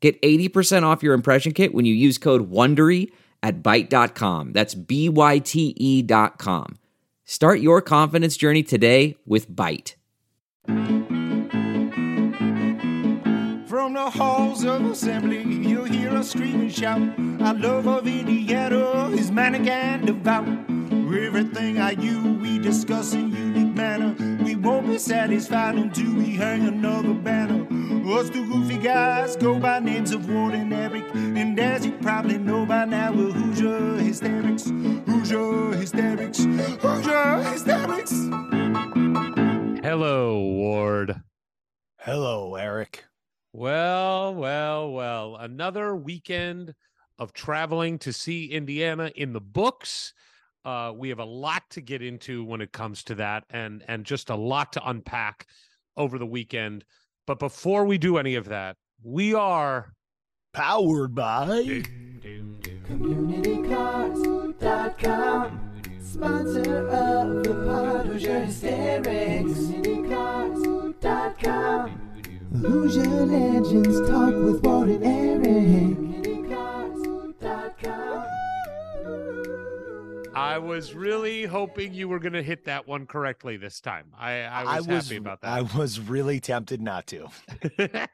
Get 80% off your impression kit when you use code WONDERY at Byte.com. That's B-Y-T-E dot com. Start your confidence journey today with Byte. From the halls of assembly, you'll hear us scream and shout. Our love of Indiana is manic and devout. Everything I you we discuss in unique manner. We won't be satisfied until we hang another banner. Us two goofy guys go by names of Ward and Eric. And as you probably know by now, we're Hoosier Hysterics. Hoosier Hysterics. Hoosier Hysterics. Hello, Ward. Hello, Eric. Well, well, well. Another weekend of traveling to see Indiana in the books. Uh, we have a lot to get into when it comes to that, and and just a lot to unpack over the weekend. But before we do any of that, we are Powered by CommunityCars.com Sponsor of the pod, Hoosier Hysterics. CommunityCars.com Hoosier Legends talk with Ward and Eric. CommunityCars.com I was really hoping you were going to hit that one correctly this time. I, I was happy about that. I was really tempted not to.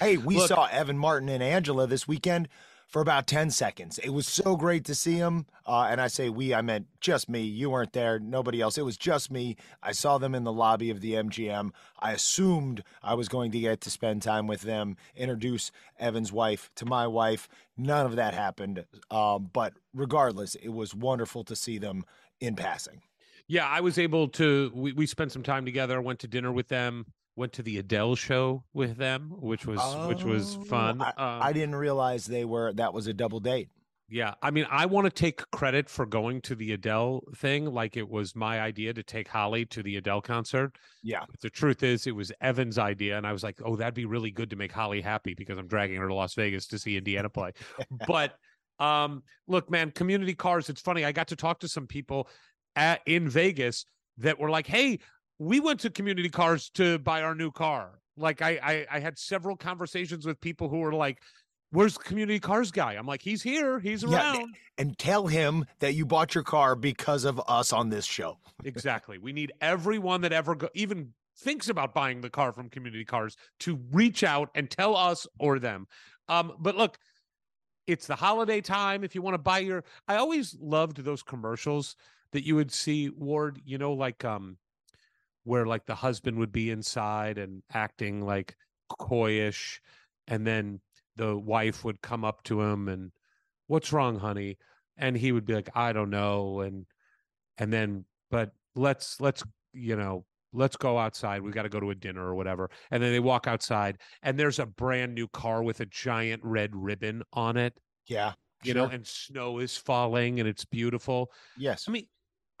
Hey, we Look- saw Evan Martin and Angela this weekend for about 10 seconds. It was so great to see them. Uh, and I say we, I meant just me. You weren't there, nobody else. It was just me. I saw them in the lobby of the MGM. I assumed I was going to get to spend time with them, introduce Evan's wife to my wife. None of that happened. Um, but regardless, it was wonderful to see them in passing. Yeah, I was able to. We, we spent some time together. I Went to dinner with them. Went to the Adele show with them, which was which was Oh, fun. I, Um, I didn't realize they were that was a double date. Yeah, I mean, I want to take credit for going to the Adele thing, like it was my idea to take Holly to the Adele concert. Yeah. But the truth is, it was Evan's idea, and I was like, "Oh, that'd be really good to make Holly happy because I'm dragging her to Las Vegas to see Indiana play." but um, look, man, community cars. It's funny. I got to talk to some people at, in Vegas that were like, "Hey, we went to community cars to buy our new car." Like, I I, I had several conversations with people who were like. Where's community cars guy? I'm like, he's here, he's Yeah, around. And tell him that you bought your car because of us on this show. Exactly. We need everyone that ever go, even thinks about buying the car from Community Cars to reach out and tell us or them. Um, but look, it's the holiday time. If you want to buy your, I always loved those commercials that you would see, Ward. You know, like um, where like the husband would be inside and acting like coyish, and then the wife would come up to him and, "What's wrong, honey?" And he would be like, "I don't know," and and then but let's let's you know let's go outside we got to go to a dinner or whatever and then they walk outside and there's a brand new car with a giant red ribbon on it Yeah. you know and snow is falling and it's beautiful yes. i mean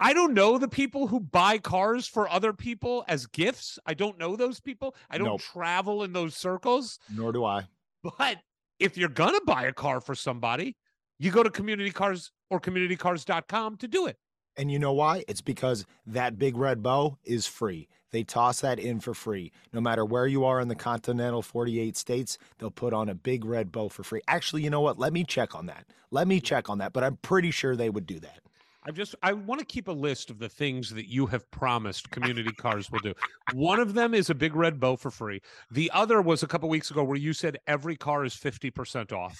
i don't know the people who buy cars for other people as gifts i don't know those people i don't Nope. travel in those circles Nor do I. but if you're gonna buy a car for somebody you go to community cars or communitycars.com to do it And you know why? It's because that big red bow is free. They toss that in for free. No matter where you are in the continental 48 states, they'll put on a big red bow for free. Actually, you know what? Let me check on that. Let me check on that, but I'm pretty sure they would do that. I just I want to keep a list of the things that you have promised community cars will do. One of them is a big red bow for free. The other was a couple weeks ago where you said every car is 50% off.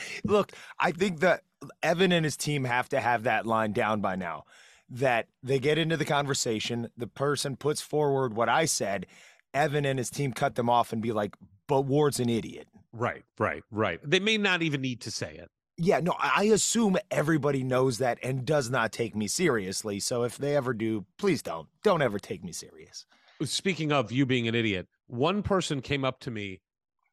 Look, I think that Evan and his team have to have that line down by now. That they get into the conversation, the person puts forward what I said, Evan and his team cut them off and be like, but Ward's an idiot. Right, right, right. They may not even need to say it. Yeah, no, I assume everybody knows that and does not take me seriously. So if they ever do, please don't. Don't ever take me serious. Speaking of you being an idiot, one person came up to me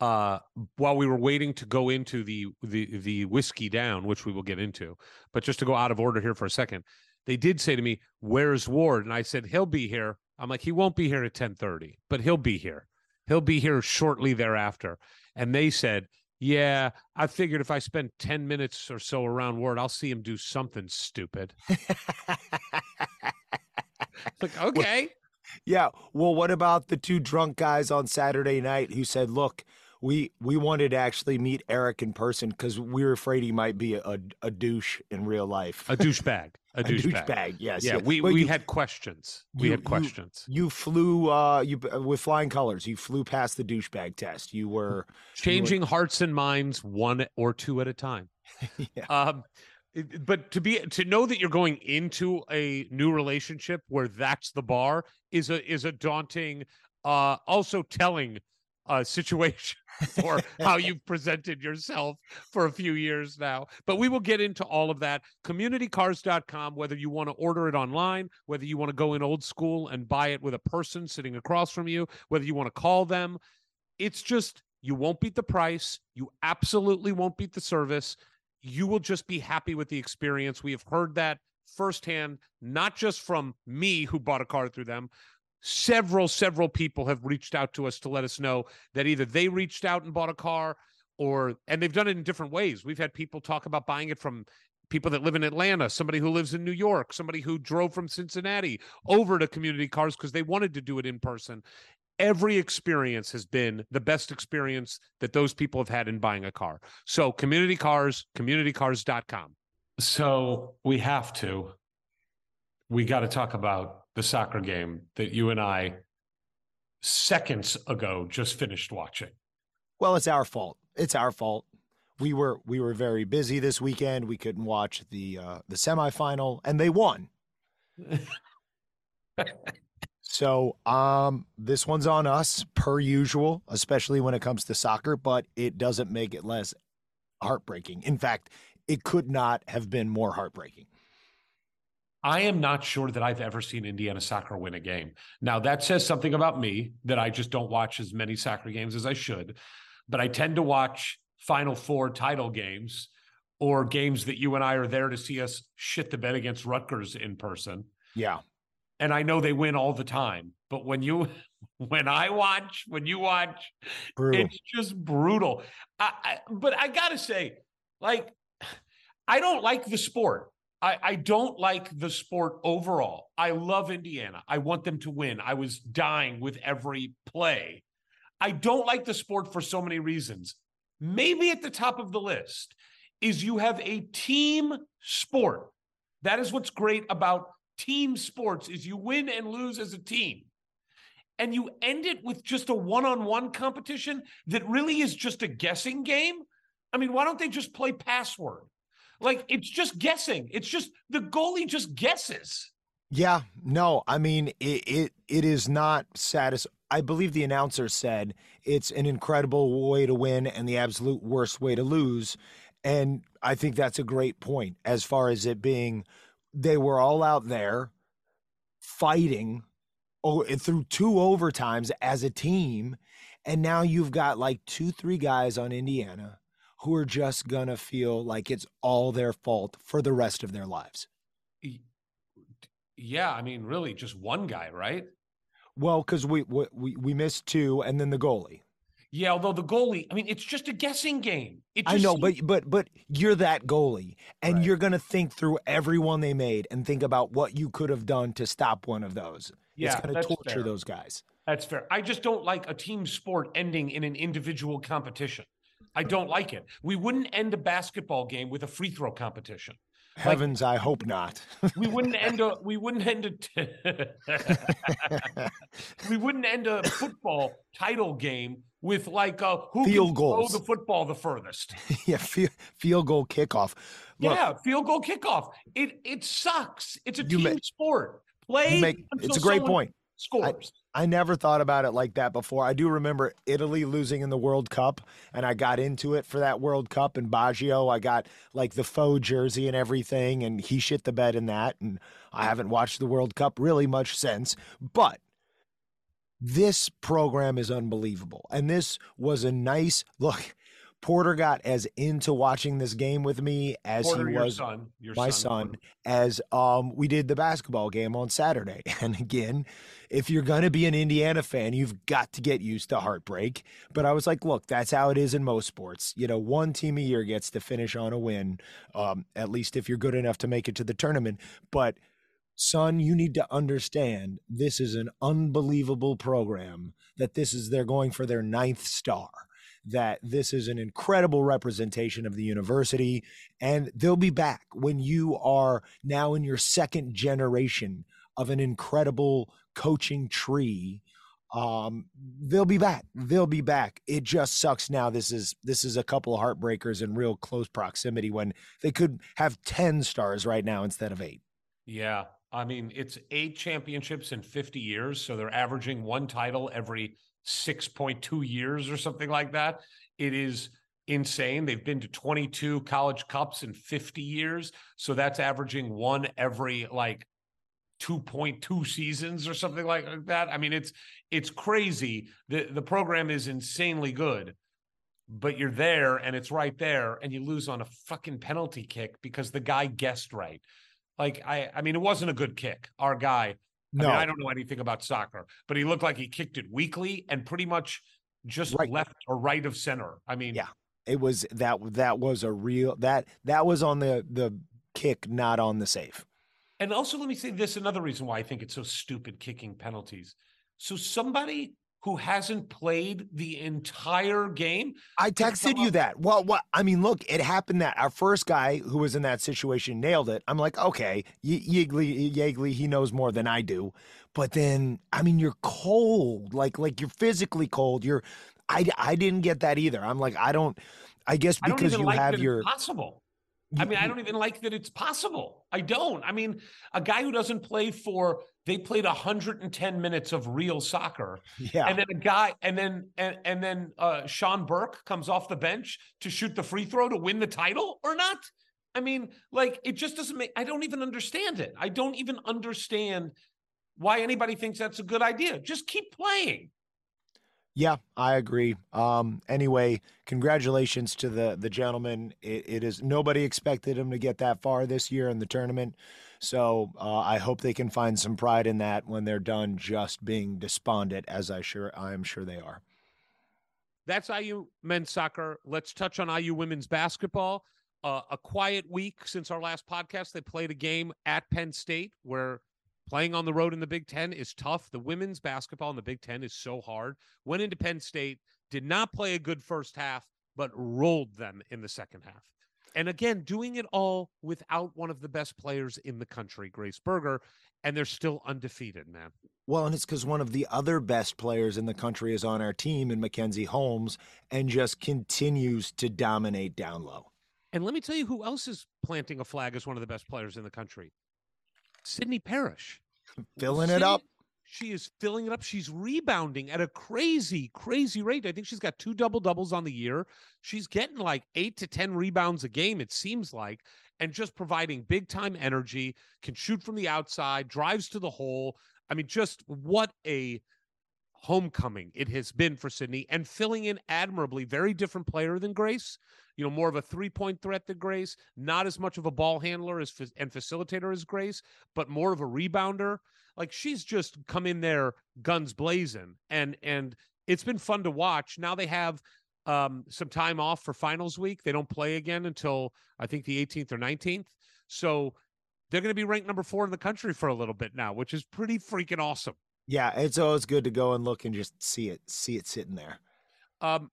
uh, while we were waiting to go into the the the whiskey down, which we will get into, but just to go out of order here for a second, they did say to me, "Where's Ward?" And I said, "He'll be here." I'm like, "He won't be here at 10:30, but he'll be here. He'll be here shortly thereafter." And they said, "Yeah, I figured if I spend 10 minutes or so around Ward, I'll see him do something stupid." Like, okay. Yeah. Well, what about the two drunk guys on Saturday night who said, "Look, we we wanted to actually meet Eric in person because we were afraid he might be a, a douche in real life." A douchebag. A A douchebag. douchebag, yes. Yeah, yes. we, But we you- had questions. We you- had questions. You flew uh you with flying colors. You flew past the douchebag test. You were Changing hearts and minds one or two at a time. yeah. Um, but to be to know that you're going into a new relationship where that's the bar is a is a daunting, uh, also telling uh, situation for how you've presented yourself for a few years now. But we will get into all of that. Communitycars.com, whether you want to order it online, whether you want to go in old school and buy it with a person sitting across from you, whether you want to call them. It's just you won't beat the price. You absolutely won't beat the service. You will just be happy with the experience. We have heard that firsthand, not just from me who bought a car through them. Several, several people have reached out to us to let us know that either they reached out and bought a car or, and they've done it in different ways. We've had people talk about buying it from people that live in Atlanta, somebody who lives in New York, somebody who drove from Cincinnati over to community cars because they wanted to do it in person. Every experience has been the best experience that those people have had in buying a car. So, community cars, communitycars.com. So, we have to, we got to talk about the soccer game that you and I seconds ago just finished watching. Well, it's our fault. It's our fault. We were we were very busy this weekend. We couldn't watch the uh, the semifinal, and they won. So, um, this one's on us per usual, especially when it comes to soccer. But it doesn't make it less heartbreaking. In fact, it could not have been more heartbreaking. I am not sure that I've ever seen Indiana soccer win a game. Now, that says something about me that I just don't watch as many soccer games as I should, but I tend to watch Final Four title games or games that you and I are there to see us shit the bed against Rutgers in person. Yeah, And I know they win all the time, but when you, when I watch, when you watch, brutal. it's just brutal. I, I, but I gotta say, like, I don't like the sport. I, I don't like the sport overall. I love Indiana. I want them to win. I was dying with every play. I don't like the sport for so many reasons. Maybe at the top of the list is you have a team sport. That is what's great about team sports is you win and lose as a team and you end it with just a one-on-one competition that really is just a guessing game i mean why don't they just play password like it's just guessing it's just the goalie just guesses Yeah, no, I mean it. It, it is not satis. I believe the announcer said it's an incredible way to win and the absolute worst way to lose, and I think that's a great point as far as it being. They were all out there fighting, oh, through two overtimes as a team, and now you've got like two, three guys on Indiana who are just gonna feel like it's all their fault for the rest of their lives. Yeah i mean really just one guy right Well, because we, we we missed two, and then the goalie. yeah although the goalie i mean it's just a guessing game it I know, seems- but but but you're that goalie, and Right. you're gonna think through every one they made and think about what you could have done to stop one of those. yeah it's gonna torture fair. those guys. That's fair. I just don't like a team sport ending in an individual competition. I don't like it. We wouldn't end a basketball game with a free throw competition. Heavens, I hope not. We wouldn't end a we wouldn't end a we wouldn't end a football title game with like a who Field can throw goals. the football the furthest. yeah, field, field goal kickoff. Look, yeah, field goal kickoff. It it sucks. It's a team ma- sport. Play make it's a great point. Scores. I never thought about it like that before. I do remember Italy losing in the World Cup, and I got into it for that World Cup. And Baggio, I got like the faux jersey and everything, and he shit the bed in that. And I haven't watched the World Cup really much since. But this program is unbelievable. And this was a nice look. Porter got as into watching this game with me as Porter, he your was son, your my son, son as um we did the basketball game on Saturday. And again, if you're going to be an Indiana fan, you've got to get used to heartbreak. But I was like, look, that's how it is in most sports. You know, one team a year gets to finish on a win, um, at least if you're good enough to make it to the tournament. But son, you need to understand this is an unbelievable program, that this is they're going for their ninth star that this is an incredible representation of the university and they'll be back when you are now in your second generation of an incredible coaching tree um they'll be back they'll be back it just sucks now this is this is a couple of heartbreakers in real close proximity when they could have 10 stars right now instead of 8 Yeah. I mean, it's eight championships in 50 years. So they're averaging one title every 6.2 years or something like that. It is insane. They've been to 22 college cups in 50 years. So that's averaging one every like 2.2 seasons or something like that. I mean, it's it's crazy. The the program is insanely good. But you're there and it's right there and you lose on a fucking penalty kick because the guy guessed right. Like I I mean it wasn't a good kick. Our guy no I, mean, I don't know anything about soccer, but he looked like he kicked it weakly and pretty much just Right. left or right of center. I mean, Yeah. it was that that was a real that that was on the the kick not on the save and also let me say this another reason why I think it's so stupid kicking penalties. So somebody who hasn't played the entire game, I texted you up. that. Well, what I mean, look, it happened that our first guy who was in that situation nailed it. I'm like, okay, Ye- Yeagley, Yeagley, he knows more than I do. But then, I mean, you're cold, like like you're physically cold. You're, I I didn't get that either. I'm like, I don't. I guess I because even you like have your. possible. I mean, I don't even like that it's possible. I don't. I mean, a guy who doesn't play for they played 110 minutes of real soccer. Yeah, And then a guy, and then and, and then uh Sean Burke comes off the bench to shoot the free throw to win the title or not. I mean, like it just doesn't make I don't even understand it. I don't even understand why anybody thinks that's a good idea. Just keep playing. Yeah, I agree. Um, anyway, congratulations to the the gentleman. It, it is nobody expected him to get that far this year in the tournament, so uh, I hope they can find some pride in that when they're done just being despondent, as I sure I am sure they are. That's IU men's soccer. Let's touch on IU women's basketball. Uh, a quiet week since our last podcast. They played a game at Penn State where playing on the road in the Big Ten is tough. The women's basketball in the Big Ten is so hard. Went into Penn State, did not play a good first half, but rolled them in the second half. And again, doing it all without one of the best players in the country, Grace Berger, and they're still undefeated, man. Well, and it's because one of the other best players in the country is on our team in Mackenzie Holmes and just continues to dominate down low. And let me tell you who else is planting a flag as one of the best players in the country. Sydney Parrish. Filling it up. She is filling it up. She's rebounding at a crazy, crazy rate. I think she's got two double doubles on the year. She's getting like eight to 10 rebounds a game, it seems like, and just providing big time energy, can shoot from the outside, drives to the hole. I mean, just what a homecoming it has been for Sydney and filling in admirably. Very different player than Grace. You know, more of a three point threat than Grace, not as much of a ball handler as and facilitator as Grace, but more of a rebounder. Like she's just come in there guns blazing, and and it's been fun to watch. Now they have um, some time off for finals week. They don't play again until I think the 18th or 19th. So they're going to be ranked number four in the country for a little bit now, which is pretty freaking awesome. Yeah, it's always good to go and look and just see it, see it sitting there. Um,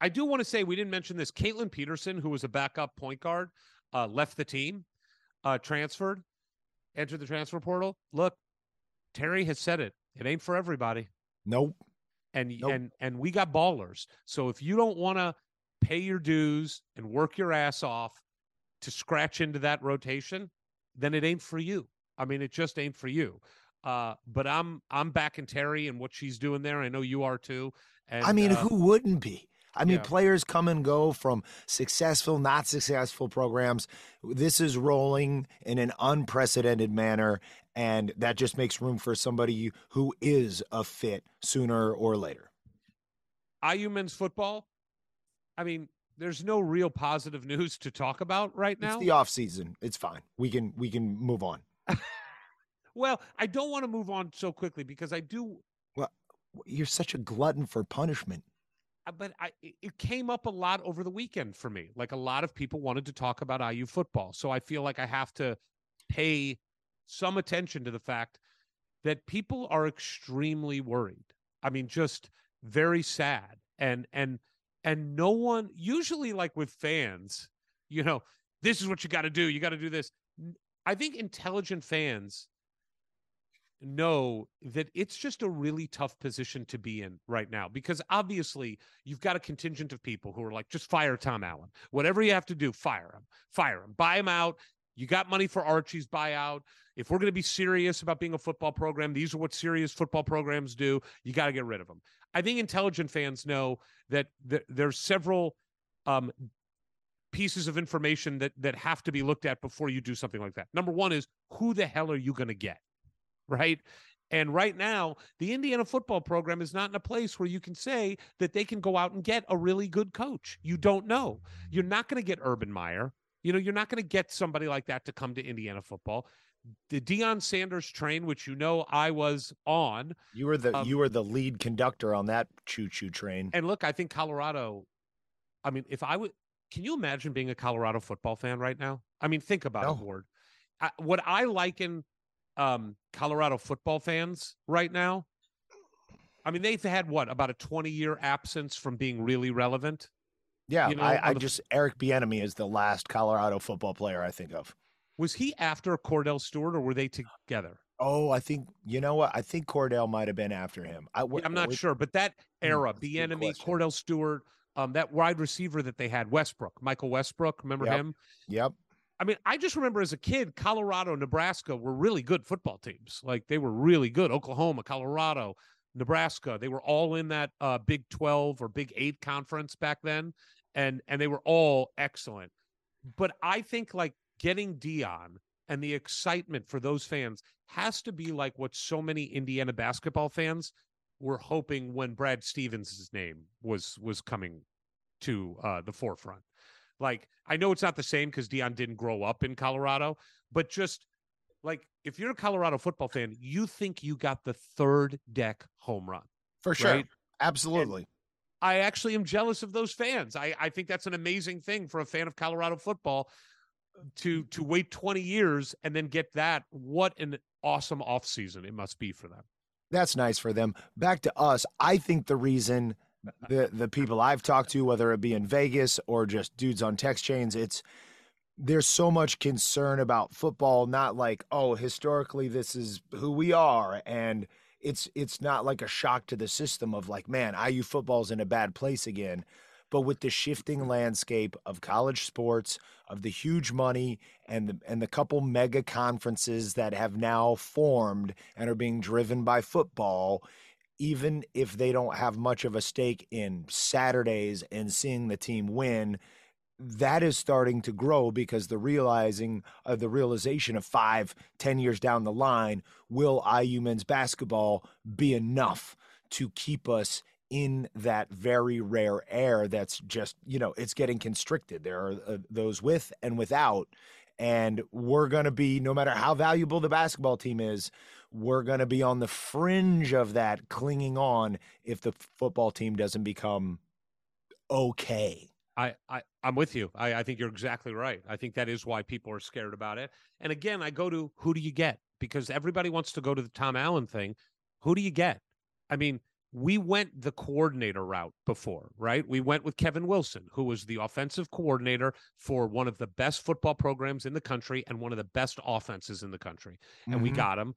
I do want to say we didn't mention this. Caitlin Peterson, who was a backup point guard, uh, left the team, uh, transferred, entered the transfer portal. Look, Teri has said it. It ain't for everybody. Nope. and Nope. and and we got ballers. So if you don't want to pay your dues and work your ass off to scratch into that rotation, then it ain't for you. I mean, it just ain't for you. Uh, but I'm I'm backing Teri and what she's doing there. I know you are too. And I mean, uh, who wouldn't be? I mean, yeah. players come and go from successful, not successful programs. This is rolling in an unprecedented manner. And that just makes room for somebody who is a fit sooner or later. IU men's football. I mean, there's no real positive news to talk about right now. It's the off season. It's fine. We can we can move on. well, I don't want to move on so quickly because I do. Well, you're such a glutton for punishment. Uh, but I, it came up a lot over the weekend for me. Like a lot of people wanted to talk about IU football, so I feel like I have to pay some attention to the fact that people are extremely worried. I mean, just very sad and and and no one usually like with fans you know this is what you got to do you got to do this i think intelligent fans know that it's just a really tough position to be in right now because obviously you've got a contingent of people who are like just fire Tom Allen. Whatever you have to do fire him fire him. Buy him out. You got money for Archie's buyout. If we're going to be serious about being a football program these are what serious football programs do. You got to get rid of them I think intelligent fans know that th- there's several um, pieces of information that that have to be looked at before you do something like that. Number one is who the hell are you going to get, right? And right now, the Indiana football program is not in a place where you can say that they can go out and get a really good coach. You don't know. You're not going to get Urban Meyer. You know, you're not going to get somebody like that to come to Indiana football the Deion Sanders train, which you know I was on. You were the um, you were the lead conductor on that choo choo train. And look, I think Colorado. I mean, if I would, can you imagine being a Colorado football fan right now? I mean, think about no. it, Ward. I, what I liken um, Colorado football fans right now. I mean, they've had what about a twenty year absence from being really relevant. Yeah, you know, I, I the, just Eric Bieniemy is the last Colorado football player I think of. Was he after Kordell Stewart, or were they together? Oh, I think you know what? I think Kordell might have been after him. I, am not sure, but that hmm, era, Bieniemy, Kordell Stewart, um, that wide receiver that they had, Westbrook, Michael Westbrook, remember yep. him? Yep. I mean, I just remember as a kid, Colorado, Nebraska were really good football teams. Like they were really good. Oklahoma, Colorado, Nebraska, they were all in that uh, Big 12 or Big 8 conference back then and and they were all excellent. But I think like getting Deion and the excitement for those fans has to be like what so many Indiana basketball fans were hoping when Brad Stevens' name was was coming to uh, the forefront. Like I know it's not the same because Deion didn't grow up in Colorado, but just like if you're a Colorado football fan, you think you got the third deck home run for sure. Right? Absolutely. And I actually am jealous of those fans. I, I think that's an amazing thing for a fan of Colorado football to to wait 20 years and then get that what an awesome offseason it must be for them that's nice for them back to us i think the reason the the people i've talked to whether it be in vegas or just dudes on text chains it's there's so much concern about football not like oh historically this is who we are. And it's it's not like a shock to the system of like man IU football's in a bad place again. But with the shifting landscape of college sports, of the huge money and the, and the couple mega conferences that have now formed and are being driven by football, even if they don't have much of a stake in Saturdays and seeing the team win, that is starting to grow because the realizing of uh, the realization of five, ten years down the line, will IU men's basketball be enough to keep us in that very rare air that's just, you know, it's getting constricted. There are uh, those with and without. And we're going to be, no matter how valuable the basketball team is, we're going to be on the fringe of that, clinging on if the football team doesn't become okay. I, I I'm with you. I, I think you're exactly right. I think that is why people are scared about it. And again, I go to who do you get? Because everybody wants to go to the Tom Allen thing. Who do you get? I mean, we went the coordinator route before, right? We went with Kevin Wilson, who was the offensive coordinator for one of the best football programs in the country and one of the best offenses in the country. And mm-hmm. we got him.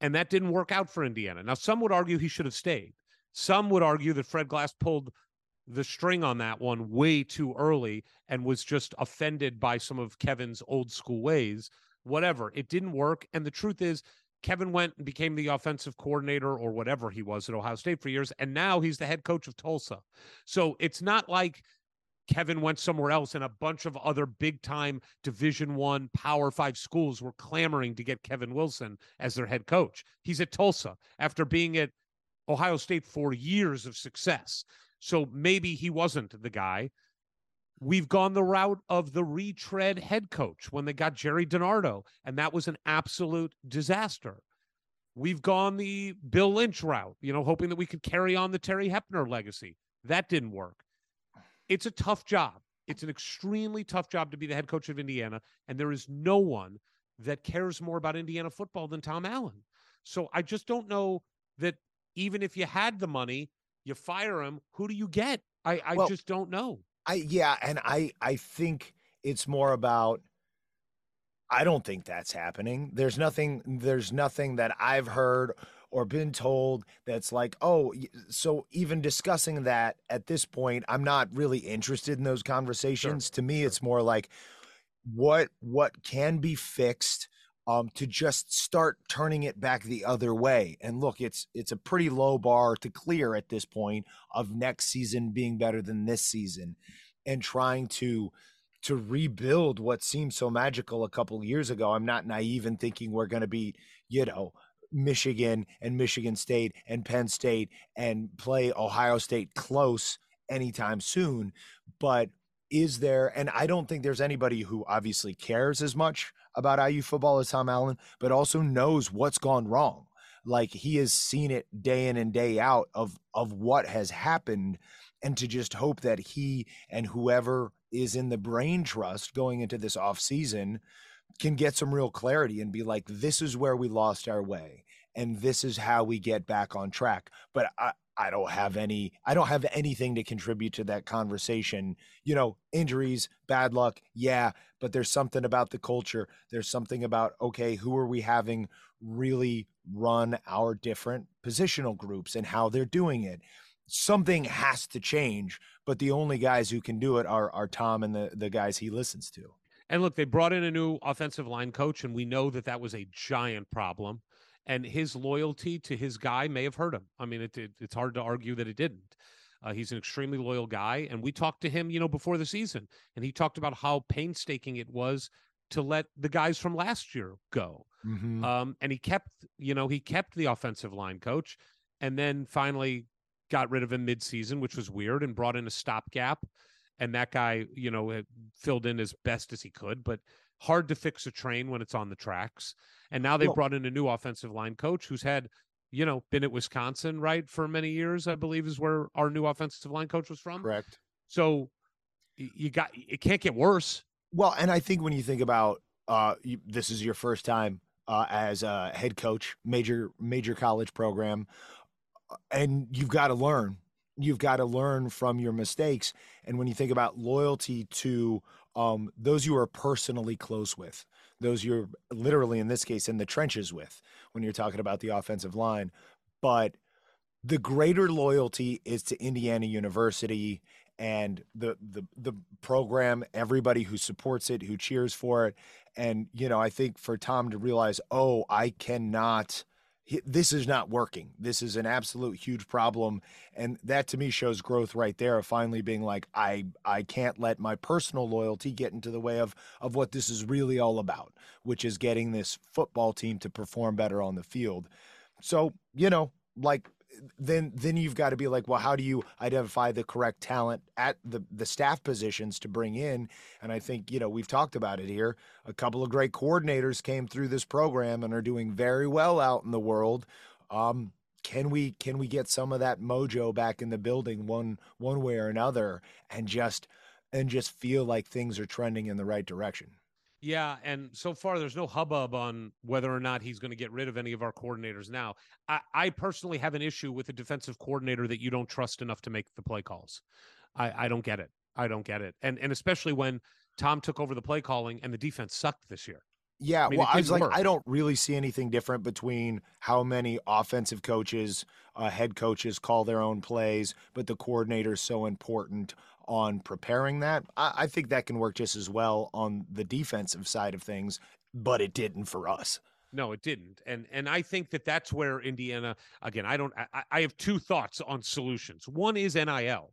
And that didn't work out for Indiana. Now, some would argue he should have stayed. Some would argue that Fred Glass pulled the string on that one way too early and was just offended by some of Kevin's old school ways. Whatever. It didn't work. And the truth is, Kevin went and became the offensive coordinator or whatever he was at Ohio State for years, and now he's the head coach of Tulsa. So it's not like Kevin went somewhere else, and a bunch of other big time Division One Power Five schools were clamoring to get Kevin Wilson as their head coach. He's at Tulsa after being at Ohio State for years of success. So maybe he wasn't the guy. We've gone the route of the retread head coach when they got Gerry DiNardo, and that was an absolute disaster. We've gone the Bill Lynch route, you know, hoping that we could carry on the Terry Hoeppner legacy. That didn't work. It's a tough job. It's an extremely tough job to be the head coach of Indiana, and there is no one that cares more about Indiana football than Tom Allen. So I just don't know that even if you had the money, you fire him, who do you get? I, I Well, just don't know. I yeah, and I I think it's more about I don't think that's happening. There's nothing there's nothing that I've heard or been told that's like, "Oh, so even discussing that at this point, I'm not really interested in those conversations." To me, it's more like what what can be fixed um to just start turning it back the other way. And look, it's it's a pretty low bar to clear at this point of next season being better than this season and trying to to rebuild what seemed so magical a couple years ago. I'm not naive in thinking we're going to be, you know, Michigan and Michigan State and Penn State and play Ohio State close anytime soon, but is there and I don't think there's anybody who obviously cares as much about IU football as Tom Allen, but also knows what's gone wrong. Like he has seen it day in and day out of of what has happened and to just hope that he and whoever is in the brain trust going into this off season can get some real clarity and be like this is where we lost our way and this is how we get back on track. But i i don't have any i don't have anything to contribute to that conversation. You know injuries bad luck yeah but there's something about the culture. There's something about okay who are we having really run our different positional groups and how they're doing it? Something has to change but the only guys who can do it are are Tom and the the guys he listens to And look, they brought in a new offensive line coach, and we know that that was a giant problem. And his loyalty to his guy may have hurt him. I mean, it, it, it's hard to argue that it didn't. Uh, he's an extremely loyal guy, and we talked to him, you know, before the season, and he talked about how painstaking it was to let the guys from last year go. mm-hmm. Um, and he kept, you know, he kept the offensive line coach, and then finally got rid of him midseason, which was weird, and brought in a stopgap. And that guy, you know, filled in as best as he could, but hard to fix a train when it's on the tracks. And now they've Well- brought in a new offensive line coach who's had, you know, been at Wisconsin, right, for many years, I believe is where our new offensive line coach was from. correct So you got, it can't get worse. Well, and I think when you think about uh, you, this is your first time uh, as a head coach, major major college program, uh, and you've got to learn. You've got to learn from your mistakes. And when you think about loyalty to um, those you are personally close with, those you're literally in this case in the trenches with, when you're talking about the offensive line, but the greater loyalty is to Indiana University and the the the program, everybody who supports it, who cheers for it, and you know, I think for Tom to realize, oh, I cannot. This is not working. This is an absolute huge problem, and that to me shows growth right there. Of finally being like, I I can't let my personal loyalty get into the way of of what this is really all about, which is getting this football team to perform better on the field. So you know, like then then you've got to be like, well, how do you identify the correct talent at the the staff positions to bring in? And I think you know we've talked about it here. A couple of great coordinators came through this program and are doing very well out in the world. Um, can we can we get some of that mojo back in the building one one way or another and just and just feel like things are trending in the right direction? Yeah, and so far there's no hubbub on whether or not he's going to get rid of any of our coordinators now. I, I personally have an issue with a defensive coordinator that you don't trust enough to make the play calls. I, I don't get it. I don't get it. And and especially when Tom took over the play calling and the defense sucked this year. Yeah, I mean, well, I was like, work. I don't really see anything different between how many offensive coaches, uh, head coaches call their own plays, but the coordinator is so important on preparing that. I, I think that can work just as well on the defensive side of things, but it didn't for us. No, it didn't. And and I think that that's where Indiana again, I don't I, I have two thoughts on solutions. One is NIL.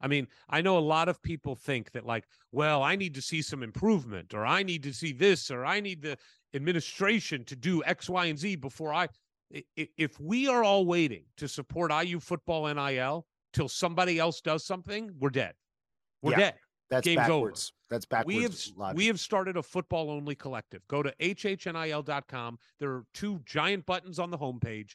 I mean, I know a lot of people think that, like, well, I need to see some improvement, or I need to see this, or I need the administration to do X, Y, and Z before I. If we are all waiting to support IU football NIL till somebody else does something, we're dead. We're Yeah, dead. That's Game's backwards. That's backwards. We have logic. we have started a football only collective. Go to hhnil.com. There are two giant buttons on the homepage.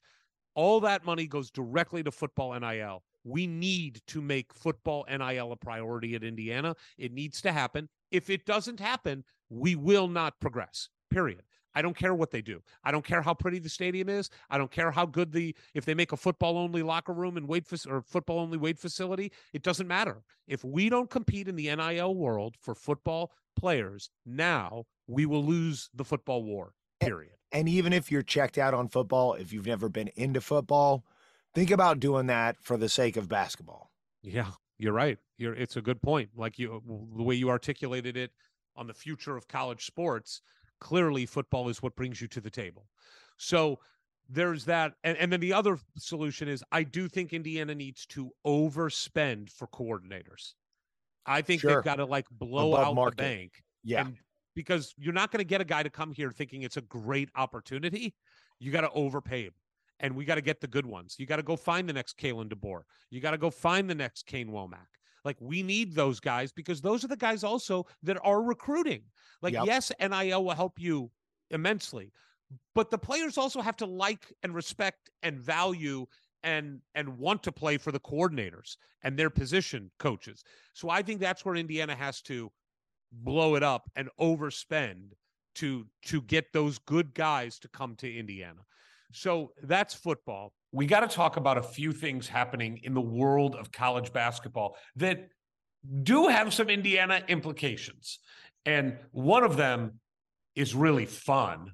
All that money goes directly to football NIL. We need to make football NIL a priority at Indiana. It needs to happen. If it doesn't happen, we will not progress. Period. I don't care what they do. I don't care how pretty the stadium is. I don't care how good the if they make a football only locker room and weight or football only weight facility. It doesn't matter. If we don't compete in the NIL world for football players now, we will lose the football war. Period. And even if you're checked out on football, if you've never been into football, think about doing that for the sake of basketball. Yeah, you're right. You're it's a good point. Like you the way you articulated it on the future of college sports, clearly football is what brings you to the table. So there's that and, and then the other solution is I do think Indiana needs to overspend for coordinators. I think Sure. they've got to like blow Above out market. the bank. Yeah. And because you're not going to get a guy to come here thinking it's a great opportunity. You got to overpay him. And we got to get the good ones. You got to go find the next Kalen DeBoer. You got to go find the next Kane Wommack. Like we need those guys because those are the guys also that are recruiting. Like, Yep. yes, NIL will help you immensely, but the players also have to like and respect and value and and want to play for the coordinators and their position coaches. So I think that's where Indiana has to blow it up and overspend to to get those good guys to come to Indiana. So that's football. We got to talk about a few things happening in the world of college basketball that do have some Indiana implications. And one of them is really fun.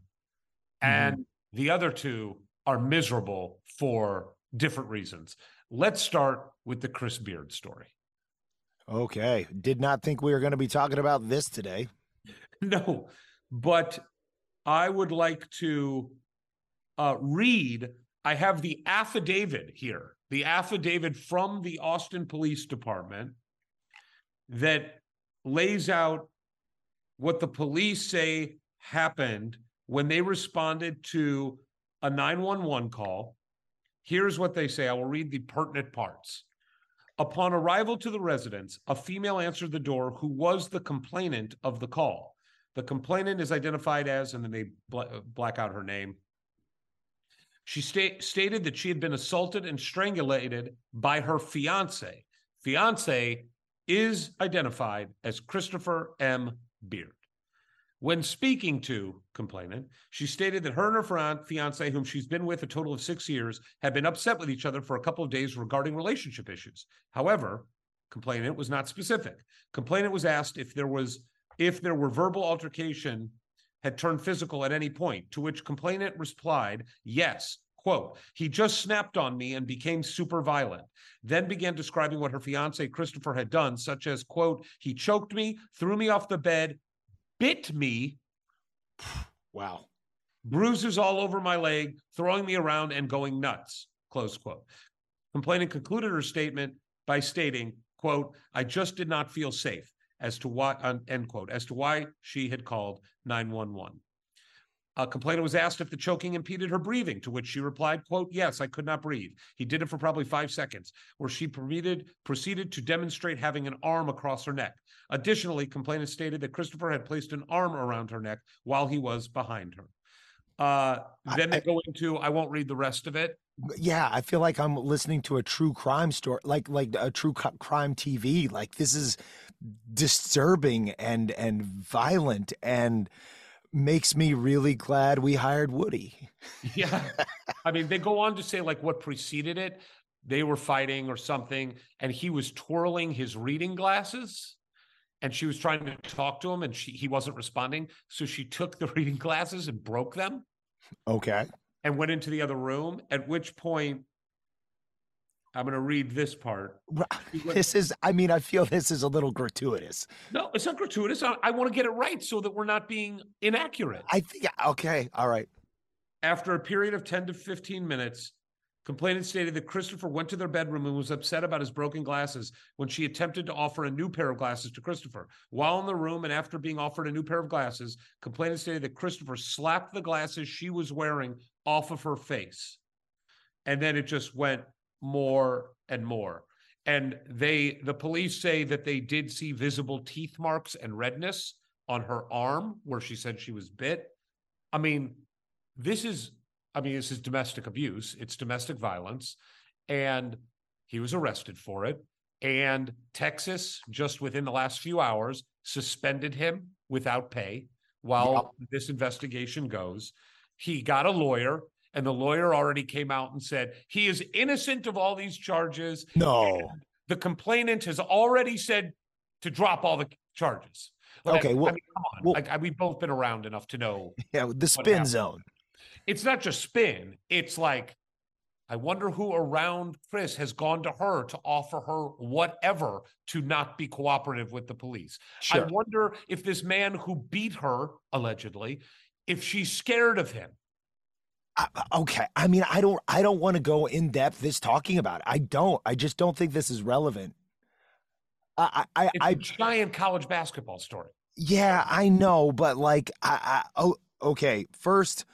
Mm-hmm. And the other two are miserable for different reasons. Let's start with the Chris Beard story. Okay. Did not think we were going to be talking about this today. No, but I would like to uh, read. I have the affidavit here, the affidavit from the Austin Police Department that lays out what the police say happened when they responded to a 911 call. Here's what they say. I will read the pertinent parts. Upon arrival to the residence, a female answered the door who was the complainant of the call. The complainant is identified as, and then they bla- black out her name. She sta- stated that she had been assaulted and strangulated by her fiance. Fiance is identified as Christopher M. Beard. When speaking to complainant, she stated that her and her fian- fiance, whom she's been with a total of six years, had been upset with each other for a couple of days regarding relationship issues. However, complainant was not specific. Complainant was asked if there was if there were verbal altercation had turned physical at any point, to which complainant replied, yes. Quote, he just snapped on me and became super violent. Then began describing what her fiance Christopher had done, such as, quote, he choked me, threw me off the bed, bit me, Wow. bruises all over my leg, throwing me around and going nuts. Close quote. Complainant concluded her statement by stating, quote, I just did not feel safe as to why, uh, end quote, as to why she had called 911. A complainant was asked if the choking impeded her breathing, to which she replied, quote, yes, I could not breathe. He did it for probably five seconds, where she proceeded, proceeded to demonstrate having an arm across her neck. Additionally, complainant stated that Christopher had placed an arm around her neck while he was behind her. Uh, I- then they I- go into, I won't read the rest of it. Yeah, I feel like I'm listening to a true crime story, like like a true crime TV. Like this is disturbing and and violent and makes me really glad we hired Woody. Yeah. I mean, they go on to say like what preceded it. They were fighting or something, and he was twirling his reading glasses. And she was trying to talk to him, and she, he wasn't responding. So she took the reading glasses and broke them Okay. and went into the other room. At which point, I'm going to read this part. Ri- He went- This is I mean I feel this is a little gratuitous. No, it's not gratuitous. I, I want to get it right so that we're not being inaccurate. I think okay, all right. After a period of 10 to 15 minutes, Complainant stated that Christopher went to their bedroom and was upset about his broken glasses when she attempted to offer a new pair of glasses to Christopher. While in the room and after being offered a new pair of glasses, complainant stated that Christopher slapped the glasses she was wearing off of her face. And then it just went more and more. And they, the police say that they did see visible teeth marks and redness on her arm where she said she was bit. I mean, this is I mean, this is domestic abuse, it's domestic violence. And he was arrested for it. And Texas, just within the last few hours, suspended him without pay while this investigation goes. He got a lawyer, and the lawyer already came out and said he is innocent of all these charges. No. The complainant has already said to drop all the charges. Like, Okay, well- I mean, come on. well- Like, I- we've both been around enough to know Yeah, the spin zone. it's not just spin. It's like, I wonder who around Chris has gone to her to offer her whatever to not be cooperative with the police. Sure. I wonder if this man who beat her, allegedly, if she's scared of him. Okay. I mean, I don't I don't want to go in depth this talking about it. I don't. I just don't think this is relevant. I I It's I, a giant college basketball story. yeah, I know, but like I, I oh okay, first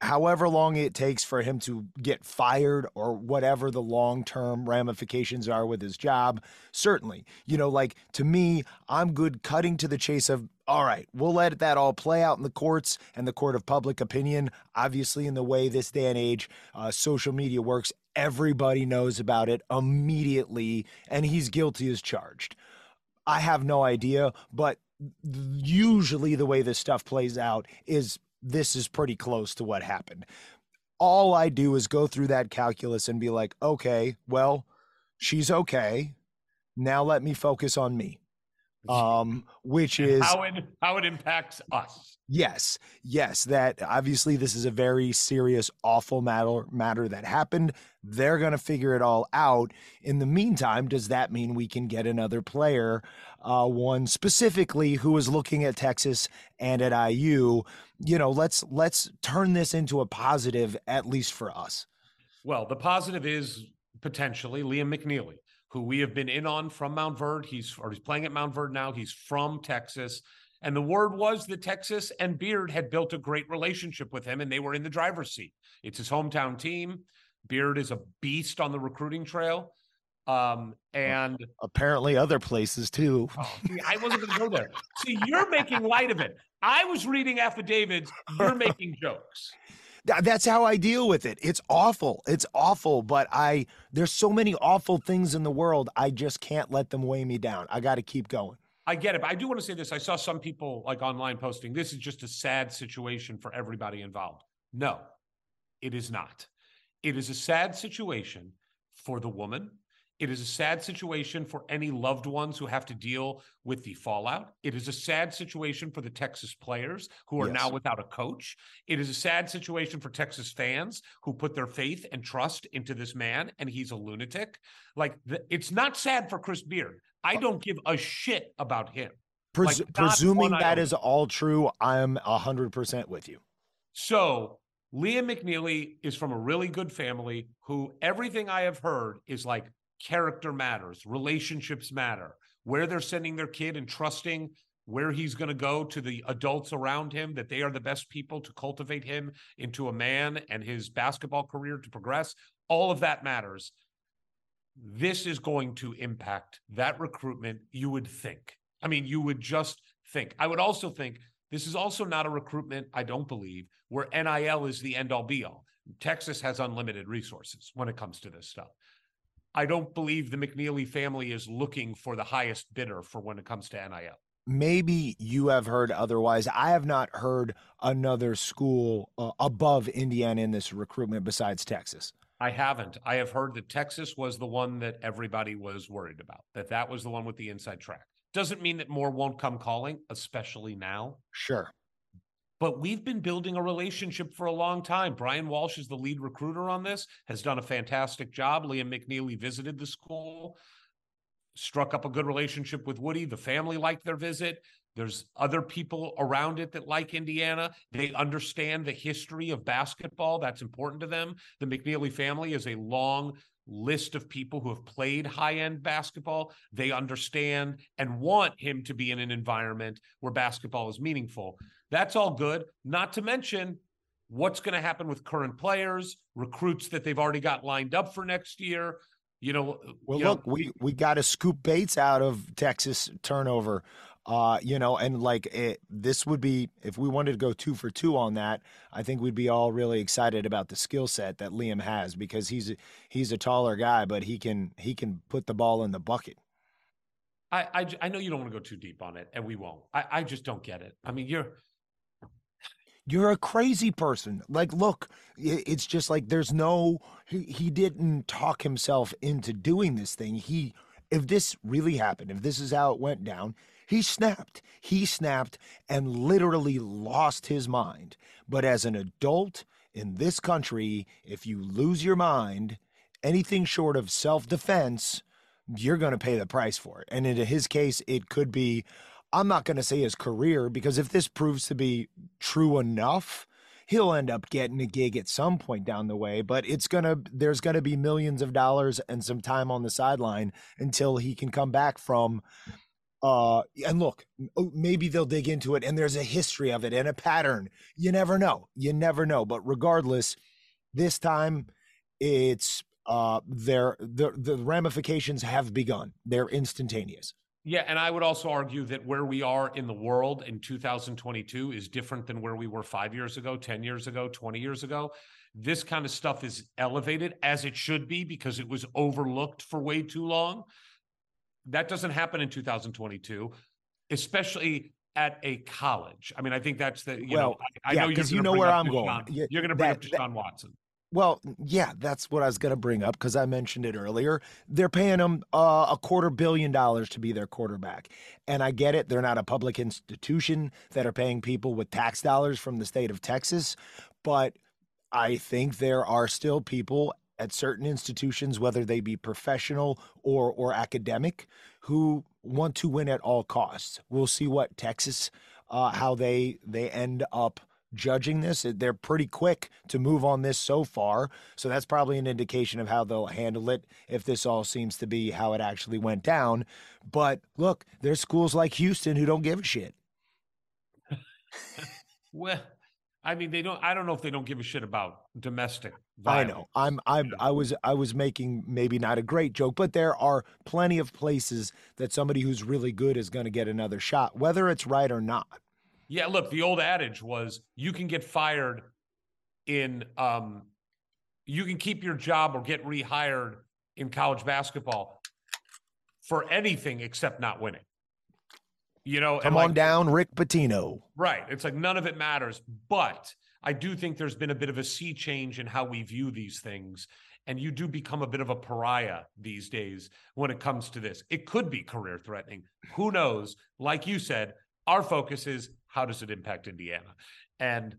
however long it takes for him to get fired or whatever the long-term ramifications are with his job, certainly. You know, like to me, I'm good cutting to the chase of all right, we'll let that all play out in the courts and the court of public opinion. Obviously, in the way this day and age, uh, social media works, everybody knows about it immediately, and he's guilty as charged. I have no idea, but usually the way this stuff plays out is this is pretty close to what happened. All I do is go through that calculus and be like, okay, well, she's okay. Now let me focus on me. Um, which is how it how it impacts us. Yes, yes, that obviously this is a very serious, awful matter matter that happened. They're gonna figure it all out. In the meantime, does that mean we can get another player, uh, one specifically who is looking at Texas and at IU? You know, let's let's turn this into a positive, at least for us. Well, the positive is potentially Liam McNeely, who we have been in on from Montverde. He's or he's playing at Montverde now. He's from Texas. And the word was that Texas and Beard had built a great relationship with him and they were in the driver's seat. It's his hometown team. Beard is a beast on the recruiting trail. Um, and Apparently, other places too. oh, see, I wasn't going to go there. See, you're making light of it. I was reading affidavits. You're making jokes. That's how I deal with it. It's awful. It's awful, but I there's so many awful things in the world. I just can't let them weigh me down. I got to keep going. I get it, but I do want to say this. I saw some people like online posting, this is just a sad situation for everybody involved. No, it is not. It is a sad situation for the woman. It is a sad situation for any loved ones who have to deal with the fallout. It is a sad situation for the Texas players who are now without a coach. It is a sad situation for Texas fans who put their faith and trust into this man and he's a lunatic. Like the, it's not sad for Chris Beard. I uh, don't give a shit about him. Pres- Like, presuming that is all true, I'm hundred percent with you. So Liam McNeely is from a really good family who everything I have heard is like character matters, relationships matter, where they're sending their kid and trusting where he's going to go to the adults around him, that they are the best people to cultivate him into a man and his basketball career to progress. All of that matters. This is going to impact that recruitment, you would think. I mean, you would just think. I would also think this is also not a recruitment, I don't believe, where NIL is the end all be all. Texas has unlimited resources when it comes to this stuff. I don't believe the McNeely family is looking for the highest bidder for when it comes to NIL. Maybe you have heard otherwise. I have not heard another school uh, above Indiana in this recruitment besides Texas. I haven't. I have heard that Texas was the one that everybody was worried about, that that was the one with the inside track. Doesn't mean that more won't come calling, especially now. Sure. But we've been building a relationship for a long time. Brian Walsh is the lead recruiter on this, has done a fantastic job. Liam McNeely visited the school, struck up a good relationship with Woody. The family liked their visit. There's other people around it that like Indiana. They understand the history of basketball. That's important to them. The McNeely family is a long list of people who have played high end basketball. They understand and want him to be in an environment where basketball is meaningful. That's all good. Not to mention what's going to happen with current players, recruits that they've already got lined up for next year. You know, Well, you know, look, we we got to scoop Bates out of Texas turnover. Uh, you know, and like it, this would be if we wanted to go two for two on that. I think we'd be all really excited about the skill set that Liam has because he's a, he's a taller guy, but he can he can put the ball in the bucket. I I know you don't want to go too deep on it, and we won't. I, I just don't get it. I mean, you're You're a crazy person. Like, look, it's just like there's no. He, he didn't talk himself into doing this thing. He, if this really happened, if this is how it went down, he snapped. He snapped and literally lost his mind. But as an adult in this country, if you lose your mind, anything short of self defense, you're going to pay the price for it. And in his case, it could be, I'm not going to say his career, because if this proves to be true enough, he'll end up getting a gig at some point down the way. But it's going to, there's going to be millions of dollars and some time on the sideline until he can come back from. Uh, and look, oh, maybe they'll dig into it and there's a history of it and a pattern. You never know. You never know. But regardless, this time it's uh their the the ramifications have begun they're instantaneous Yeah, and I would also argue that where we are in the world in 2022 is different than where we were five years ago, 10 years ago, 20 years ago. This kind of stuff is elevated as it should be because it was overlooked for way too long. That doesn't happen in 2022, especially at a college. I mean, I think that's the, you know, Well, I, I yeah, know you're 'cause you know where I'm going. You're going to bring that- up that- Deshaun Watson. Well yeah that's what i was going to bring up because i mentioned it earlier. They're paying him uh, a quarter billion dollars to be their quarterback and i get it they're not a public institution that are paying people with tax dollars from the state of texas but i think there are still people at certain institutions whether they be professional or or academic who want to win at all costs. We'll see what texas uh, how they they end up judging this. They're pretty quick to move on this so far. So that's probably an indication of how they'll handle it if this all seems to be how it actually went down. But look, there's schools like Houston who don't give a shit. Well, I mean, they don't, I don't know if they don't give a shit about domestic I know. I'm I'm I was I was making maybe not a great joke, but there are plenty of places that somebody who's really good is going to get another shot, whether it's right or not. Yeah, look, the old adage was you can get fired in um you can keep your job or get rehired in college basketball for anything except not winning. You know, Come like- on down, Rick Pitino. Right. It's like none of it matters. But I do think there's been a bit of a sea change in how we view these things. And you do become a bit of a pariah these days when it comes to this. It could be career threatening. Who knows? Like you said, our focus is how does it impact Indiana? And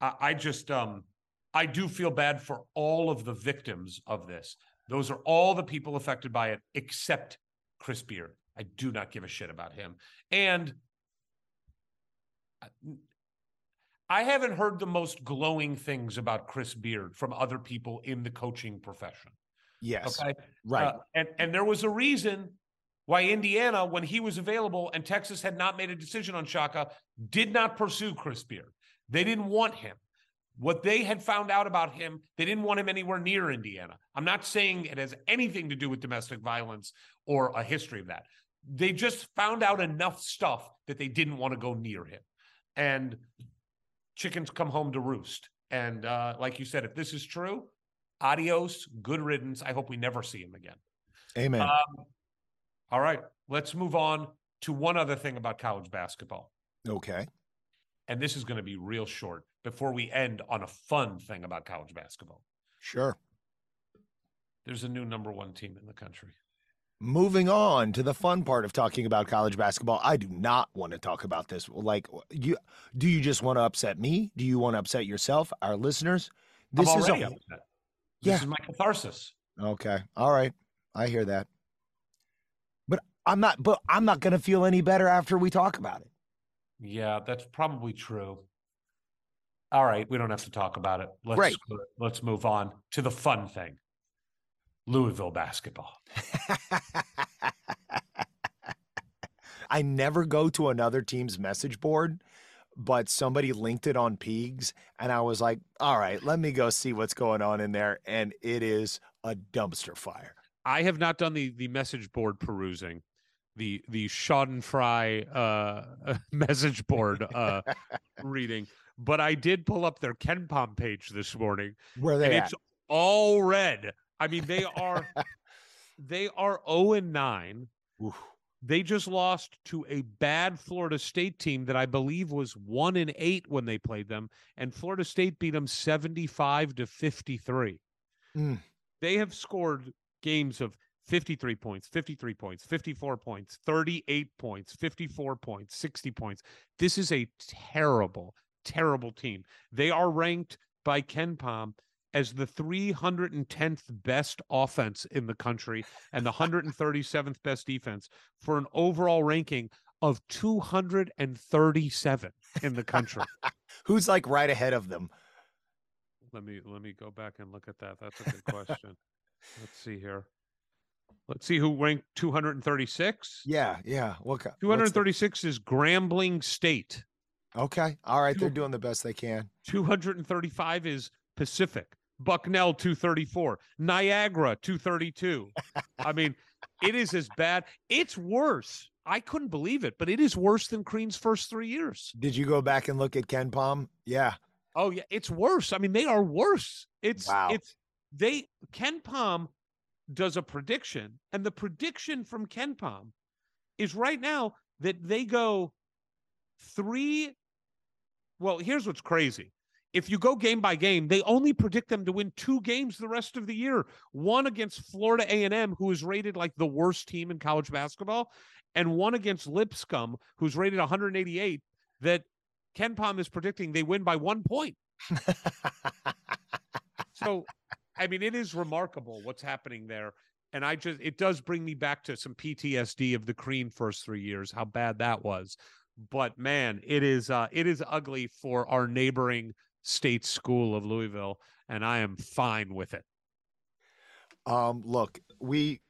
I, I just um I do feel bad for all of the victims of this. Those are all the people affected by it, except Chris Beard. I do not give a shit about him. And I haven't heard the most glowing things about Chris Beard from other people in the coaching profession. Yes. Okay. Right. Uh, and and there was a reason why Indiana, when he was available and Texas had not made a decision on Shaka, did not pursue Chris Beard. They didn't want him. What they had found out about him, they didn't want him anywhere near Indiana. I'm not saying it has anything to do with domestic violence or a history of that. They just found out enough stuff that they didn't want to go near him. And chickens come home to roost. And uh, like you said, if this is true, adios, good riddance. I hope we never see him again. Amen. Um, all right, let's move on to one other thing about college basketball. okay. And this is going to be real short before we end on a fun thing about college basketball. Sure. There's a new number one team in the country. Moving on to the fun part of talking about college basketball, I do not want to talk about this. Like, you do you just want to upset me? Do you want to upset yourself, our listeners? This I'm is already a, upset. Yeah. This is my catharsis. okay. All right, I hear that, I'm not. But I'm not going to feel any better after we talk about it. Yeah, that's probably true. All right, we don't have to talk about it. Let's Great. let's move on to the fun thing. Louisville basketball. I never go to another team's message board, but somebody linked it on Peegs, and I was like, all right, let me go see what's going on in there. And it is a dumpster fire. I have not done the the message board perusing, the the Schadenfreude uh, message board uh, reading, but I did pull up their KenPom page this morning, Where and they it's all red. I mean, they are they are zero and nine. Oof. They just lost to a bad Florida State team that I believe was one and eight when they played them, and Florida State beat them seventy-five to fifty-three. Mm. They have scored games of 53 points, 53 points, 54 points, 38 points, 54 points, 60 points. This is a terrible, terrible team. They are ranked by KenPom as the 310th best offense in the country and the 137th best defense for an overall ranking of 237 in the country. Who's like right ahead of them? let me let me go back and look at that. That's a good question. Let's see here. Let's see who ranked 236. Yeah, yeah. What? Uh, what's the- 236 is Grambling State. Okay, all right. They're doing the best they can. 235 is Pacific. Bucknell 234. Niagara 232. I mean, it is as bad. It's worse. I couldn't believe it, but it is worse than Crean's first three years. Did you go back and look at KenPom? Yeah. Oh yeah, it's worse. I mean, they are worse. It's Wow. it's they KenPom does a prediction, and the prediction from KenPom is right now that they go three. Well, here's what's crazy. If you go game by game, they only predict them to win two games the rest of the year. One against Florida A&M, who is rated like the worst team in college basketball, and one against Lipscomb, who's rated 188. That KenPom is predicting they win by one point. So, I mean, it is remarkable what's happening there. And I just, it does bring me back to some PTSD of the Crean first three years, how bad that was. But man, it is, uh, it is ugly for our neighboring state school of Louisville. And I am fine with it. Um, look, we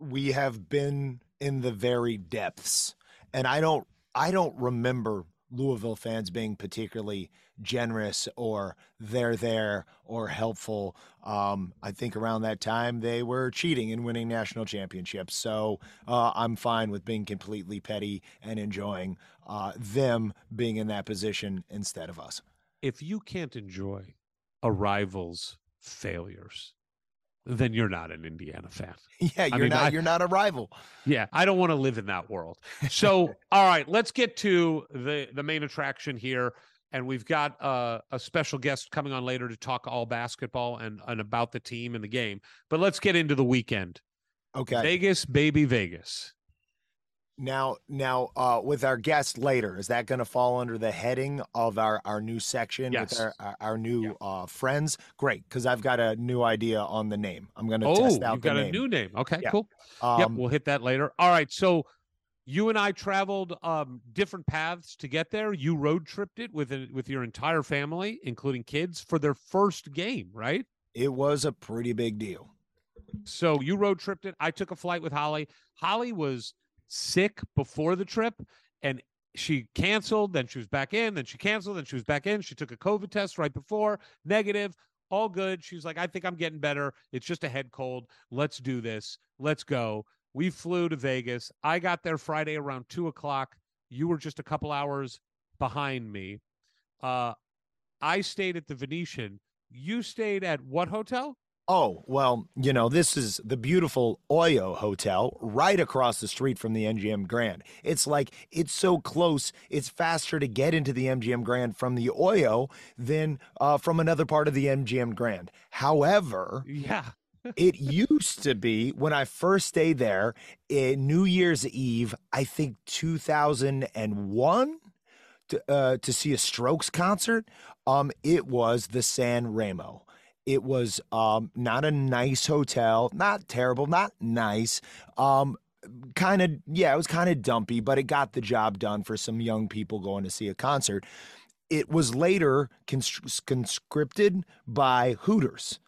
we have been in the very depths, and I don't I don't remember Louisville fans being particularly generous or they're there or helpful. Um, I think around that time they were cheating and winning national championships. So uh, I'm fine with being completely petty and enjoying uh, them being in that position instead of us. If you can't enjoy a rival's failures, then you're not an Indiana fan. yeah, you're mean, not I- you're not a rival. Yeah, I don't want to live in that world. So, all right, let's get to the the main attraction here, and we've got uh, a special guest coming on later to talk all basketball and and about the team and the game. But let's get into the weekend. Okay. Vegas, baby, Vegas. Now, now, uh, with our guest later, is that going to fall under the heading of our, our new section Yes. with our, our, our new Yeah. uh, friends? Great, because I've got a new idea on the name. I'm going to Oh, test out you've got name. a new name. Okay, Yeah. cool. um, yep, we'll hit that later. All right, so you and I traveled um, different paths to get there. You road tripped it with a, with your entire family, including kids, for their first game, right? It was a pretty big deal. So you road tripped it. I took a flight with Holly. Holly was sick before the trip and she canceled. Then she was back in. Then she canceled. Then she was back in. She took a COVID test right before, negative, all good. She's like, I think I'm getting better. It's just a head cold. Let's do this. Let's go. We flew to Vegas. I got there Friday around two o'clock. You were just a couple hours behind me. Uh, I stayed at the Venetian. You stayed at what hotel? Oh, well, you know, this is the beautiful Oyo Hotel right across the street from the MGM Grand. It's like it's so close, it's faster to get into the MGM Grand from the Oyo than uh, from another part of the MGM Grand. However, Yeah. it used to be when I first stayed there, eh, New Year's Eve, I think 2001, to, uh, to see a Strokes concert. Um, it was the San Remo. It was um, not a nice hotel, not terrible, not nice. Um, kind of yeah, it was kind of dumpy, but it got the job done for some young people going to see a concert. It was later cons- conscripted by Hooters.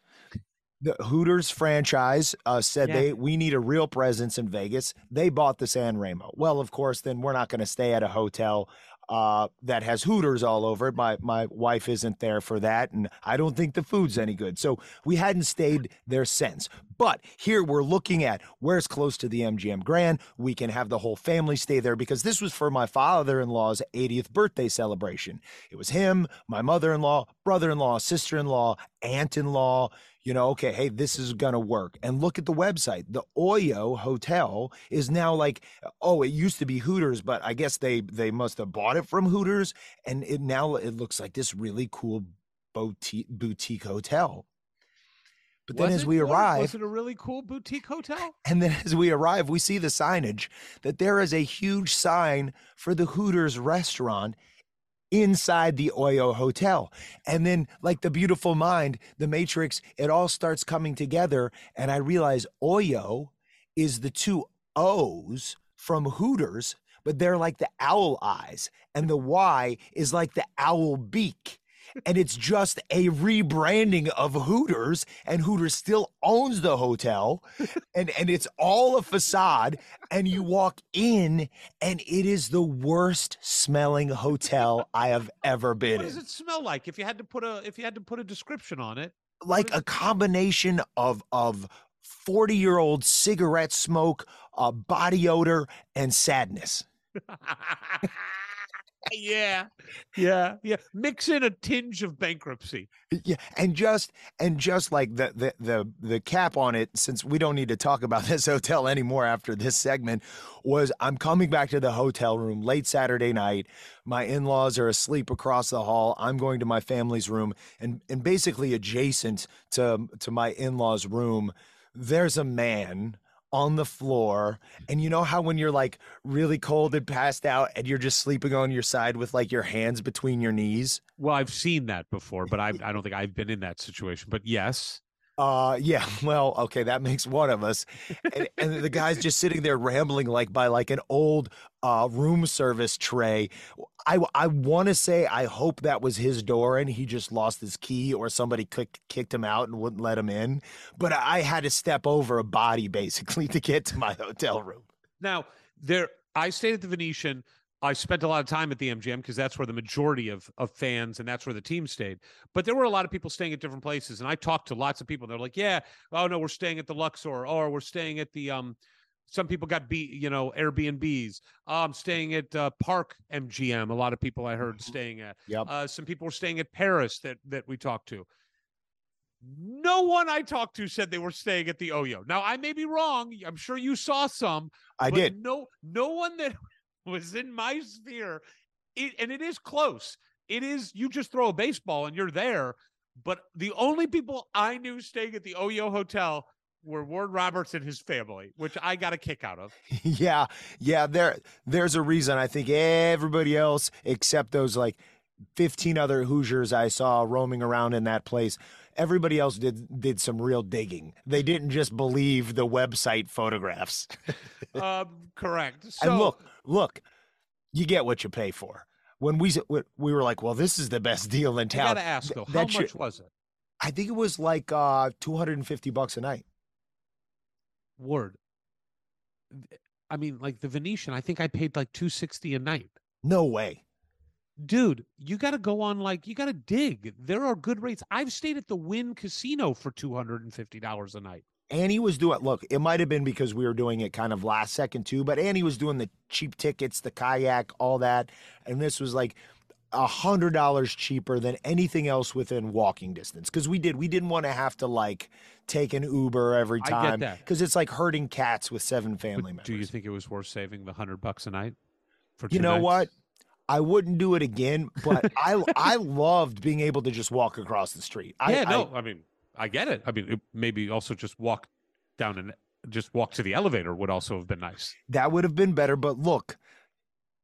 The Hooters franchise uh, said Yeah. they we need a real presence in Vegas. They bought the San Remo. Well, of course, then we're not going to stay at a hotel uh, that has Hooters all over it. My my wife isn't there for that, and I don't think the food's any good. So we hadn't stayed there since. But here we're looking at where's close to the MGM Grand. We can have the whole family stay there because this was for my father-in-law's 80th birthday celebration. It was him, my mother-in-law, brother-in-law, sister-in-law, aunt-in-law. You know, okay, hey, this is gonna work. And look at the website. The Oyo Hotel is now like, oh, it used to be Hooters, but I guess they they must have bought it from Hooters, and it now it looks like this really cool boutique boutique hotel. But then Was as it, we arrive, was it a really cool boutique hotel? and then as we arrive, we see the signage that there is a huge sign for the Hooters restaurant inside the Oyo Hotel. And then, like the beautiful mind, the Matrix, it all starts coming together. And I realize Oyo is the two O's from Hooters, but they're like the owl eyes. And the Y is like the owl beak. And it's just a rebranding of Hooters, and Hooters still owns the hotel, and, and it's all a facade. And you walk in, and it is the worst smelling hotel I have ever been in. What does it smell like? If you had to put a if you had to put a description on it, like a combination of of 40 year old cigarette smoke, uh, body odor, and sadness. yeah, yeah, yeah. Mix in a tinge of bankruptcy. Yeah, and just and just like the the the the cap on it, since we don't need to talk about this hotel anymore after this segment, was I'm coming back to the hotel room late Saturday night. My in-laws are asleep across the hall. I'm going to my family's room, and and basically adjacent to to my in-laws' room, there's a man on the floor and you know how when you're like really cold and passed out and you're just sleeping on your side with like your hands between your knees Well, I've seen that before, but I I don't think I've been in that situation. But yes, Uh, yeah. Well, okay, that makes one of us. And, and the guy's just sitting there rambling like by like an old uh room service tray. I I want to say I hope that was his door and he just lost his key or somebody kicked kicked him out and wouldn't let him in. But I had to step over a body basically to get to my hotel room. Now, there, I stayed at the Venetian. I spent a lot of time at the MGM because that's where the majority of, of fans and that's where the team stayed. But there were a lot of people staying at different places, and I talked to lots of people. They're like, "Yeah, oh no, we're staying at the Luxor, or we're staying at the um." Some people got B, you know, Airbnbs. I'm staying at uh, Park MGM. A lot of people I heard staying at. Yep. Uh, some people were staying at Paris that that we talked to. No one I talked to said they were staying at the Oyo. Now I may be wrong. I'm sure you saw some. I but did. No, no one that was in my sphere, it, and it is close. It is you just throw a baseball and you're there. But the only people I knew staying at the Oyo Hotel were Ward Roberts and his family, which I got a kick out of. yeah, yeah. There, there's a reason. I think everybody else, except those like 15 other Hoosiers I saw roaming around in that place, everybody else did did some real digging. They didn't just believe the website photographs. um, correct. So and look, look, you get what you pay for. When we we we were like, well, this is the best deal in I town. gotta ask though, how much should- was it? I think it was like uh 250 bucks a night. Word. I mean, like the Venetian, I think I paid like two sixty a night. No way. Dude, you got to go on like you got to dig. There are good rates. I've stayed at the Wynn Casino for two hundred and fifty dollars a night. Annie was doing look, it might have been because we were doing it kind of last second too, but Annie was doing the cheap tickets, the kayak, all that. And this was like a hundred dollars cheaper than anything else within walking distance. Cause we did we didn't want to have to like take an Uber every time. that. Because it's like herding cats with seven But family members. do you think it was worth saving the hundred bucks a night? For You know nights? what? I wouldn't do it again, but I I loved being able to just walk across the street. I, Yeah, I- no, I, mean, I get it. I mean, it, maybe also just walk down and just walk to the elevator would also have been nice. that would have been better. But look,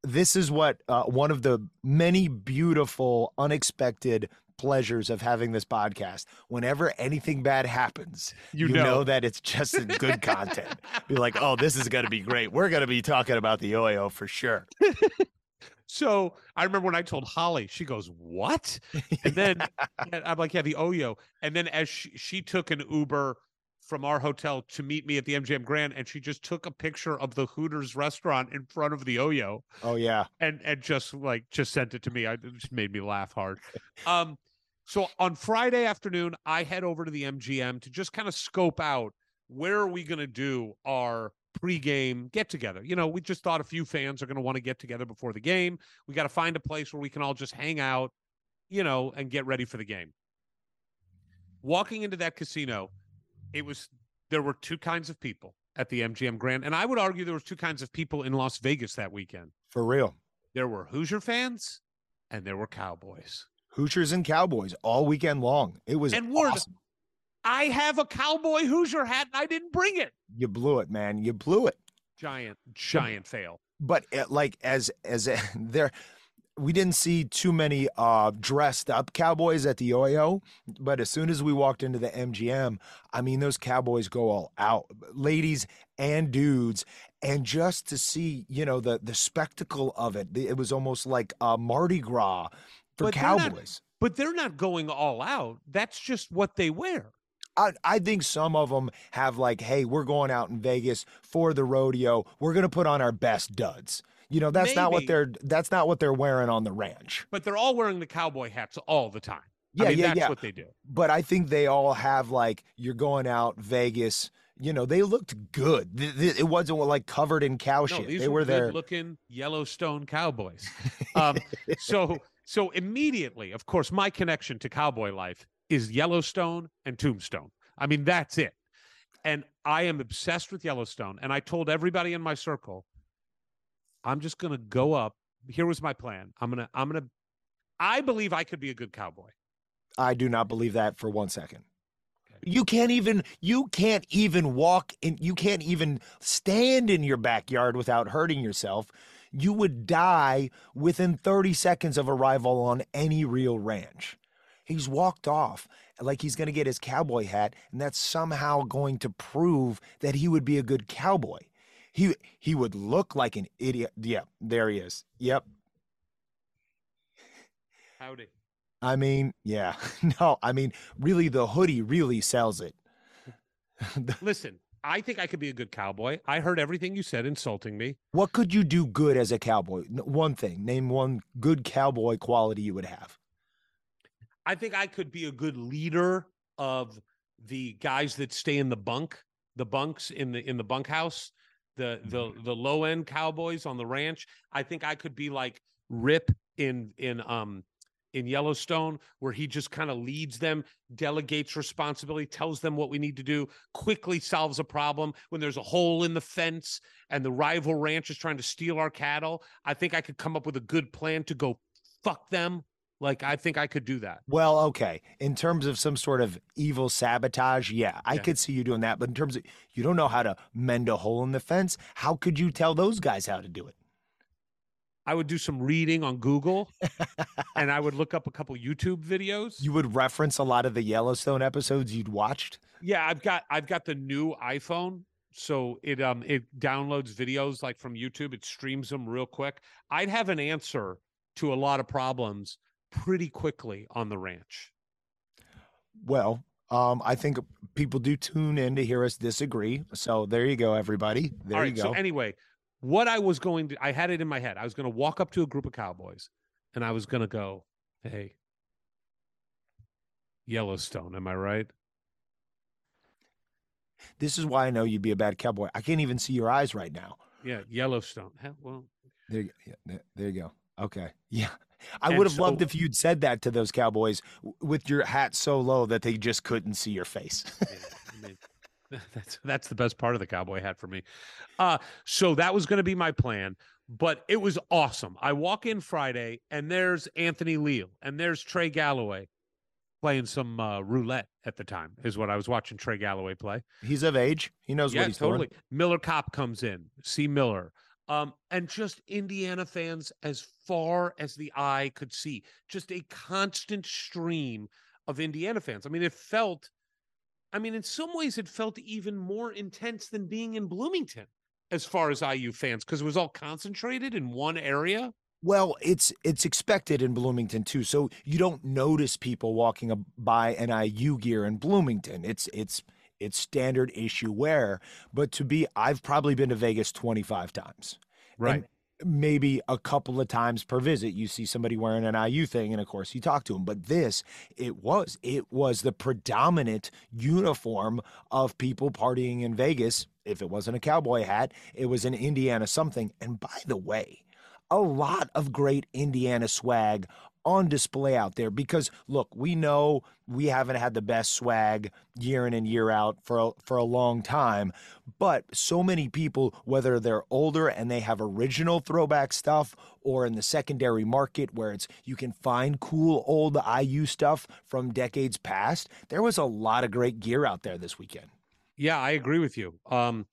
this is what uh, one of the many beautiful, unexpected pleasures of having this podcast. Whenever anything bad happens, You you, know. know. that it's just good content. Be like, oh, this is going to be great. We're going to be talking about the Oyo for sure. So I remember when I told Holly, she goes, "What?" And then and I'm like, "Yeah, the Oyo." And then as she, she took an Uber from our hotel to meet me at the MGM Grand, and she just took a picture of the Hooters restaurant in front of the Oyo, Oh yeah. and and just like just sent it to me. I it just made me laugh hard. Um, so on Friday afternoon, I head over to the MGM to just kind of scope out where are we going to do our pregame get together. You know, we just thought a few fans are going to want to get together before the game. We got to find a place where we can all just hang out, you know, and get ready for the game. Walking into that casino, it was there were two kinds of people at the MGM Grand, and I would argue there was two kinds of people in Las Vegas that weekend. For real. There were Hoosier fans and there were Cowboys. Hoosiers and Cowboys all weekend long. It was And word, awesome. I have a Cowboy Hoosier hat and I didn't bring it. You blew it, man. You blew it. Giant, giant fail. but uh, like as as there we didn't see too many uh dressed up cowboys at the oyo but as soon as we walked into the mgm i mean those cowboys go all out ladies and dudes and just to see you know the the spectacle of it it was almost like uh mardi gras for But they're not- cowboys But they're not going all out. That's just what they wear. I, I think some of them have like, hey, we're going out in Vegas for the rodeo. We're gonna put on our best duds. You know, that's not what they're that's not what they're wearing on the ranch. But they're all wearing the cowboy hats all the time. Yeah, I mean, yeah, that's yeah. what they do. But I think they all have like you're going out Vegas. You know, they looked good. It wasn't like covered in cow No, shit. these They were, were there. looking Yellowstone cowboys. Um, so so immediately, of course, my connection to cowboy life is Yellowstone and Tombstone. I mean, that's it. And I am obsessed with Yellowstone. And I told everybody in my circle, I'm just gonna go up. Here was my plan. I'm gonna, I'm gonna, I believe I could be a good cowboy. I do not believe that for one second. You can't even you can't even walk in you can't even stand in your backyard without hurting yourself. You would die within 30 seconds of arrival on any real ranch. He's walked off like he's going to get his cowboy hat and that's somehow going to prove that he would be a good cowboy. He he would look like an idiot. Yeah, there he is. Yep. Howdy. I mean, yeah. No, I mean, really, the hoodie really sells it. Listen, I think I could be a good cowboy. I heard everything you said insulting me. What could you do good as a cowboy? One thing. Name one good cowboy quality you would have. I think I could be a good leader of the guys that stay in the bunk, the bunks in the in the bunkhouse, the the the low end cowboys on the ranch. I think I could be like Rip in in um in Yellowstone, where he just kind of leads them, delegates responsibility, tells them what we need to do, quickly solves a problem when there's a hole in the fence and the rival ranch is trying to steal our cattle. I think I could come up with a good plan to go fuck them. Like I think I could do that. Well, okay. In terms of some sort of evil sabotage, yeah, I Yeah. could see you doing that. But in terms of you don't know how to mend a hole in the fence, how could you tell those guys how to do it? I would do some reading on Google and I would look up a couple YouTube videos. You would reference a lot of the Yellowstone episodes you'd watched. yeah, I've got I've got the new iPhone. So it um it downloads videos like from YouTube, it streams them real quick. I'd have an answer to a lot of problems pretty quickly on the ranch. Well, um, I think people do tune in to hear us disagree. So there you go, everybody. There All you go. So anyway, what I was going to I had it in my head. I was going to walk up to a group of cowboys and I was going to go, "Hey, Yellowstone, am I right?" this is why I know you'd be a bad cowboy. I can't even see your eyes right now. Yeah, Yellowstone. Well, There, you- yeah, there you go. Okay. Yeah. I would have loved if you'd said that to those cowboys with your hat so low that they just couldn't see your face. I mean, that's that's the best part of the cowboy hat for me. Uh, so that was going to be my plan, but it was awesome. I walk in Friday, and there's Anthony Leal, and there's Trey Galloway playing some uh, roulette at the time. Is what I was watching Trey Galloway play. he's of age. He knows yeah, what he's totally. doing. Miller Kopp comes in. See Miller. Um, and just Indiana fans as far as the eye could see, just a constant stream of Indiana fans. I mean, it felt, I mean, in some ways, it felt even more intense than being in Bloomington as far as IU fans because it was all concentrated in one area. Well, it's it's expected in Bloomington too. So you don't notice people walking by an IU gear in Bloomington. It's it's it's standard issue wear. But to be, I've probably been to Vegas 25 times. And maybe a couple of times per visit, you see somebody wearing an IU thing, and of course you talk to them. But this, it was, it was the predominant uniform of people partying in Vegas. If it wasn't a cowboy hat, it was an Indiana something. And by the way, a lot of great Indiana swag on display out there because look, we know we haven't had the best swag year in and year out for a, for a long time, but so many people whether they're older and they have original throwback stuff or in the secondary market where it's you can find cool old IU stuff from decades past, there was a lot of great gear out there this weekend. Yeah, I agree with you. Um,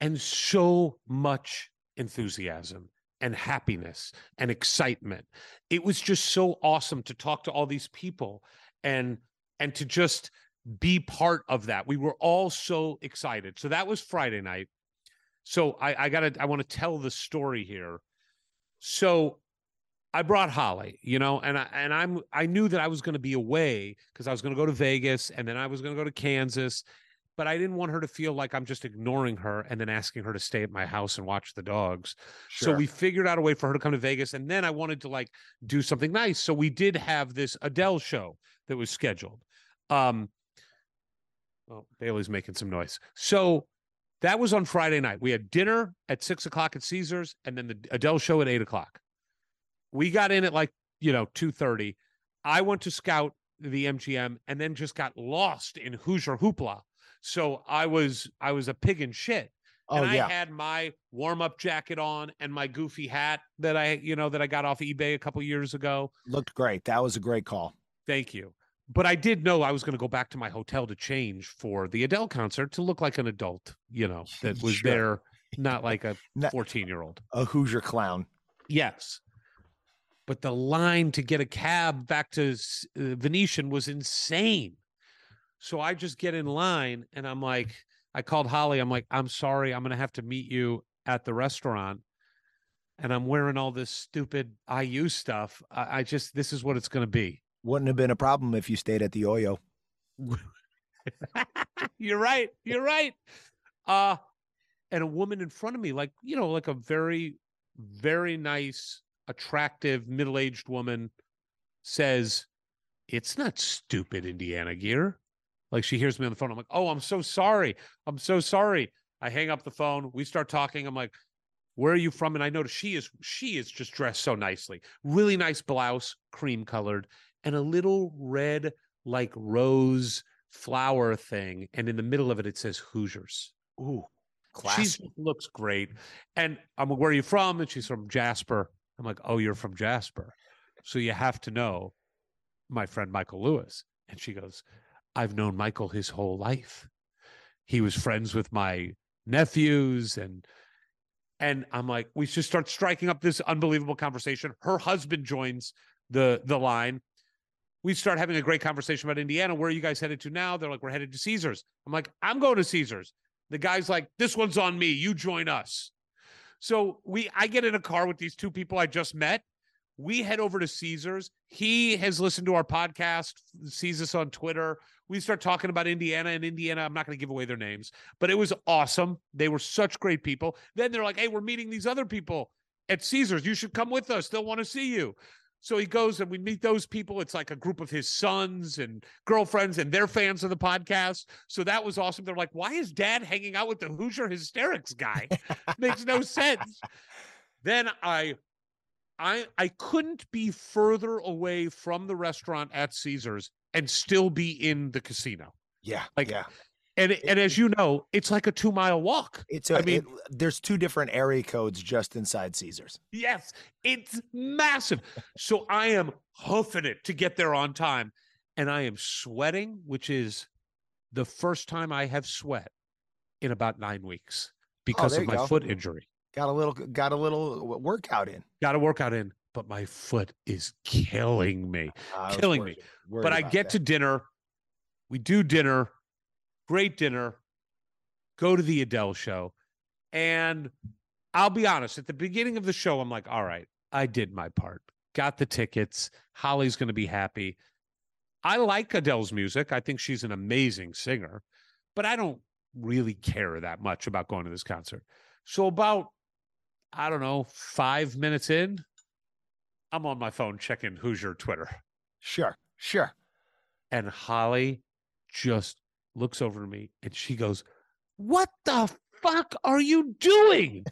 and so much enthusiasm and happiness and excitement. It was just so awesome to talk to all these people and and to just be part of that. We were all so excited. So that was Friday night. So I, I gotta I want to tell the story here. So I brought Holly, you know, and I and I'm I knew that I was going to be away because I was going to go to Vegas and then I was going to go to Kansas, but I didn't want her to feel like I'm just ignoring her and then asking her to stay at my house and watch the dogs. So we figured out a way for her to come to Vegas and then I wanted to like do something nice. So we did have this Adele show that was scheduled. Um Oh, Bailey's making some noise. So that was on Friday night. We had dinner at six o'clock at Caesars, and then the Adele show at eight o'clock. We got in at like you know two thirty. I went to scout the MGM, and then just got lost in Hoosier hoopla. So I was I was a pig in shit. Oh and yeah. I had my warm up jacket on and my goofy hat that I you know that I got off eBay a couple years ago. Looked great. That was a great call. Thank you. But I did know I was going to go back to my hotel to change for the Adele concert to look like an adult, you know, that was Sure. there, not like a 14 year old. A Hoosier clown. Yes. But the line to get a cab back to uh, Venetian was insane. So I just get in line and I'm like, I called Holly. I'm like, I'm sorry. I'm going to have to meet you at the restaurant. And I'm wearing all this stupid IU stuff. I, I just, this is what it's going to be. Wouldn't have been a problem if you stayed at the Oyo. you're right. You're right. Uh and a woman in front of me, like, you know, like a very, very nice, attractive, middle-aged woman says, It's not stupid Indiana gear. Like she hears me on the phone. I'm like, oh, I'm so sorry. I'm so sorry. I hang up the phone. We start talking. I'm like, where are you from? And I notice she is she is just dressed so nicely. Really nice blouse, cream colored, and a little red like rose flower thing. And in the middle of it, it says Hoosiers. Ooh, She looks great. And I'm like, where are you from? And she's from Jasper. I'm like, oh, you're from Jasper. So you have to know my friend Michael Lewis. And she goes, I've known Michael his whole life. He was friends with my nephews and and I'm like, we should start striking up this unbelievable conversation. Her husband joins the the line. We start having a great conversation about Indiana. Where are you guys headed to now? They're like, we're headed to Caesars. I'm like, I'm going to Caesars. The guy's like, this one's on me. You join us. So we I get in a car with these two people I just met. We head over to Caesars. He has listened to our podcast, sees us on Twitter. We start talking about Indiana and Indiana. I'm not going to give away their names, but it was awesome. They were such great people. Then they're like, hey, we're meeting these other people at Caesars. You should come with us. They'll want to see you. So he goes and we meet those people. It's like a group of his sons and girlfriends, and they're fans of the podcast. So that was awesome. They're like, why is dad hanging out with the Hoosier hysterics guy? Makes no sense. Then I I I couldn't be further away from the restaurant at Caesars and still be in the casino. Yeah, like, yeah. And and as you know, it's like a two mile walk. It's a, I mean- it- there's two different area codes just inside Caesars. Yes, it's massive. So I am hoofing it to get there on time. And I am sweating, which is the first time I have sweat in about nine weeks oh, because Oh, of my go. foot injury. Got a little got a little uh, workout in. Got a workout in, but my foot is killing me. Ah, was Killing me. worried but I get that. to dinner. We do dinner, great dinner. Go to the Adele show. And I'll be honest, at the beginning of the show, I'm like, all right, I did my part. Got the tickets. Holly's going to be happy. I like Adele's music. I think she's an amazing singer, but I don't really care that much about going to this concert. So, about, I don't know, five minutes in, I'm on my phone checking Hoosier Twitter. Sure, sure. And Holly just looks over to me and she goes, What the fuck are you doing?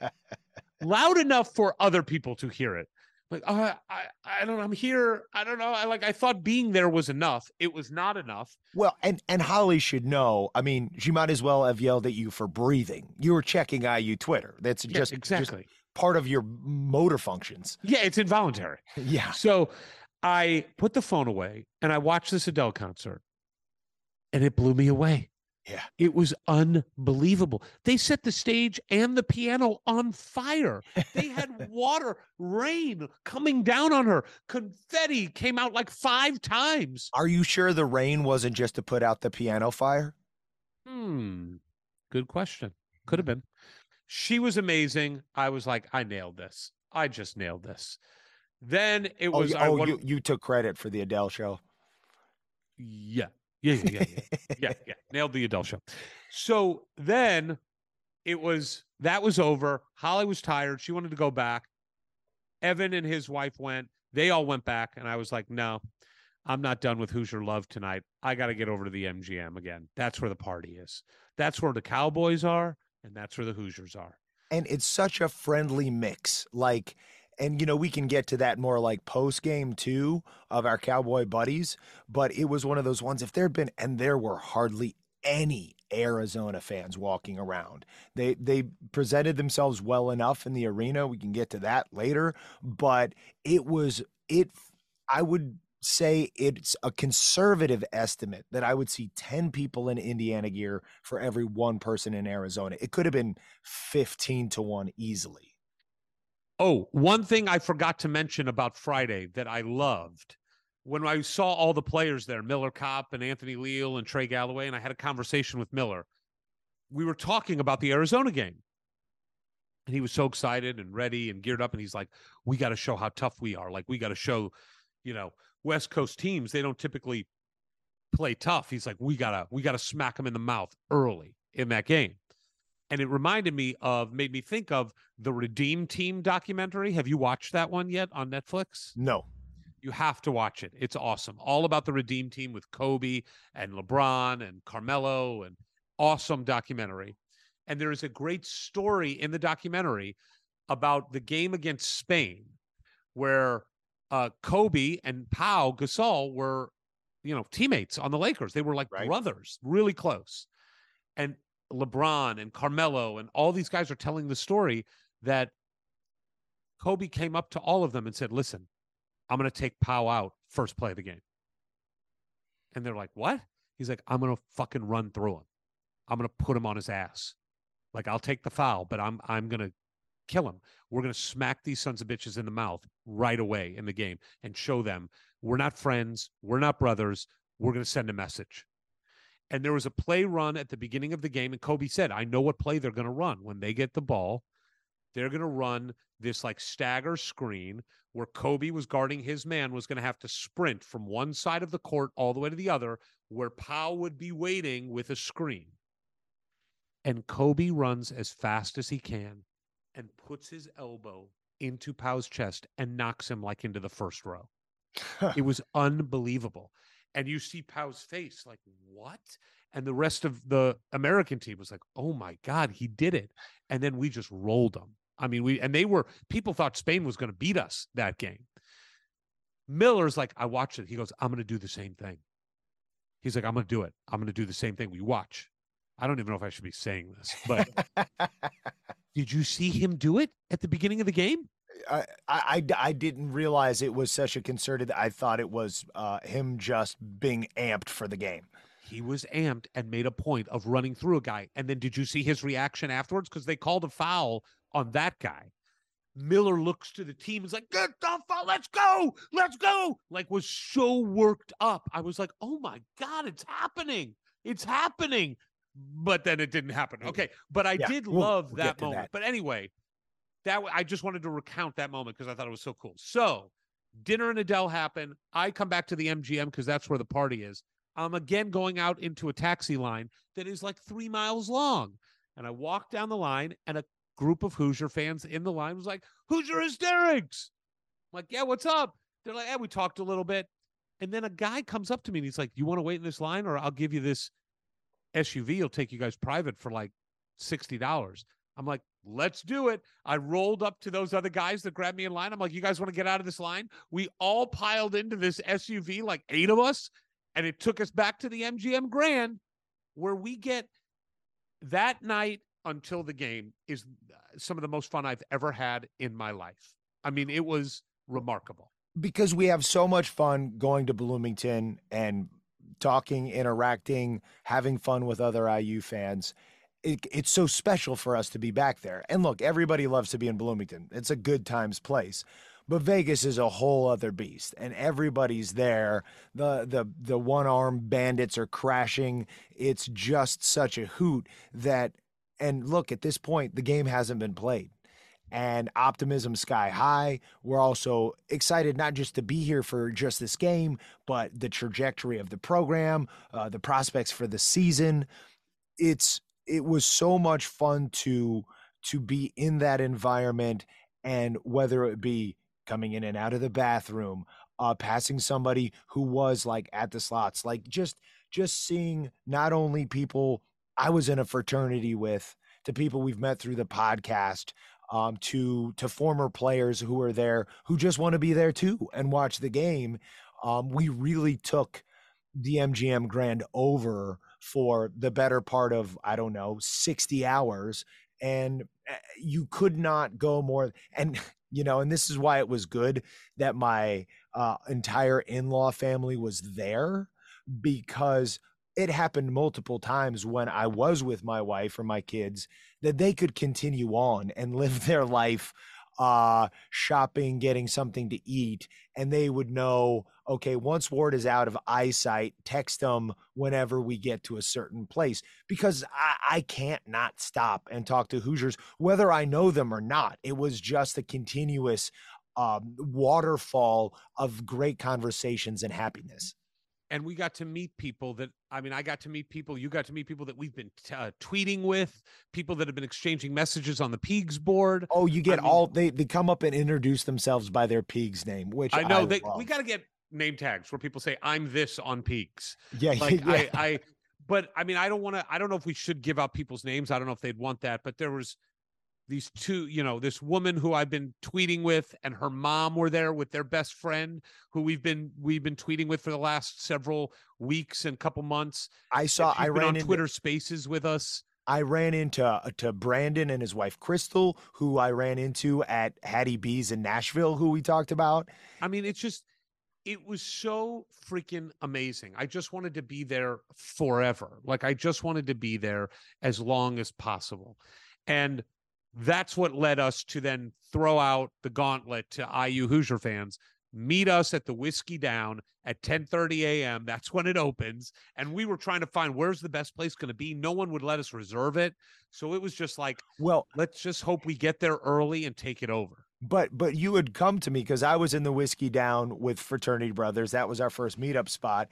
Loud enough for other people to hear it. Like, uh, I, I don't know. I'm here. I don't know. I like, I thought being there was enough. It was not enough. Well, and and Holly should know. I mean, she might as well have yelled at you for breathing. You were checking IU Twitter. That's Yeah, just just exactly. part of your motor functions. yeah, it's involuntary. Yeah. So I put the phone away and I watched this Adele concert and it blew me away. Yeah. It was unbelievable. They set the stage and the piano on fire. They had water, rain coming down on her. Confetti came out like five times. Are you sure the rain wasn't just to put out the piano fire? Hmm. Good question. Could have been. She was amazing. I was like, I nailed this. I just nailed this. Then it Oh, was I oh won- you, you took credit for the Adele show. yeah. Yeah, yeah, yeah, yeah. yeah. Nailed the Adele show. So then it was that was over. Holly was tired. She wanted to go back. Evan and his wife went. They all went back, and I was like, no, I'm not done with Hoosier Love tonight. I got to get over to the MGM again. That's where the party is. That's where the Cowboys are, and that's where the Hoosiers are. and it's such a friendly mix like and you know we can get to that more like post game too of our cowboy buddies but it was one of those ones if there had been and there were hardly any Arizona fans walking around. They they presented themselves well enough in the arena. We can get to that later, but it was it I would say it's a conservative estimate that I would see 10 people in Indiana gear for every one person in Arizona. It could have been 15 to 1 easily. Oh, one thing I forgot to mention about Friday that I loved when I saw all the players there, Miller Kopp and Anthony Leal and Trey Galloway, and I had a conversation with Miller. We were talking about the Arizona game. And he was so excited and ready and geared up. And he's like, we got to show how tough we are. Like, we got to show, you know, West Coast teams, they don't typically play tough. He's like, we gotta, we gotta smack them in the mouth early in that game. And it reminded me of, made me think of the Redeem Team documentary. Have you watched that one yet on Netflix? No. You have to watch it. It's awesome. All about the Redeem Team with Kobe and LeBron and Carmelo and awesome documentary. And there is a great story in the documentary about the game against Spain where uh, Kobe and Pau Gasol were, you know, teammates on the Lakers. They were like Right. brothers, really close. And LeBron and Carmelo and all these guys are telling the story that Kobe came up to all of them and said, "Listen, I'm going to take Pau out first play of the game." And they're like, "What?" He's like, "I'm going to fucking run through him. I'm going to put him on his ass. Like I'll take the foul, but I'm I'm going to kill him. We're going to smack these sons of bitches in the mouth right away in the game and show them we're not friends, we're not brothers. We're going to send a message." And there was a play run at the beginning of the game, and Kobe said, "I know what play they're going to run when they get the ball." they're going to run this like stagger screen where Kobe was guarding his man was going to have to sprint from one side of the court all the way to the other where Pau would be waiting with a screen. And Kobe runs as fast as he can and puts his elbow into Pau's chest and knocks him like into the first row. it was unbelievable. And you see Pau's face like, what? And the rest of the American team was like, oh my God, he did it. And then we just rolled them. I mean, we, and they were, people thought Spain was going to beat us that game. Miller's like, I watched it. He goes, I'm going to do the same thing. He's like, I'm going to do it. I'm going to do the same thing. We watch. I don't even know if I should be saying this, but did you see him do it at the beginning of the game? I, I, I didn't realize it was such a concerted. I thought it was uh, him just being amped for the game. He was amped and made a point of running through a guy. And then did you see his reaction afterwards? Because they called a foul on that guy. Miller looks to the team, is like, get the fuck, let's go, let's go. Like, was so worked up. I was like, oh my God, it's happening. It's happening. But then it didn't happen. Okay. But I Yeah, did we'll- love we'll that moment. that. But anyway, that I just wanted to recount that moment because I thought it was so cool. So dinner and Adele happen. I come back to the MGM because that's where the party is. I'm again going out into a taxi line that is like three miles long. And I walk down the line, and a group of Hoosier fans in the line was like, Hoosier hysterics. I'm like, yeah, what's up? They're like, yeah, we talked a little bit. And then a guy comes up to me and he's like, You want to wait in this line or I'll give you this SUV. It'll take you guys private for like $60. I'm like, let's do it. I rolled up to those other guys that grabbed me in line. I'm like, you guys want to get out of this line? We all piled into this SUV, like eight of us, and it took us back to the MGM Grand where we get that night until the game is uh, some of the most fun I've ever had in my life. I mean, it was remarkable. because we have so much fun going to Bloomington and talking, interacting, having fun with other IU fans. It, it's so special for us to be back there. And look, everybody loves to be in Bloomington. It's a good times place. But Vegas is a whole other beast, and everybody's there. the the The one arm bandits are crashing. It's just such a hoot that. And look, at this point, the game hasn't been played and optimism sky high. We're also excited not just to be here for just this game, but the trajectory of the program, uh, the prospects for the season. It's it was so much fun to to be in that environment, and whether it be coming in and out of the bathroom, uh, passing somebody who was like at the slots, like just just seeing not only people I was in a fraternity with, to people we've met through the podcast, um, to to former players who are there who just want to be there too and watch the game. Um, we really took the MGM Grand over for the better part of I don't know sixty hours, and uh, you could not go more. And you know, and this is why it was good that my uh, entire in-law family was there because it happened multiple times when I was with my wife or my kids that they could continue on and live their life uh shopping getting something to eat and they would know okay once ward is out of eyesight text them whenever we get to a certain place because i, I can't not stop and talk to hoosiers whether i know them or not. It was just a continuous um, waterfall of great conversations and happiness and we got to meet people that I mean, I got to meet people. You got to meet people that we've been t- uh, tweeting with, people that have been exchanging messages on the Peegs board. Oh, you get mean- all they they come up and introduce themselves by their pig's name, which I know I they, we got to get name tags where people say I'm this on Peegs. yeah, Like yeah. I, I, but I mean, I don't want to. I don't know if we should give out people's names. I don't know if they'd want that. But there was these two, you know, this woman who I've been tweeting with, and her mom were there with their best friend, who we've been we've been tweeting with for the last several weeks and couple months. I saw. I ran on into, Twitter Spaces with us. I ran into uh, to Brandon and his wife Crystal, who I ran into at Hattie B's in Nashville, who we talked about. I mean, it's just, it was so freaking amazing. I just wanted to be there forever. Like, I just wanted to be there as long as possible. And that's what led us to then throw out the gauntlet to IU Hoosier fans. Meet us at the Whiskey Down at 10:30 a.m. That's when it opens. And we were trying to find where's the best place going to be. No one would let us reserve it. So it was just like, Well, let's just hope we get there early and take it over. but but you had come to me because I was in the whiskey down with fraternity brothers. That was our first meetup spot.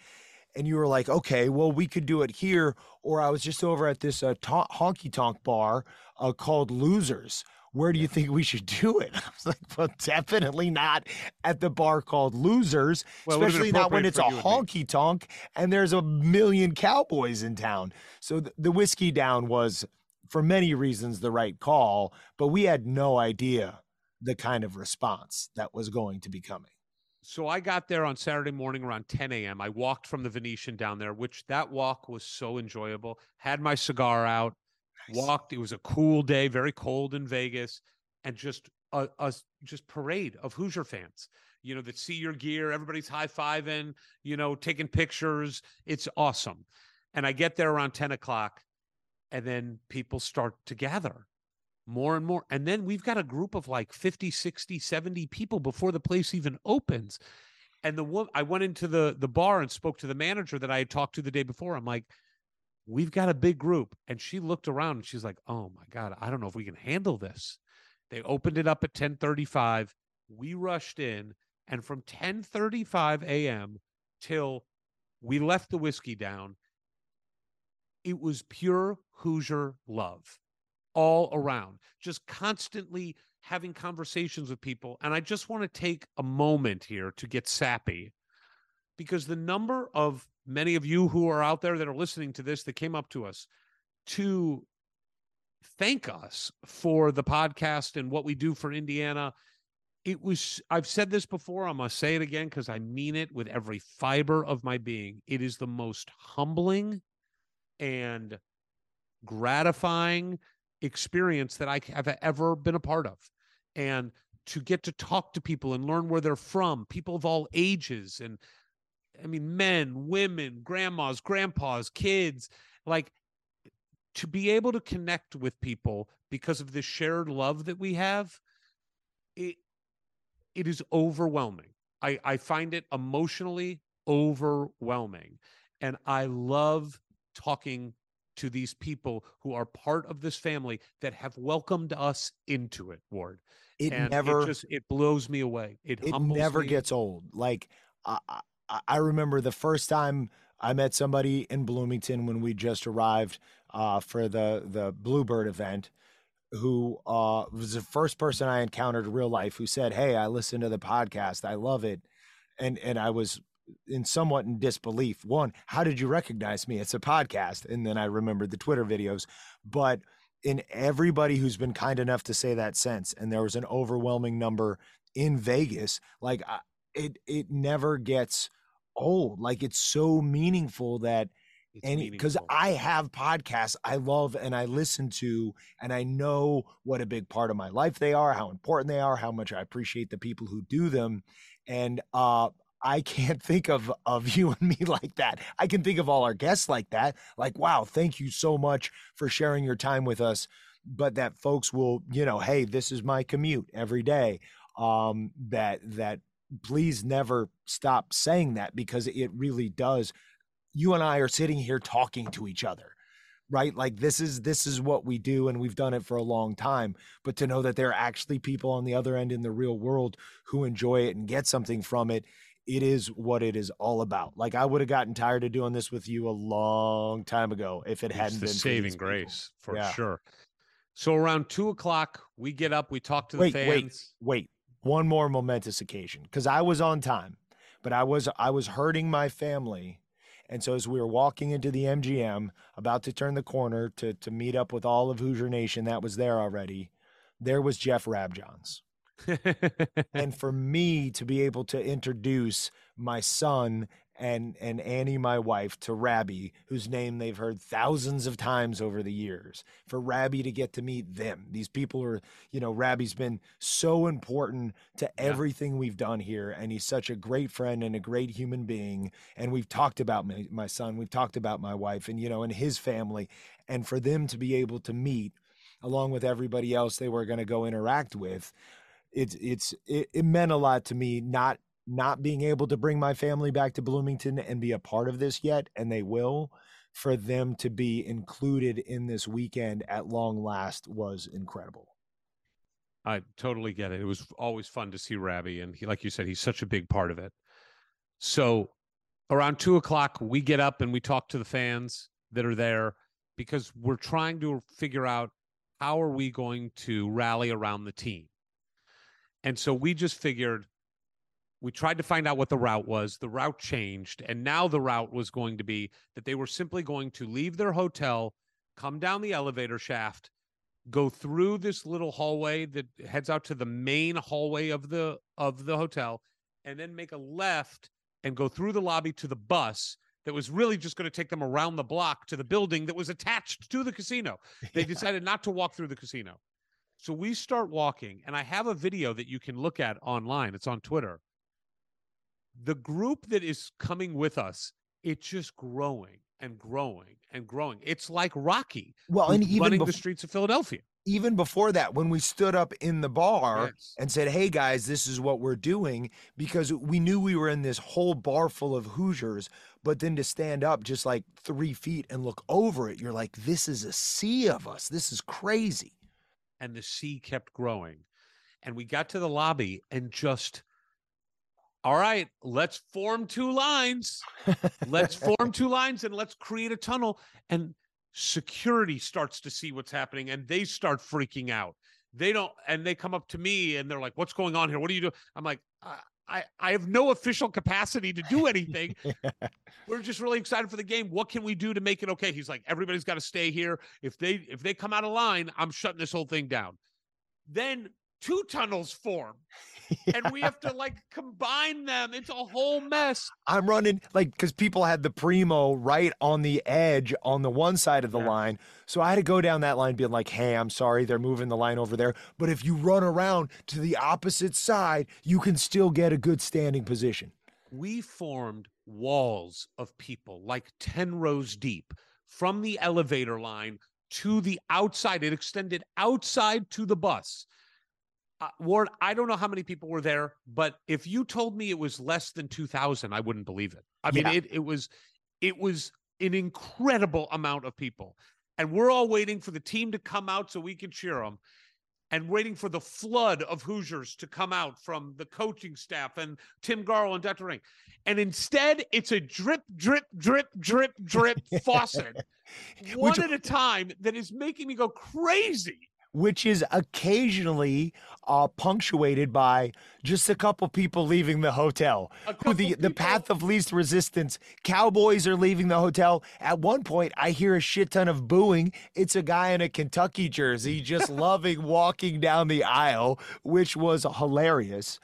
And you were like, okay, well, we could do it here. Or I was just over at this uh, ta- honky tonk bar uh, called Losers. Where do you think we should do it? I was like, well, definitely not at the bar called Losers, Well, it would've been especially not when it's a you and me. honky tonk and there's a million cowboys in town. So th- the whiskey down was, for many reasons, the right call, but we had no idea the kind of response that was going to be coming. So I got there on Saturday morning around 10 a.m. I walked from the Venetian down there, which that walk was so enjoyable. Had my cigar out, walked. It was a cool day, very cold in Vegas, and just a just parade of Hoosier fans. You know that see your gear, everybody's high fiving, you know, taking pictures. It's awesome. And I get there around 10 o'clock, and then people start to gather. More and more. And then we've got a group of like 50, 60, 70 people before the place even opens. And the one I went into the the bar and spoke to the manager that I had talked to the day before. I'm like, we've got a big group. And she looked around and she's like, Oh my God, I don't know if we can handle this. They opened it up at 1035. We rushed in, and from 1035 a.m. till we left the whiskey down, it was pure Hoosier love all around, just constantly having conversations with people. And I just want to take a moment here to get sappy because the number of many of you who are out there that are listening to this that came up to us to thank us for the podcast and what we do for Indiana. It was, I've said this before, I'm going to say it again because I mean it with every fiber of my being. It is the most humbling and gratifying experience that I have ever been a part of. And to get to talk to people and learn where they're from, people of all ages and I mean men, women, grandmas, grandpas, kids, like to be able to connect with people because of the shared love that we have it it is overwhelming i i find it emotionally overwhelming and i love talking to these people who are part of this family that have welcomed us into it ward It and never it just it blows me away it, it never me. gets old. Like I, I, I remember the first time I met somebody in Bloomington when we just arrived uh, for the the Bluebird event, who uh, was the first person I encountered in real life who said, "Hey, I listened to the podcast. I love it," and and I was in somewhat in disbelief. One, how did you recognize me? It's a podcast, and then I remembered the Twitter videos, but in everybody who's been kind enough to say that since, and there was an overwhelming number in Vegas. Like I- it, it never gets old. Like it's so meaningful that It's any because. I have podcasts I love and I listen to, and I know what a big part of my life they are, how important they are, how much I appreciate the people who do them, and uh, I can't think of of you and me like that. I can think of all our guests like that. Like, wow, thank you so much for sharing your time with us. But that folks will, you know, hey, this is my commute every day. Um, that that please never stop saying that because it really does. You and I are sitting here talking to each other right like this is this is what we do and we've done it for a long time but to know that there are actually people on the other end in the real world who enjoy it and get something from it it is what it is all about like i would have gotten tired of doing this with you a long time ago if it It's hadn't been for saving people. grace for Yeah. sure so around two o'clock we get up we talk to the wait fans wait wait one more momentous occasion because i was on time but i was i was hurting my family and so as we were walking into the mgm about to turn the corner to to meet up with all of hoosier nation that was there already there was jeff rabjohns and for me to be able to introduce my son and and Annie, my wife, to Rabbi, whose name they've heard thousands of times over the years, for Rabbi to get to meet them. These people are, you know, Rabbi's been so important to Yeah. everything we've done here, and he's such a great friend and a great human being. And we've talked about my, my son, we've talked about my wife, and you know, and his family, and for them to be able to meet along with everybody else they were going to go interact with it's it's it, it meant a lot to me not not being able to bring my family back to Bloomington and be a part of this yet and they will for them to be included in this weekend at long last was incredible I totally get it. It was always fun to see Rabbi, and he, like you said, he's such a big part of it. So, around two o'clock, we get up and we talk to the fans that are there because we're trying to figure out how are we going to rally around the team. And so we just figured we tried to find out what the route was. The route changed, and now the route was going to be that they were simply going to leave their hotel, come down the elevator shaft, go through this little hallway that heads out to the main hallway of the of the hotel and then make a left and go through the lobby to the bus that was really just going to take them around the block to the building that was attached to the casino. They decided not to walk through the casino. So we start walking and I have a video that you can look at online. It's on Twitter. The group that is coming with us, it's just growing and growing and growing. It's like Rocky well and even running bef- the streets of Philadelphia. even before that, when we stood up in the bar Yes. and said, Hey guys, this is what we're doing, because we knew we were in this whole bar full of Hoosiers. But then to stand up just like three feet and look over it, you're like, This is a sea of us. This is crazy. And the sea kept growing. And we got to the lobby and just, all right, let's form two lines. Let's form two lines and let's create a tunnel. And security starts to see what's happening and they start freaking out. They don't, and they come up to me and they're like, what's going on here? What are you doing? I'm like, I, I, have no official capacity to do anything. We're just really excited for the game. What can we do to make it okay? He's like, everybody's got to stay here. If they if they come out of line, I'm shutting this whole thing down. Then two tunnels form, and we have to like combine them. It's a whole mess. I'm running like because people had the primo right on the edge on the one side of the Yeah. line. So I had to go down that line being like, hey, I'm sorry, they're moving the line over there. But if you run around to the opposite side, you can still get a good standing position. We formed walls of people, like ten rows deep, from the elevator line to the outside. It extended outside to the bus. Uh, Ward, I don't know how many people were there, but if you told me it was less than 2,000, I wouldn't believe it. I mean, Yeah. it, it was, it was an incredible amount of people. And we're all waiting for the team to come out so we can cheer them and waiting for the flood of Hoosiers to come out from the coaching staff and Tim Garl and Dr. Rink. And instead, it's a drip, drip, drip, drip, drip faucet, one Which- at a time, that is making me go crazy. Which is occasionally uh, punctuated by just a couple people leaving the hotel. Who the, the path of least resistance. Cowboys are leaving the hotel. At one point, I hear a shit ton of booing. It's a guy in a Kentucky jersey just loving walking down the aisle, which was hilarious.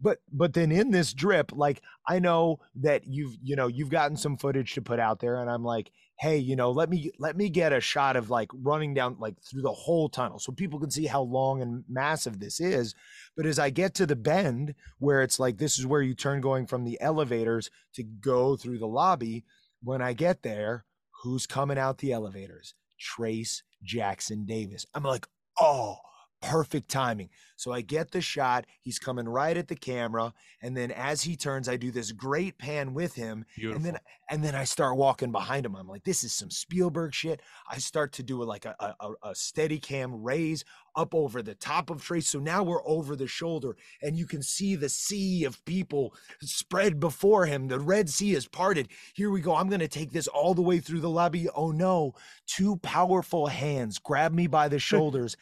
But but then in this drip, like I know that you've you know you've gotten some footage to put out there, and I'm like, hey, you know, let me let me get a shot of like running down like through the whole tunnel so people can see how long and massive this is. But as I get to the bend where it's like this is where you turn going from the elevators to go through the lobby, when I get there, who's coming out the elevators? Trace Jackson Davis. I'm like, oh, perfect timing. So I get the shot. He's coming right at the camera. And then as he turns, I do this great pan with him. Beautiful. And then and then I start walking behind him. I'm like, this is some Spielberg shit. I start to do a, like a, a, a steady cam raise up over the top of Trayce. So now we're over the shoulder and you can see the sea of people spread before him. The Red Sea is parted. Here we go. I'm going to take this all the way through the lobby. Oh no. Two powerful hands grab me by the shoulders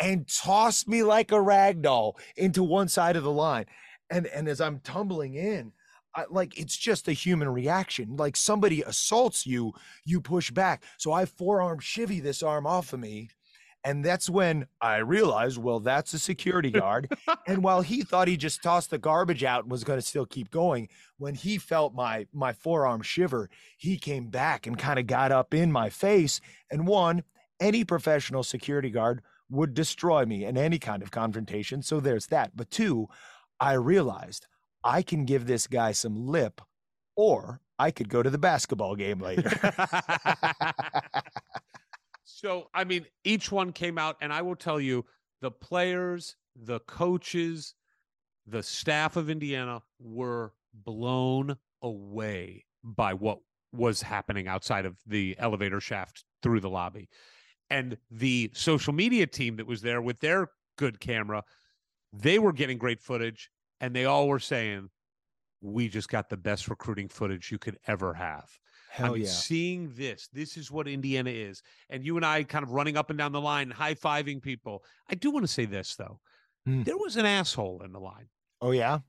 and toss me like a rag doll into one side of the line. And, and as I'm tumbling in, I, like it's just a human reaction. Like somebody assaults you, you push back. So I forearm shiver this arm off of me. And that's when I realized, well, that's a security guard. and while he thought he just tossed the garbage out and was going to still keep going, when he felt my my forearm shiver, he came back and kind of got up in my face. And one, any professional security guard would destroy me in any kind of confrontation. So there's that. But two, I realized I can give this guy some lip, or I could go to the basketball game later. so, I mean, each one came out, and I will tell you the players, the coaches, the staff of Indiana were blown away by what was happening outside of the elevator shaft through the lobby. And the social media team that was there with their good camera, they were getting great footage, and they all were saying, We just got the best recruiting footage you could ever have. Hell I'm yeah. seeing this. This is what Indiana is. And you and I kind of running up and down the line, high fiving people. I do want to say this, though. Hmm. There was an asshole in the line. Oh yeah.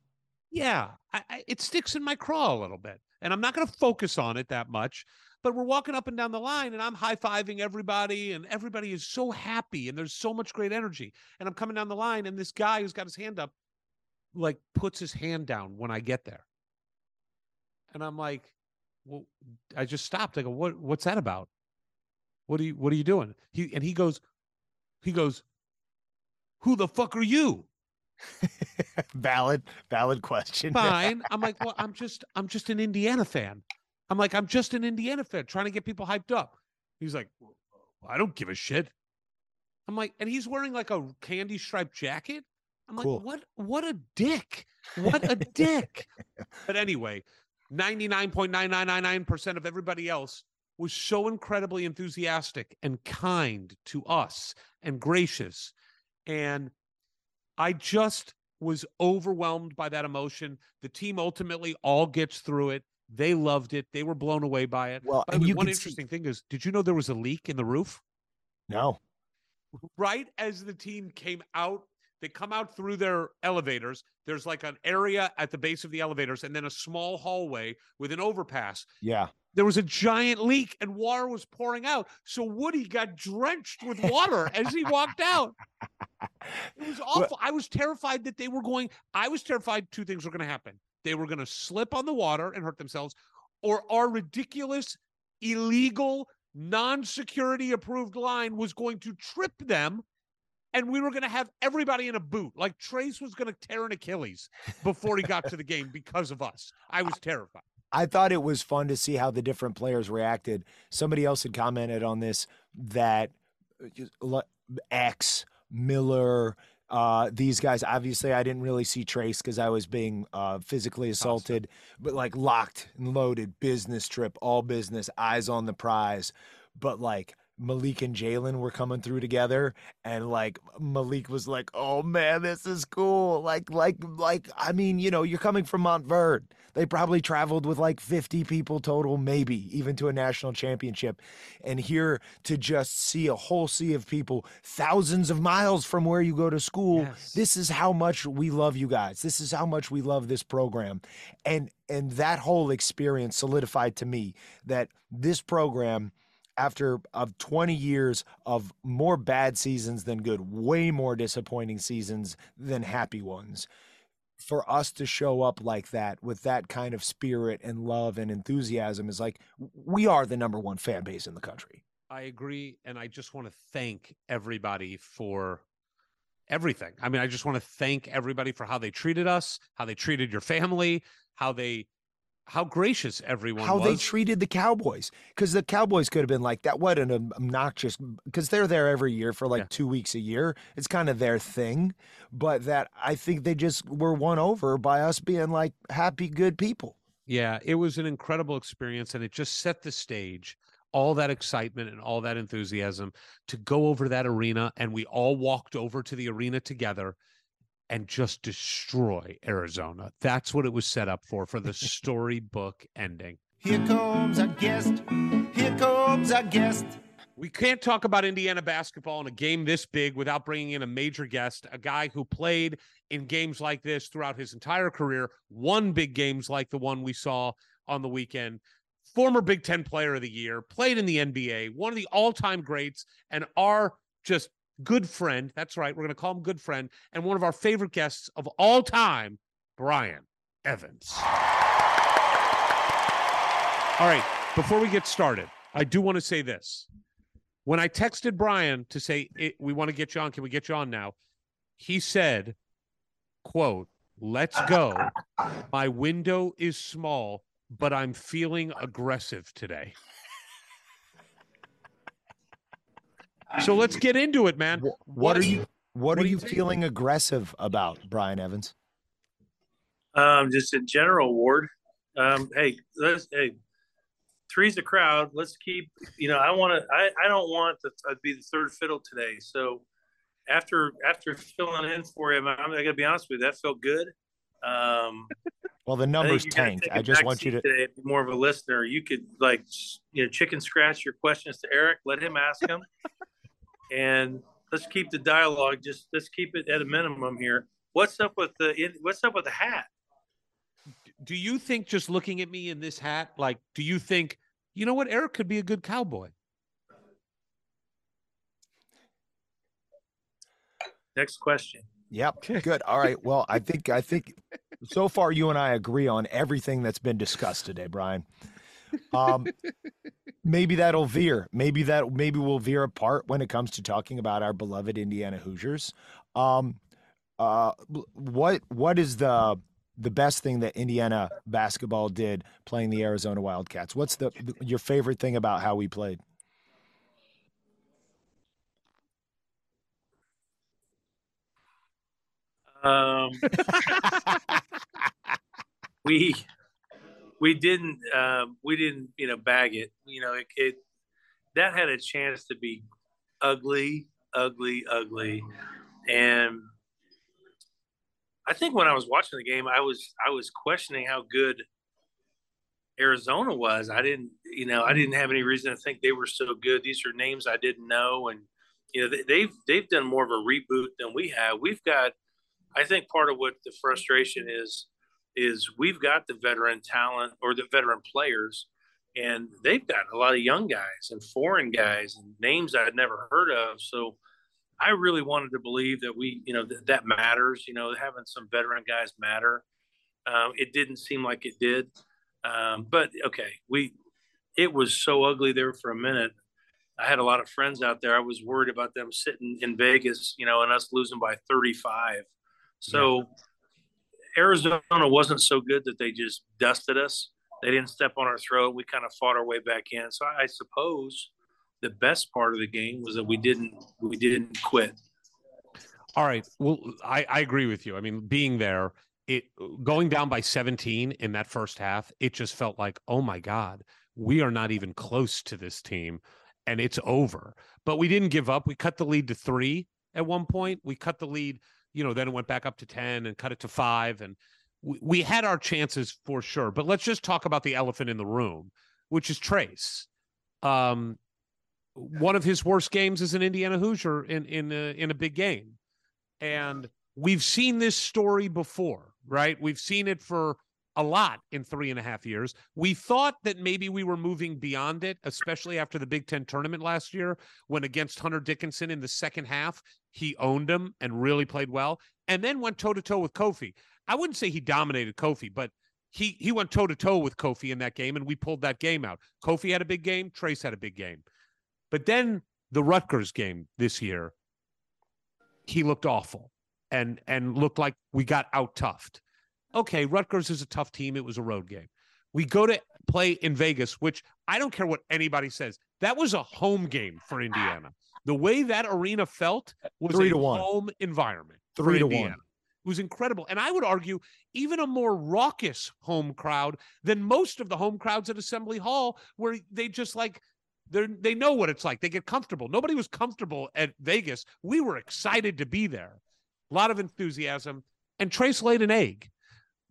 Yeah, I, I, it sticks in my craw a little bit. And I'm not going to focus on it that much. But we're walking up and down the line, and I'm high fiving everybody, and everybody is so happy, and there's so much great energy. And I'm coming down the line, and this guy who's got his hand up, like, puts his hand down when I get there. And I'm like, well, I just stopped. I go, what what's that about? What are you what are you doing? He and he goes, he goes, Who the fuck are you? valid, valid question. Fine. I'm like, well, I'm just I'm just an Indiana fan. I'm like, I'm just an Indiana fan trying to get people hyped up. He's like, "Well, I don't give a shit. I'm like, and he's wearing like a candy striped jacket. I'm Cool. like, what? What a dick! What a dick! But anyway, 99.9999% of everybody else was so incredibly enthusiastic and kind to us and gracious. And I just was overwhelmed by that emotion. The team ultimately all gets through it. They loved it. They were blown away by it. Well, By and way, you one can see- interesting thing is, did you know there was a leak in the roof? No. right as the team came out they come out through their elevators there's like an area at the base of the elevators and then a small hallway with an overpass Yeah. there was a giant leak and water was pouring out so woody got drenched with water as he walked out it was awful i was terrified that they were going i was terrified two things were going to happen they were going to slip on the water and hurt themselves or our ridiculous illegal non-security approved line was going to trip them and we were going to have everybody in a boot. Like Trayce was going to tear an achilles before he got to the game because of us. I was terrified. I thought it was fun to see how the different players reacted. Somebody else had commented on this that uh, X, Miller, uh, these guys. Obviously, I didn't really see Trayce because I was being uh, physically assaulted, but like locked and loaded, business trip, all business, eyes on the prize. But like Malik and Jalen were coming through together, and like Malik was like, "Oh man, this is cool!" Like, like, like. I mean, you know, you're coming from Montverde. They probably traveled with like 50 people total, maybe even to a national championship. And here to just see a whole sea of people, thousands of miles from where you go to school. Yes. This is how much we love you guys. This is how much we love this program. And and that whole experience solidified to me that this program after of 20 years of more bad seasons than good, way more disappointing seasons than happy ones. For us to show up like that with that kind of spirit and love and enthusiasm is like we are the number one fan base in the country. I agree. And I just want to thank everybody for everything. I mean, I just want to thank everybody for how they treated us, how they treated your family, how they, how gracious everyone How they treated the Cowboys, because the Cowboys could have been like that. What an obnoxious, because they're there every year for like Yeah. two weeks a year. It's kind of their thing, but that I think they just were won over by us being like happy, good people. yeah, it was an incredible experience. And it just set the stage, all that excitement and all that enthusiasm to go over that arena. And we all walked over to the arena together and just destroy Arizona. That's what it was set up for, for the storybook ending. Here comes our guest. Here comes our guest. We can't talk about Indiana basketball in a game this big without bringing in a major guest, a guy who played in games like this throughout his entire career, won big games like the one we saw on the weekend, former Big Ten player of the year, played in the NBA, one of the all time greats, and our just good friend. That's right. We're going to call him good friend, and one of our favorite guests of all time, Brian Evans. All right. Before we get started, I do want to say this. When I texted Brian to say we want to get you on, can we get you on now? He said, "quote Let's go. My window is small, but I'm feeling aggressive today." So let's get into it, man. Wh- What, are you? What, what are you you think? feeling aggressive about, Brian Evans? Um, just in general, Ward. Um, hey, let's hey, three's a crowd. Let's keep. You know, I want to. I, I don't want to uh, be the third fiddle today. So after after filling in for him, I'm, I got to be honest with you. That felt good. Um, Well, the numbers you tanked. I just want you to. today, be more of a listener. You could like you know chicken scratch your questions to Eric. Let him ask them, and let's keep the dialogue. Just let's keep it at a minimum here. What's up with the What's up with the hat? Do you think just looking at me in this hat, like, do you think, you know what, Eric could be a good cowboy? Next question. Yep. Good. All right. Well, I think I think so far you and I agree on everything that's been discussed today, Brian. Um, maybe that'll veer. Maybe that maybe we'll veer apart when it comes to talking about our beloved Indiana Hoosiers. Um, uh, what what is the the best thing that Indiana basketball did playing the Arizona Wildcats? What's the your favorite thing about how we played? Um, we we didn't um, we didn't you know bag it. You know it, it that had a chance to be ugly, ugly, ugly, and I think when I was watching the game, I was I was questioning how good Arizona was. I didn't you know I didn't have any reason to think they were so good. These are names I didn't know, and you know they, they've they've done more of a reboot than we have. We've got I think part of what the frustration is is we've got the veteran talent or the veteran players, and they've got a lot of young guys and foreign guys and names I'd never heard of. So I really wanted to believe that we, you know, th- that matters. You know, having some veteran guys matter. Um, it didn't seem like it did, um, but okay, we. It was so ugly there for a minute. I had a lot of friends out there. I was worried about them sitting in Vegas, you know, and us losing by 35. So. Yeah Arizona wasn't so good that they just dusted us. They didn't step on our throat. We kind of fought our way back in. So I suppose the best part of the game was that we didn't we didn't quit. All right. Well, I, I agree with you. I mean, being there, it going down by 17 in that first half, it just felt like, oh my God, we are not even close to this team and it's over. But we didn't give up. We cut the lead to three at one point. We cut the lead you know, then it went back up to 10 and cut it to five. And we, we had our chances for sure. But let's just talk about the elephant in the room, which is Trayce. Um, one of his worst games is an Indiana Hoosier in in a, in a big game, and we've seen this story before, right? We've seen it for a lot in three and a half years. We thought that maybe we were moving beyond it, especially after the Big Ten tournament last year, when against Hunter Dickinson in the second half, he owned him and really played well, and then went toe to toe with Kofi. I wouldn't say he dominated Kofi, but he he went toe to toe with Kofi in that game, and we pulled that game out. Kofi had a big game, Trayce had a big game, but then the Rutgers game this year, he looked awful and and looked like we got out toughed okay, Rutgers is a tough team. It was a road game. We go to play in Vegas, which I don't care what anybody says. That was a home game for Indiana. The way that arena felt was Three a to one. home environment. Three to Indiana. one. It was incredible. And I would argue even a more raucous home crowd than most of the home crowds at Assembly Hall, where they just like they they know what it's like. They get comfortable. Nobody was comfortable at Vegas. We were excited to be there. A lot of enthusiasm. And Trayce laid an egg.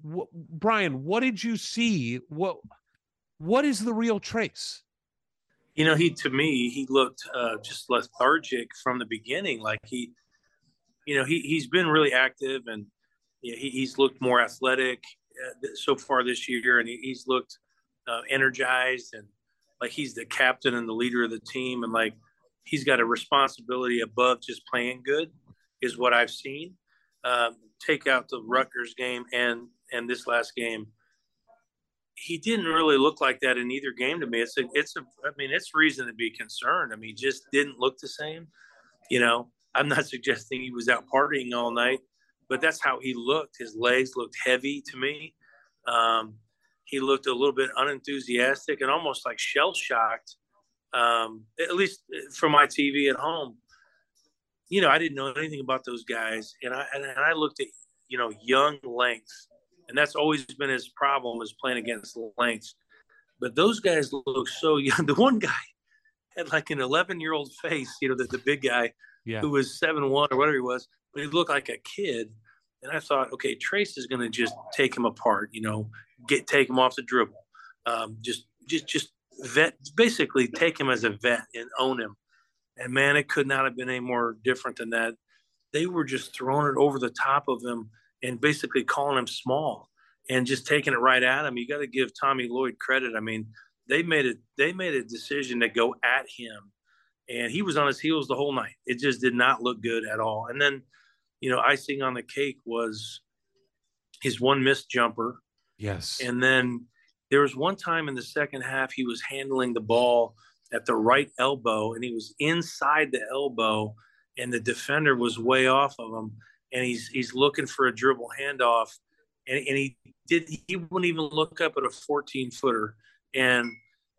Wh- Brian, what did you see? What what is the real Trayce? You know, he to me he looked uh, just lethargic from the beginning. Like he, you know, he he's been really active and you know, he, he's looked more athletic uh, so far this year, and he, he's looked uh, energized and like he's the captain and the leader of the team, and like he's got a responsibility above just playing good, is what I've seen. Um, take out the Rutgers game and and this last game, he didn't really look like that in either game to me. It's a, it's a, I mean, it's reason to be concerned. I mean, he just didn't look the same. You know, I'm not suggesting he was out partying all night, but that's how he looked. His legs looked heavy to me. Um, he looked a little bit unenthusiastic and almost like shell shocked. Um, at least from my TV at home, you know, I didn't know anything about those guys, and I and I looked at you know young length and that's always been his problem is playing against length. But those guys look so young. The one guy had like an 11 year old face, you know, the, the big guy Yeah. who was seven one or whatever he was, but he looked like a kid. And I thought, okay, Trayce is going to just take him apart, you know, get take him off the dribble, um, just just just vet, basically take him as a vet and own him. And man, it could not have been any more different than that. They were just throwing it over the top of him and basically calling him small and just taking it right at him. You got to give Tommy Lloyd credit. I mean, they made it. They made a decision to go at him, and he was on his heels the whole night. It just did not look good at all. And then, you know, icing on the cake was his one missed jumper, Yes. and then there was one time in the second half he was handling the ball at the right elbow, and he was inside the elbow, and the defender was way off of him, and he's he's looking for a dribble handoff, and, and he did he wouldn't even look up at a 14 footer, and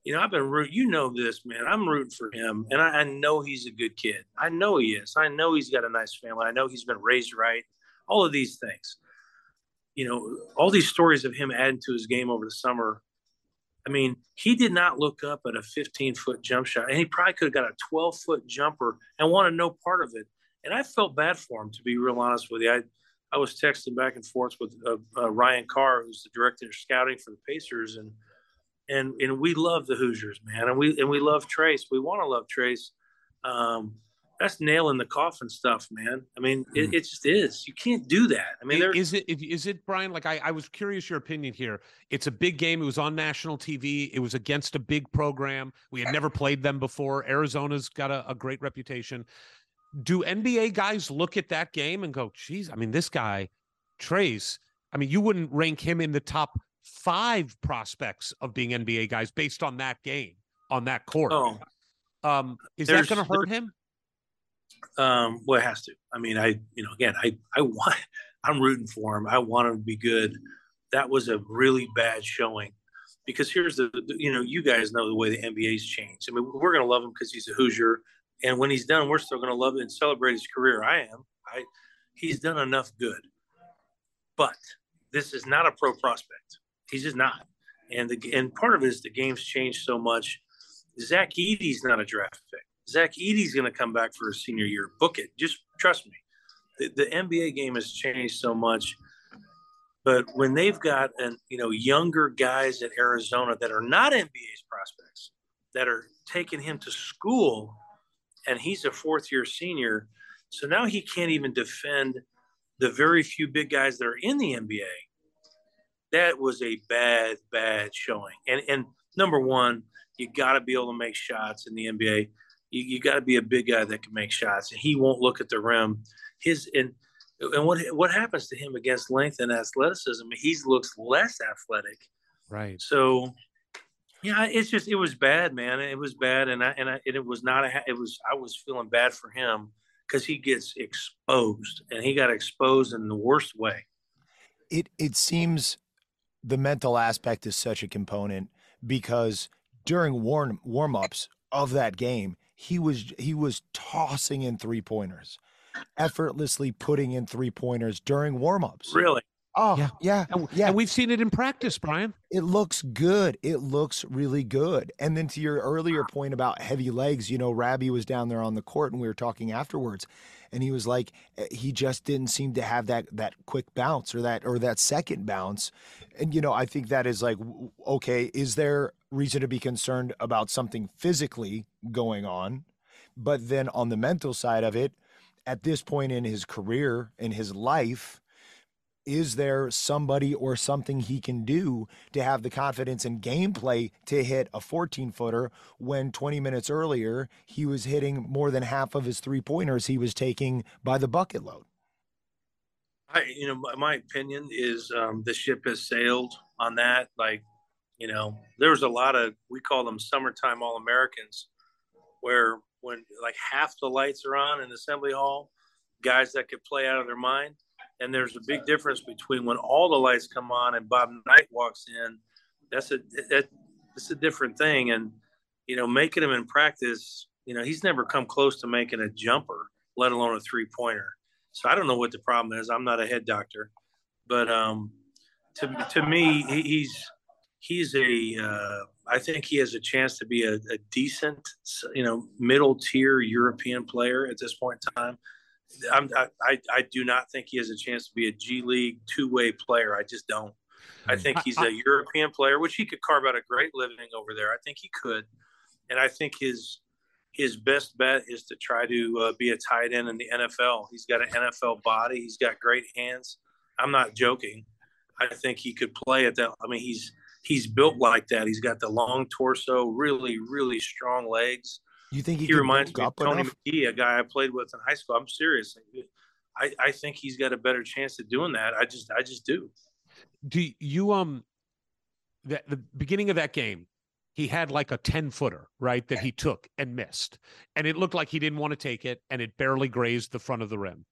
you know I've been root you know this man I'm rooting for him, and I, I know he's a good kid. I know he is. I know he's got a nice family. I know he's been raised right. All of these things. You know, all these stories of him adding to his game over the summer. I mean, he did not look up at a 15 foot jump shot, and he probably could have got a 12 foot jumper and wanted no part of it. And I felt bad for him, to be real honest with you. I, I was texting back and forth with uh, uh, Ryan Carr, who's the director of scouting for the Pacers, and and and we love the Hoosiers, man, and we and we love Trayce. We want to love Trayce. Um, that's nailing the coffin stuff, man. I mean, it, it just is. You can't do that. I mean, is it is it Brian? Like I, I was curious your opinion here. It's a big game. It was on national TV. It was against a big program. We had never played them before. Arizona's got a, a great reputation. Do NBA guys look at that game and go, "Geez, I mean, this guy, Trayce. I mean, you wouldn't rank him in the top five prospects of being NBA guys based on that game on that court. Oh, um, is that going to hurt him? um, well, it has to. I mean, I you know, again, I I want. I'm rooting for him. I want him to be good. That was a really bad showing. Because here's the, the- you know, you guys know the way the NBA's changed. I mean, we're going to love him because he's a Hoosier, and when he's done, we're still going to love and celebrate his career. I am. I, he's done enough good, but this is not a pro prospect. He's just not. And the and part of it is the game's changed so much. Zach Edey's not a draft pick. Zach Edey's going to come back for his senior year. Book it. Just trust me. The, the NBA game has changed so much. But when they've got an you know younger guys at Arizona that are not NBA's prospects that are taking him to school, and he's a fourth year senior, so now he can't even defend the very few big guys that are in the NBA. That was a bad, bad showing. And and number one, you got to be able to make shots in the NBA. You, you got to be a big guy that can make shots, and he won't look at the rim. His and and what what happens to him against length and athleticism? He looks less athletic. Right. So, yeah, it's just it was bad, man. It was bad, and I and, I, and it was not a. ha- It was I was feeling bad for him because he gets exposed, and he got exposed in the worst way. it it seems the mental aspect is such a component because during warm warm-ups of that game he was he was tossing in three pointers effortlessly putting in three pointers during warm-ups Really, oh Yeah. yeah And, yeah and we've seen it in practice, Brian. it looks good. It looks really good. And then to your earlier point about heavy legs, you know, Rabbi was down there on the court and we were talking afterwards and he was like eh, he just didn't seem to have that that quick bounce or that or that second bounce. And you know, I think that is like okay, is there reason to be concerned about something physically going on? But then on the mental side of it, at this point in his career, in his life, is there somebody or something he can do to have the confidence and gameplay to hit a 14 footer when 20 minutes earlier he was hitting more than half of his three pointers he was taking by the bucket load? I you know my, opinion is um, the ship has sailed on that. Like, you know, there was a lot of we call them summertime All Americans, where when like half the lights are on in Assembly Hall, guys that could play out of their mind. And there's a big difference between when all the lights come on and Bob Knight walks in. That's a that, it's a different thing. And you know, making him in practice, you know, he's never come close to making a jumper, let alone a three pointer. So I don't know what the problem is. I'm not a head doctor, but um, to to me, he, he's he's a. Uh, I think he has a chance to be a, a decent, you know, middle tier European player at this point in time. I'm, I, I I do not think he has a chance to be a G League two way player. I just don't. I think he's a European player, which he could carve out a great living over there. I think he could, and I think his his best bet is to try to uh, be a tight end in the NFL. He's got an NFL body. He's got great hands. I'm not joking. I think he could play at that. I mean, he's he's built like that. He's got the long torso, really, really strong legs. You think he, He reminds me of Tony enough? McGee, a guy I played with in high school. I'm serious. I, I think he's got a better chance of doing that. I just I just do. Do you um the the beginning of that game, he had like a 10 footer, right? That he took and missed. And it looked like he didn't want to take it, and it barely grazed the front of the rim.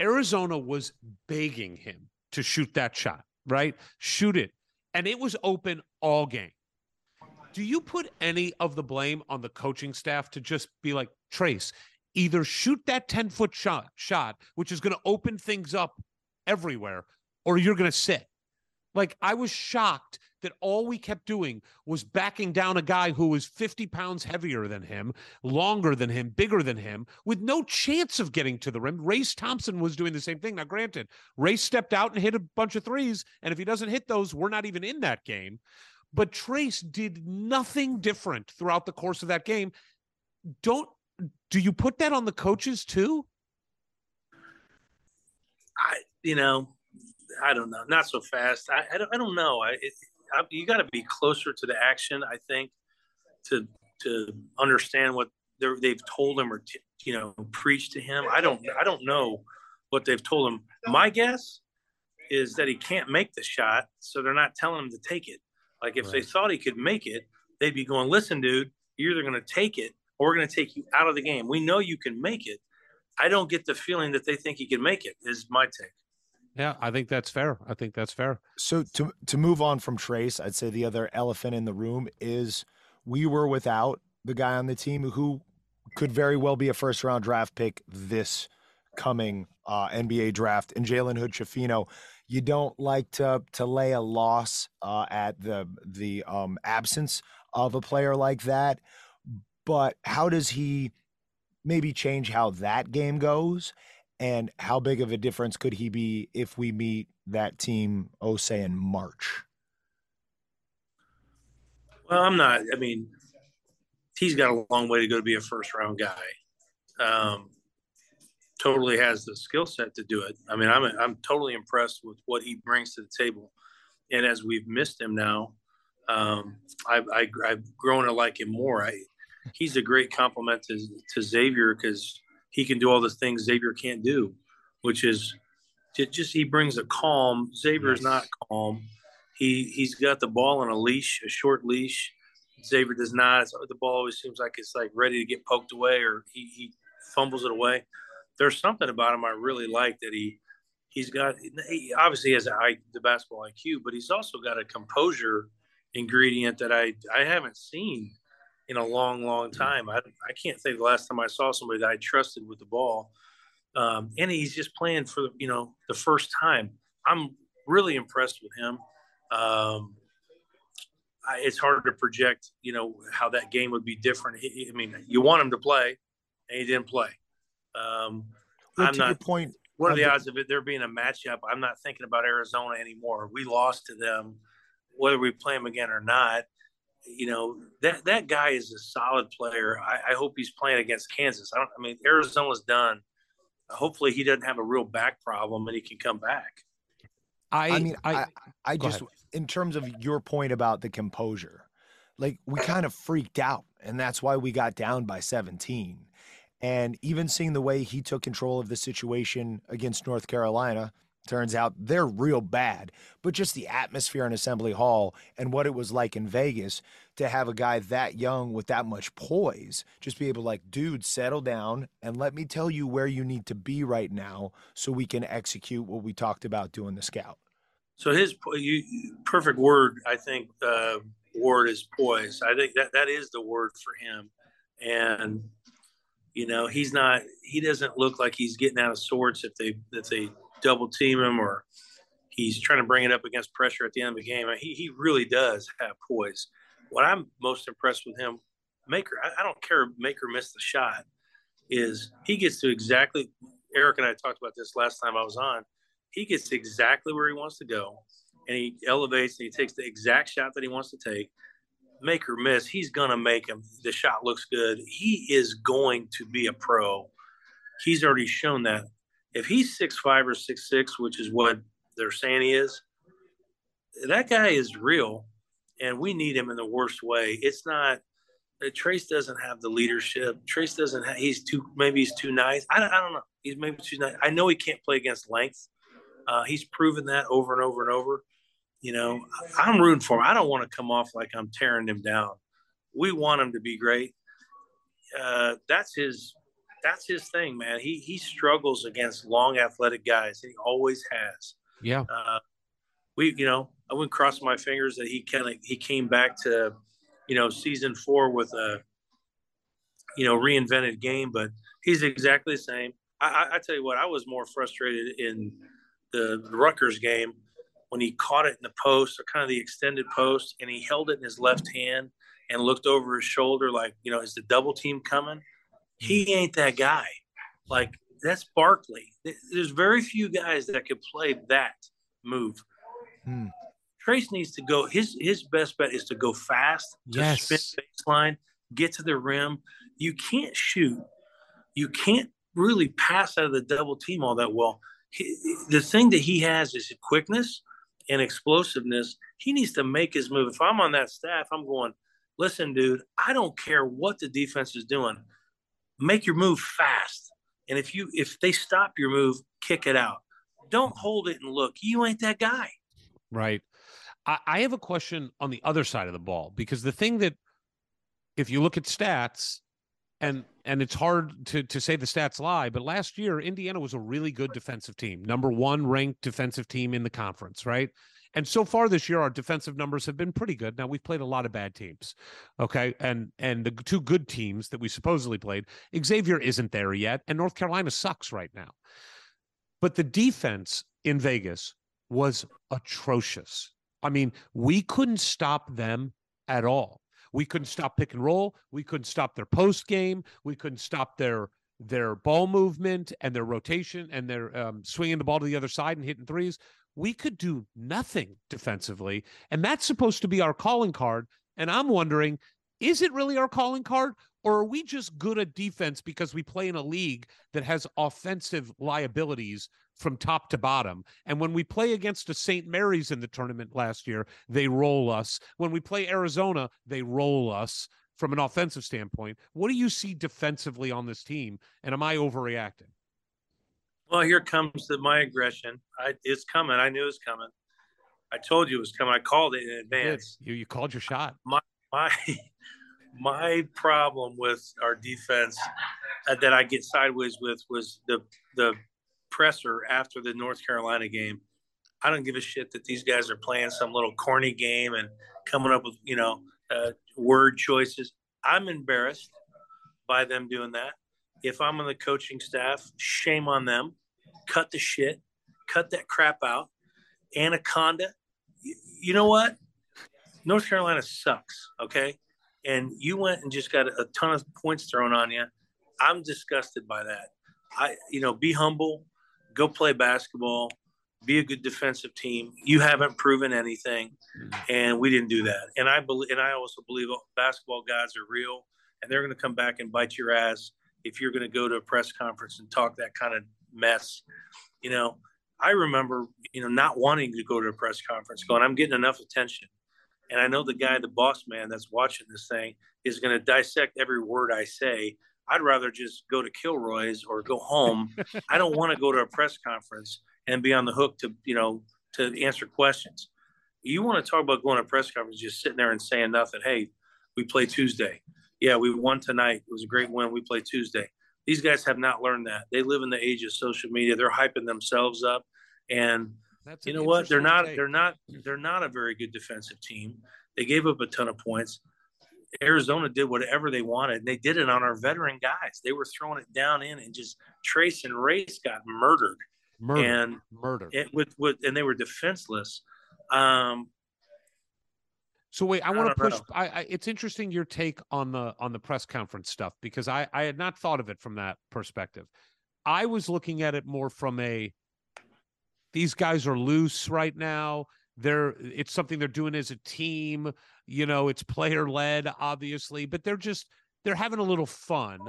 Arizona was begging him to shoot that shot, right? Shoot it. And it was open all game. Do you put any of the blame on the coaching staff to just be like, Trayce, either shoot that 10 foot shot, shot, which is going to open things up everywhere, or you're going to sit. Like I was shocked that all we kept doing was backing down a guy who was 50 pounds heavier than him, longer than him, bigger than him, with no chance of getting to the rim. Race Thompson was doing the same thing. Now, granted, Race stepped out and hit a bunch of threes. And if he doesn't hit those, we're not even in that game. But Trayce did nothing different throughout the course of that game. Don't do you put that on the coaches too? I, you know, I don't know. Not so fast. I, I don't. I don't know. I, it, I you got to be closer to the action. I think to to understand what they've told him or t- you know preached to him. I don't. I don't know what they've told him. My guess is that he can't make the shot, so they're not telling him to take it. Like if right. they thought he could make it, they'd be going, "Listen, dude, you're either going to take it or we're going to take you out of the game. We know you can make it." I don't get the feeling that they think he can make it. Is my take. Yeah, I think that's fair. I think that's fair. So to to move on from Trayce, I'd say the other elephant in the room is we were without the guy on the team who could very well be a first round draft pick this coming uh, NBA draft. And Jalen Hood Schifino, you don't like to to lay a loss uh, at the the um, absence of a player like that, but how does he maybe change how that game goes? And how big of a difference could he be if we meet that team, oh, say in March? Well, I'm not. I mean, he's got a long way to go to be a first round guy. Um, totally has the skill set to do it. I mean, I'm I'm totally impressed with what he brings to the table. And as we've missed him now, um, I've, I, have grown to like him more. I, he's a great compliment to, to Xavier because he can do all the things Xavier can't do, which is just he brings a calm. Xavier is not calm. He he's got the ball on a leash, a short leash. Xavier does not. the ball always seems like it's like ready to get poked away, or he, he fumbles it away. There's something about him I really like that he he's got. He obviously has a, the basketball IQ, but he's also got a composure ingredient that I I haven't seen in a long, long time. I, I can't think the last time I saw somebody that I trusted with the ball. Um, and he's just playing for you know the first time. I'm really impressed with him. Um, I, it's hard to project, you know, how that game would be different. I mean, you want him to play, and he didn't play. Um, I'm not. point, what are the odds of it there being a matchup? I'm not thinking about Arizona anymore. We lost to them, whether we play them again or not you know that that guy is a solid player. I, I hope he's playing against Kansas. I don't. I mean, Arizona's done. Hopefully, he doesn't have a real back problem and he can come back. I, I mean, I, I, I just ahead. in terms of your point about the composure, like we kind of freaked out, and that's why we got down by 17. And even seeing the way he took control of the situation against North Carolina, Turns out they're real bad. But just the atmosphere in Assembly Hall and what it was like in Vegas to have a guy that young with that much poise just be able to, like, dude, settle down and let me tell you where you need to be right now so we can execute what we talked about doing the scout. So his you, perfect word, I think, uh, word is poise. I think that that is the word for him. And you know, he's not. He doesn't look like he's getting out of sorts if they if they double team him or he's trying to bring it up against pressure at the end of the game. He, he really does have poise. What I'm most impressed with him, Maker, I, I don't care Maker missed the shot, is he gets to exactly, Eric and I talked about this last time I was on. He gets exactly where he wants to go and he elevates and he takes the exact shot that he wants to take. Make or miss, he's going to make him. The shot looks good. He is going to be a pro. He's already shown that if he's six five or six six, which is what they're saying he is, that guy is real, and we need him in the worst way. It's not. Trayce doesn't have the leadership. Trayce doesn't have. He's too. Maybe he's too nice. I don't, I don't know. He's maybe too nice. I know he can't play against length. Uh, he's proven that over and over and over. You know, I'm rooting for him. I don't want to come off like I'm tearing him down. We want him to be great. Uh, that's his that's his thing, man. He he struggles against long athletic guys. He always has. Yeah. Uh, we, you know, I wouldn't cross my fingers that he kind of he came back to, you know, season four with a you know, reinvented game, but he's exactly the same. I, I, I tell you what, I was more frustrated in the Rutgers game when he caught it in the post or kind of the extended post and he held it in his left hand and looked over his shoulder like, you know, is the double team coming? He ain't that guy. Like that's Barkley. There's very few guys that could play that move. Hmm. Trayce needs to go. His his best bet is to go fast, to Yes. spin baseline, get to the rim. You can't shoot. You can't really pass out of the double team all that well. He, the thing that he has is quickness and explosiveness. He needs to make his move. If I'm on that staff, I'm going, listen, dude, I don't care what the defense is doing. Make your move fast. And if you if they stop your move, kick it out. Don't hold it and look. You ain't that guy. Right. I, I have a question on the other side of the ball because the thing that, if you look at stats, and and it's hard to to say the stats lie, but last year Indiana was a really good defensive team, number one ranked defensive team in the conference, right? And so far this year, our defensive numbers have been pretty good. Now we've played a lot of bad teams, okay, and and the two good teams that we supposedly played, Xavier isn't there yet, and North Carolina sucks right now. But the defense in Vegas was atrocious. I mean, we couldn't stop them at all. We couldn't stop pick and roll. We couldn't stop their post game. We couldn't stop their their ball movement and their rotation and their um, swinging the ball to the other side and hitting threes. We could do nothing defensively, and that's supposed to be our calling card. And I'm wondering, is it really our calling card, or are we just good at defense because we play in a league that has offensive liabilities from top to bottom. And when we play against a St. Mary's in the tournament last year, they roll us. When we play Arizona, they roll us from an offensive standpoint. What do you see defensively on this team? And am I overreacting? Well, here comes the, my aggression. I, it's coming. I knew it was coming. I told you it was coming. I called it in Good. advance. You you called your shot. My my problem with our defense uh, that I get sideways with was the the presser after the North Carolina game. I don't give a shit that these guys are playing some little corny game and coming up with you know uh, word choices. I'm embarrassed by them doing that. If I'm on the coaching staff, shame on them. Cut the shit. Cut that crap out. Anaconda. You, you know what? North Carolina sucks. Okay, and you went and just got a ton of points thrown on you. I'm disgusted by that. I, you know, be humble, go play basketball, be a good defensive team. You haven't proven anything, and we didn't do that. And I believe, and I also believe basketball guys are real, and they're going to come back and bite your ass if you're going to go to a press conference and talk that kind of mess. You know, I remember, you know, not wanting to go to a press conference, going, I'm getting enough attention. And I know the guy, the boss man that's watching this thing is going to dissect every word I say. I'd rather just go to Kilroy's or go home. I don't want to go to a press conference and be on the hook to, you know, to answer questions. You want to talk about going to a press conference, just sitting there and saying nothing. Hey, we play Tuesday. Yeah, we won tonight. It was a great win. We play Tuesday. These guys have not learned that. They live in the age of social media. They're hyping themselves up. And That's you know what? They're not. take. They're not. They're not a very good defensive team. They gave up a ton of points. Arizona did whatever they wanted. And they did it on our veteran guys. They were throwing it down in and just Trayce and Race got murdered. murder. And murder. it with with and they were defenseless. Um, So wait, I I want to push. I, I it's interesting your take on the on the press conference stuff because I I had not thought of it from that perspective. I was looking at it more from a these guys are loose right now. They're it's something they're doing as a team. You know, it's player led, obviously, but they're just they're having a little fun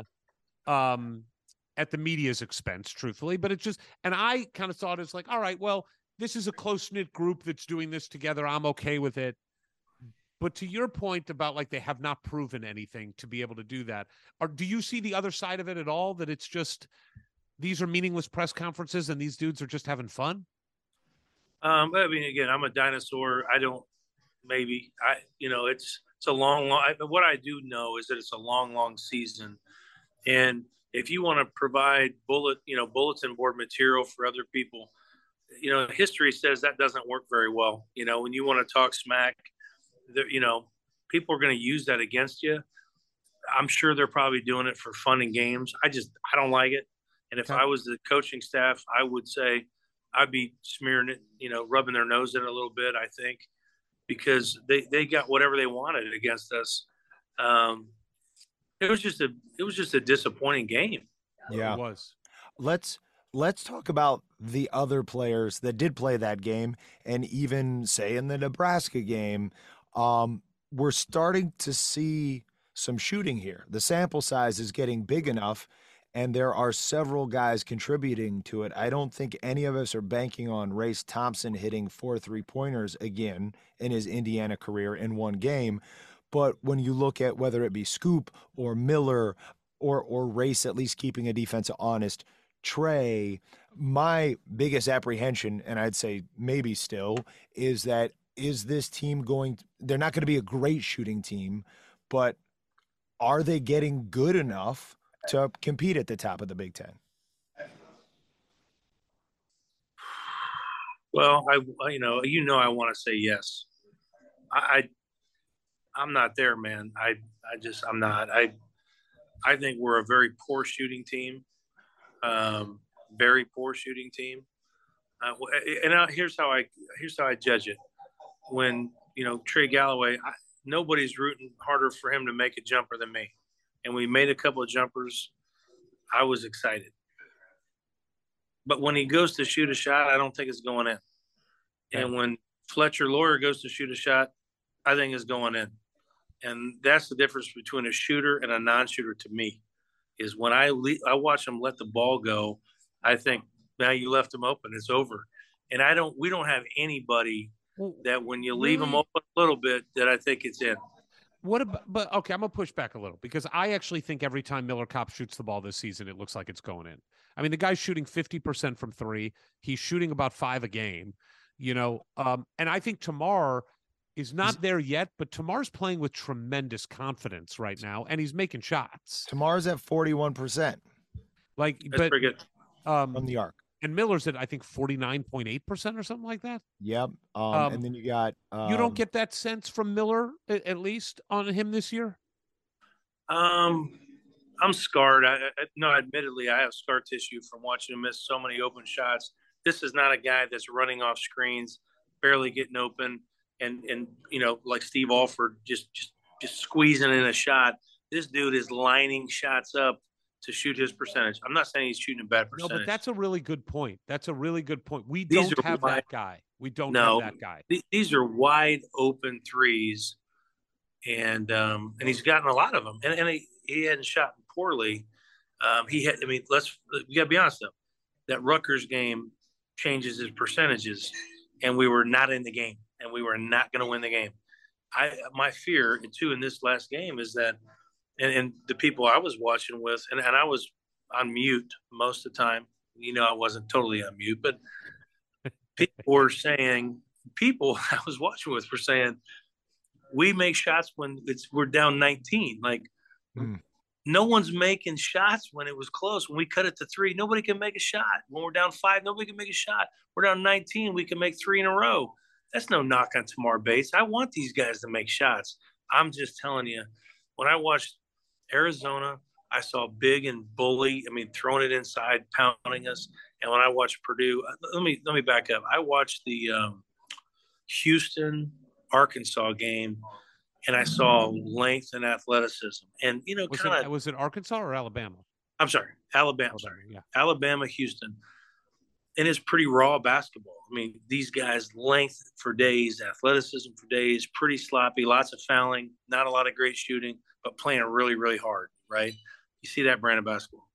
um at the media's expense, truthfully. But it's just and I kind of thought it's like, all right, well, this is a close knit group that's doing this together. I'm okay with it. But to your point about like they have not proven anything to be able to do that, or do you see the other side of it at all? That it's just these are meaningless press conferences and these dudes are just having fun. Um, but I mean, again, I'm a dinosaur. I don't. Maybe I. You know, it's it's a long, long. I, what I do know is that it's a long, long season, and if you want to provide bullet, you know, bulletin board material for other people, you know, history says that doesn't work very well. You know, when you want to talk smack, there, you know, people are going to use that against you. I'm sure they're probably doing it for fun and games. I just I don't like it. And if Okay. I was the coaching staff, I would say I'd be smearing it, you know, rubbing their nose in it a little bit. I think because they they got whatever they wanted against us. Um, it was just a it was just a disappointing game. Yeah. It was. let's let's talk about the other players that did play that game and even say in the Nebraska game um we're starting to see some shooting here the sample size is getting big enough and there are several guys contributing to it i don't think any of us are banking on race thompson hitting four three pointers again in his indiana career in one game but when you look at whether it be scoop or miller or or race at least keeping a defense honest Trey, my biggest apprehension, and I'd say maybe still, is that is this team going? They're not going to be a great shooting team, but are they getting good enough to compete at the top of the Big Ten? Well, I you know you know I want to say yes. I, I I'm not there, man. I I just I'm not. I I think we're a very poor shooting team. Um, very poor shooting team. Uh, and now here's how I here's how I judge it. When you know Trey Galloway, I, nobody's rooting harder for him to make a jumper than me, and we made a couple of jumpers. I was excited, but when he goes to shoot a shot, I don't think it's going in. And when Fletcher Loyer goes to shoot a shot, I think it's going in. And that's the difference between a shooter and a non-shooter to me. Is when I le- I watch him let the ball go, I think now you left him open, it's over. And I don't we don't have anybody that when you leave them Really? open a little bit that I think it's in. What about, but okay, I'm gonna push back a little because I actually think every time Miller Kopp shoots the ball this season, it looks like it's going in. I mean, the guy's shooting 50% from three. He's shooting about five a game, you know. Um, and I think Tamar is not there yet, but Tamar's playing with tremendous confidence right now, and he's making shots. Tamar's at 41% Like, That's but pretty good. um, from the arc. And Miller's at I think 49.8% or something like that. Yep. Um, Um, and then you got. Um, you don't get that sense from Miller, a- at least on him this year. Um, I'm scarred. I, I no, admittedly, I have scar tissue from watching him miss so many open shots. This is not a guy that's running off screens, barely getting open, and and you know, like Steve Alford, just just just squeezing in a shot. This dude is lining shots up to shoot his percentage. I'm not saying he's shooting a bad percentage. No, but that's a really good point. That's a really good point. We These don't have wide- that guy. We don't No. have that guy. Th- these are wide open threes, and um, and he's gotten a lot of them. And, and he, he hadn't shot poorly. Um, he had. I mean, let's we got to be honest though. That Rutgers game changes his percentages, and we were not in the game, and we were not going to win the game. I my fear too in this last game is that, and, and the people I was watching with, and, and I was on mute most of the time. You know, I wasn't totally on mute, but people were saying people I was watching with were saying we make shots when it's we're down 19. Like Mm. no one's making shots when it was close. When we cut it to three, nobody can make a shot. When we're down five, nobody can make a shot. We're down 19, we can make three in a row. That's no knock on Tamar Bates. I want these guys to make shots. I'm just telling you, when I watched Arizona, I saw big and bully. I mean, throwing it inside, pounding us. And when I watched Purdue, let me let me back up. I watched the um, Houston Arkansas game, and I saw length and athleticism. And you know, Was kind it of. was it Arkansas or Alabama? I'm sorry, Alabama. Sorry, Yeah. Alabama, Houston, and it's pretty raw basketball. I mean, these guys length for days, athleticism for days, pretty sloppy, lots of fouling, not a lot of great shooting, but playing really, really hard. Right? You see that brand of basketball.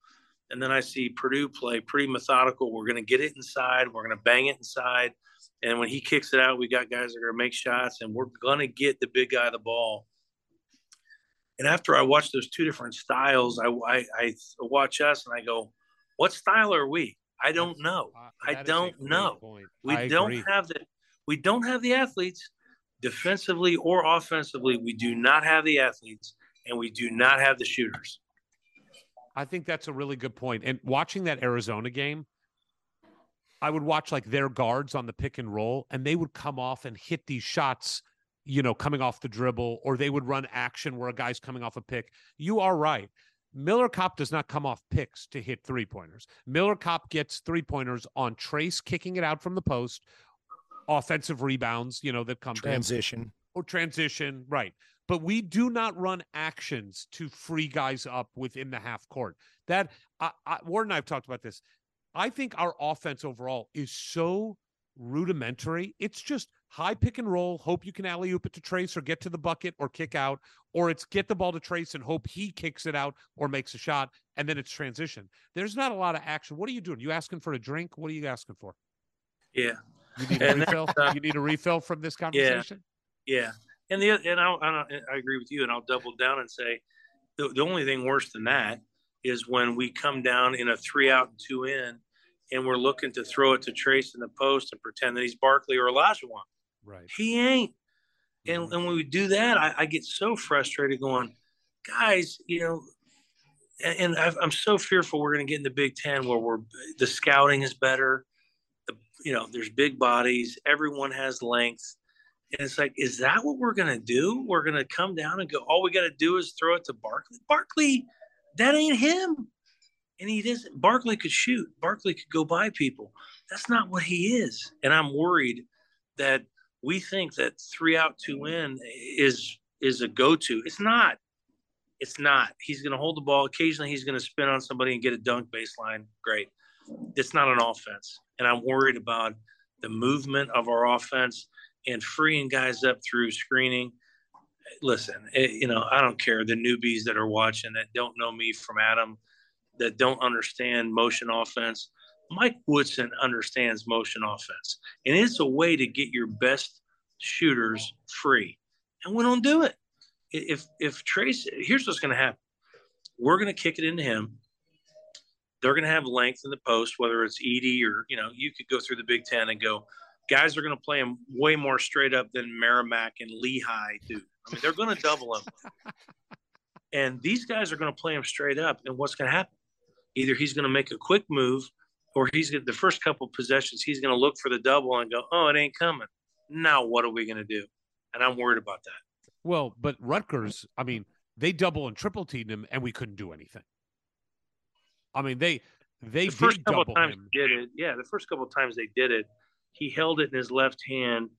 And then I see Purdue play pretty methodical. We're going to get it inside. We're going to bang it inside. And when he kicks it out, we got guys that are going to make shots, and we're going to get the big guy the ball. And after I watch those two different styles, I, I, I watch us and I go, what style are we? I don't know. Uh, I that is a don't know. point. We I don't agree. have the we don't have the athletes defensively or offensively. We do not have the athletes, and we do not have the shooters. I think that's a really good point. And watching that Arizona game, I would watch like their guards on the pick and roll, and they would come off and hit these shots you know, coming off the dribble, or they would run action where a guy's coming off a pick. You are right. Miller Kopp does not come off picks to hit three pointers. Miller Kopp gets three pointers on Trayce kicking it out from the post, offensive rebounds, you know, that come to him Transition. or transition, right? But we do not run actions to free guys up within the half court. That I, I, Ward and I have talked about this. I think our offense overall is so rudimentary. It's just high pick and roll, hope you can alley oop it to Trayce or get to the bucket or kick out, or it's get the ball to Trayce and hope he kicks it out or makes a shot, and then it's transition. There's not a lot of action. What are you doing? You asking for a drink? What are you asking for? Yeah, You need a refill? uh, you need a refill from this conversation? Yeah. yeah. And the and I, I I agree with you, and I'll double down and say the the only thing worse than that is when we come down in a three out and two in, and we're looking to throw it to Trayce in the post and pretend that he's Barkley or Olajuwon. Right. He ain't. And, mm-hmm. and when we do that, I, I get so frustrated going, guys, you know, and, and I've, I'm so fearful we're going to get in the Big Ten where we're the scouting is better. The, you know, there's big bodies, everyone has length. And it's like, is that what we're to do? We're to come down and go, all we got to do is throw it to Barkley. Barkley, that ain't him. And he doesn't, Barkley could shoot. Barkley could go by people. That's not what he is. And I'm worried that we think that three out, two in is is a go to. It's not. It's not. He's to hold the ball. Occasionally, he's to spin on somebody and get a dunk baseline. Great. It's not an offense. And I'm worried about the movement of our offense and freeing guys up through screening. Listen, it, you know, I don't care. The newbies that are watching that don't know me from Adam, that don't understand motion offense. Mike Woodson understands motion offense, and it's a way to get your best shooters free. And we don't do it. If if Trayce, here's what's going to happen: we're going to kick it into him. They're going to have length in the post, whether it's Edey or you know, you could go through the Big Ten and go. Guys are going to play him way more straight up than Merrimack and Lehigh do. I mean, they're going to double him, and these guys are going to play him straight up. And what's going to happen? Either he's going to make a quick move, or he's going to, the first couple possessions he's going to look for the double and go, "Oh, it ain't coming." Now what are we going to do? And I'm worried about that. Well, but Rutgers, I mean, they double and triple teamed him, and we couldn't do anything. I mean, they they the first did couple double times him. did it. Yeah, the first couple times they did it, he held it in his left hand,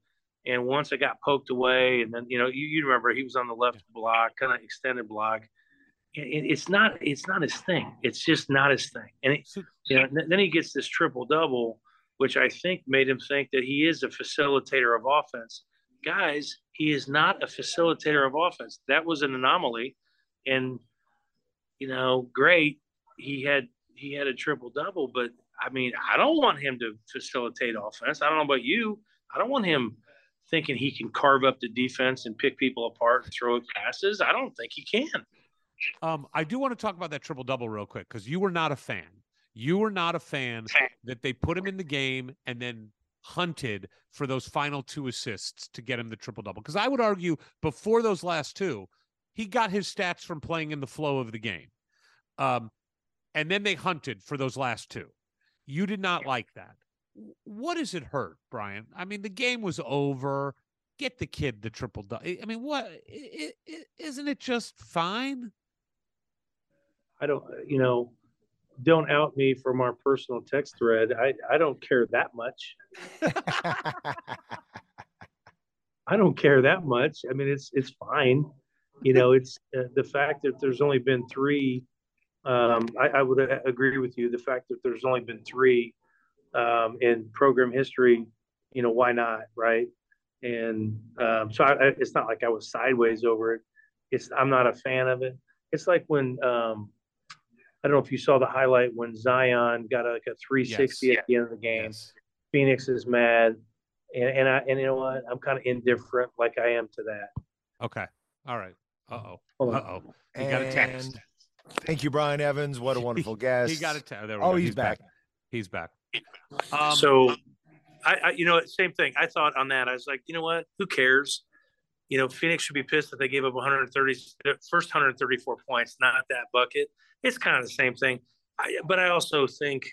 and once it got poked away, and then you know you, you remember he was on the left block, kind of extended block. It, it- it's not it's not his thing. It's just not his thing. And it, you know, then he gets this triple double, which I think made him think that he is a facilitator of offense. Guys, he is not a facilitator of offense. That was an anomaly, and you know, great. He had he had a triple double, but I mean, I don't want him to facilitate offense. I don't know about you. I don't want him thinking he can carve up the defense and pick people apart and throw passes. I don't think he can. Um, I do want to talk about that triple double real quick because you were not a fan. You were not a fan that they put him in the game and then hunted for those final two assists to get him the triple double. Because I would argue before those last two, he got his stats from playing in the flow of the game. Um, and then they hunted for those last two. You did not like that. What does it hurt, Brian? I mean, the game was over. Get the kid the triple double. I mean, what? i- i- Isn't it just fine? I don't, you know, don't out me from our personal text thread. I, I don't care that much. I don't care that much. I mean, it's it's fine. You know, it's uh, the fact that there's only been three. Um, I, I would agree with you. The fact that there's only been three um, in program history. You know, why not, right? And um, so I, I, it's not like I was sideways over it. It's I'm not a fan of it. It's like when um, I don't know if you saw the highlight when Zion got a, like a 360 Yes. at the end of the game. Yes. Phoenix is mad, and and I and you know what? I'm kind of indifferent, like I am to that. Okay. All right. Uh oh. Hold Uh on. oh. You got a text. And Thank you, Brian Evans. What a wonderful guest. He got a text. There we Oh, go. he's back. He's back. Um, so, I, I you know same thing. I thought on that. I was like, you know what? Who cares? You know, Phoenix should be pissed that they gave up 130 first 134 points, not that bucket. It's kind of the same thing. I, but I also think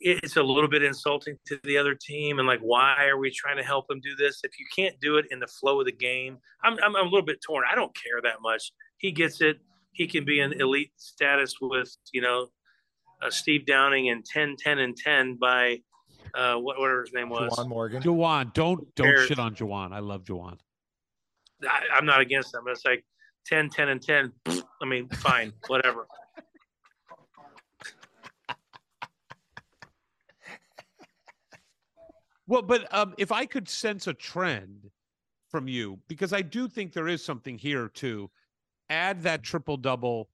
it's a little bit insulting to the other team and like why are we trying to help them do this if you can't do it in the flow of the game i'm, I'm, I'm a little bit torn i don't care that much he gets it he can be in elite status with you know uh, steve downing and 10 10 and 10 by uh what, whatever his name was Juwan Morgan. Juwan, don't don't Eric. shit on Juwan. I love Juwan. I, i'm not against them it's like 10 10 and 10 i mean fine whatever Well, but um, if I could sense a trend from you, because I do think there is something here to add that triple double,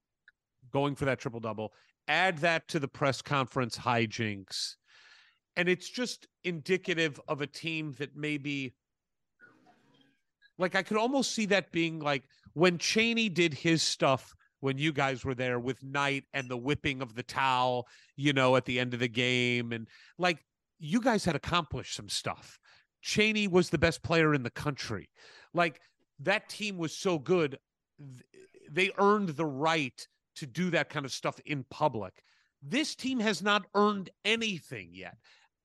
going for that triple double, add that to the press conference hijinks. And it's just indicative of a team that maybe, like, I could almost see that being like when Cheaney did his stuff when you guys were there with Knight and the whipping of the towel, you know, at the end of the game. And like, you guys had accomplished some stuff. Cheaney was the best player in the country. Like that team was so good, they earned the right to do that kind of stuff in public. This team has not earned anything yet.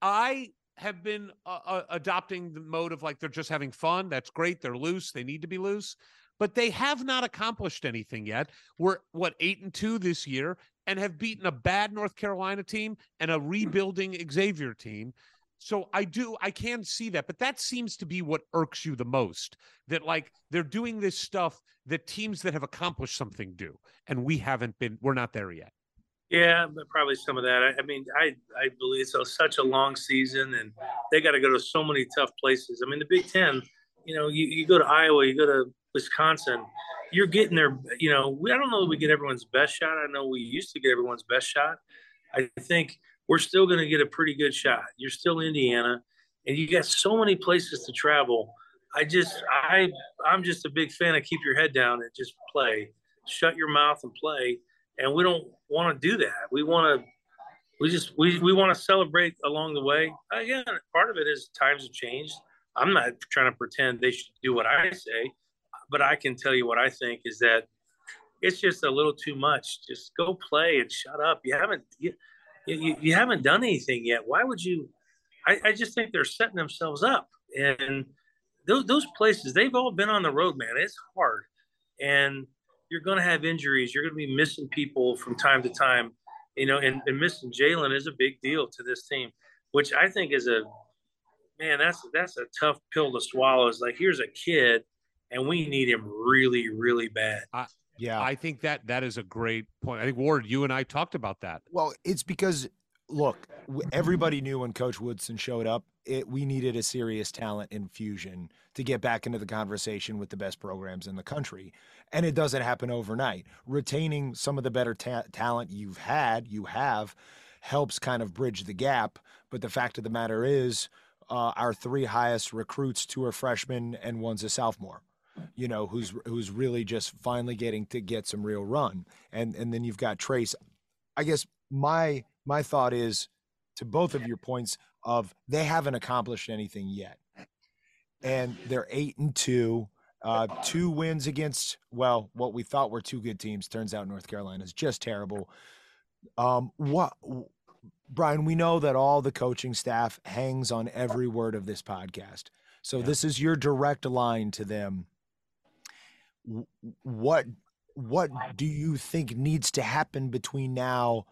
I have been uh, uh, adopting the mode of like they're just having fun. That's great. They're loose. They need to be loose, but they have not accomplished anything yet. We're what eight and two this year and have beaten a bad North Carolina team and a rebuilding Xavier team. So I do, I can see that, but that seems to be what irks you the most. That like they're doing this stuff that teams that have accomplished something do, and we haven't been. We're not there yet. Yeah, but probably some of that. I, I mean, I I believe a, such a long season, and they got to go to so many tough places. I mean, the Big Ten. You know, you, you go to Iowa, you go to Wisconsin. You're getting there. You know, we, I don't know that we get everyone's best shot. I know we used to get everyone's best shot. I think we're still going to get a pretty good shot. You're still Indiana, and you got so many places to travel. I just, I, I'm just a big fan of keep your head down and just play. Shut your mouth and play and we don't want to do that. We want to, we just we we want to celebrate along the way. Again, part of it is times have changed. I'm not trying to pretend they should do what I say, but I can tell you what I think is that it's just a little too much. Just go play and shut up. You haven't you, you, you haven't done anything yet. Why would you? I, I just think they're setting themselves up, and those those places they've all been on the road, man. It's hard, and you're going to have injuries. You're going to be missing people from time to time, you know, and, and missing Jalen is a big deal to this team, which I think is a man. That's that's a tough pill to swallow. Is like here's a kid, and we need him really, really bad. Yeah. I think that that is a great point. I think Ward, you and I talked about that. Well, it's because look, everybody knew when Coach Woodson showed up, it, we needed a serious talent infusion to get back into the conversation with the best programs in the country, and it doesn't happen overnight. Retaining some of the better ta- talent you've had, you have, helps kind of bridge the gap. But the fact of the matter is, uh, our three highest recruits, two are freshmen and one's a sophomore you know, who's who's really just finally getting to get some real run. And and then you've got Trayce. I guess my my thought is to both of your points of they haven't accomplished anything yet. And they're eight and two. Uh, two wins against well, what we thought were two good teams. Turns out North Carolina is just terrible. Um, what, Brian? We know that all the coaching staff hangs on every word of this podcast. So Yeah. this is your direct line to them. What what do you think needs to happen between now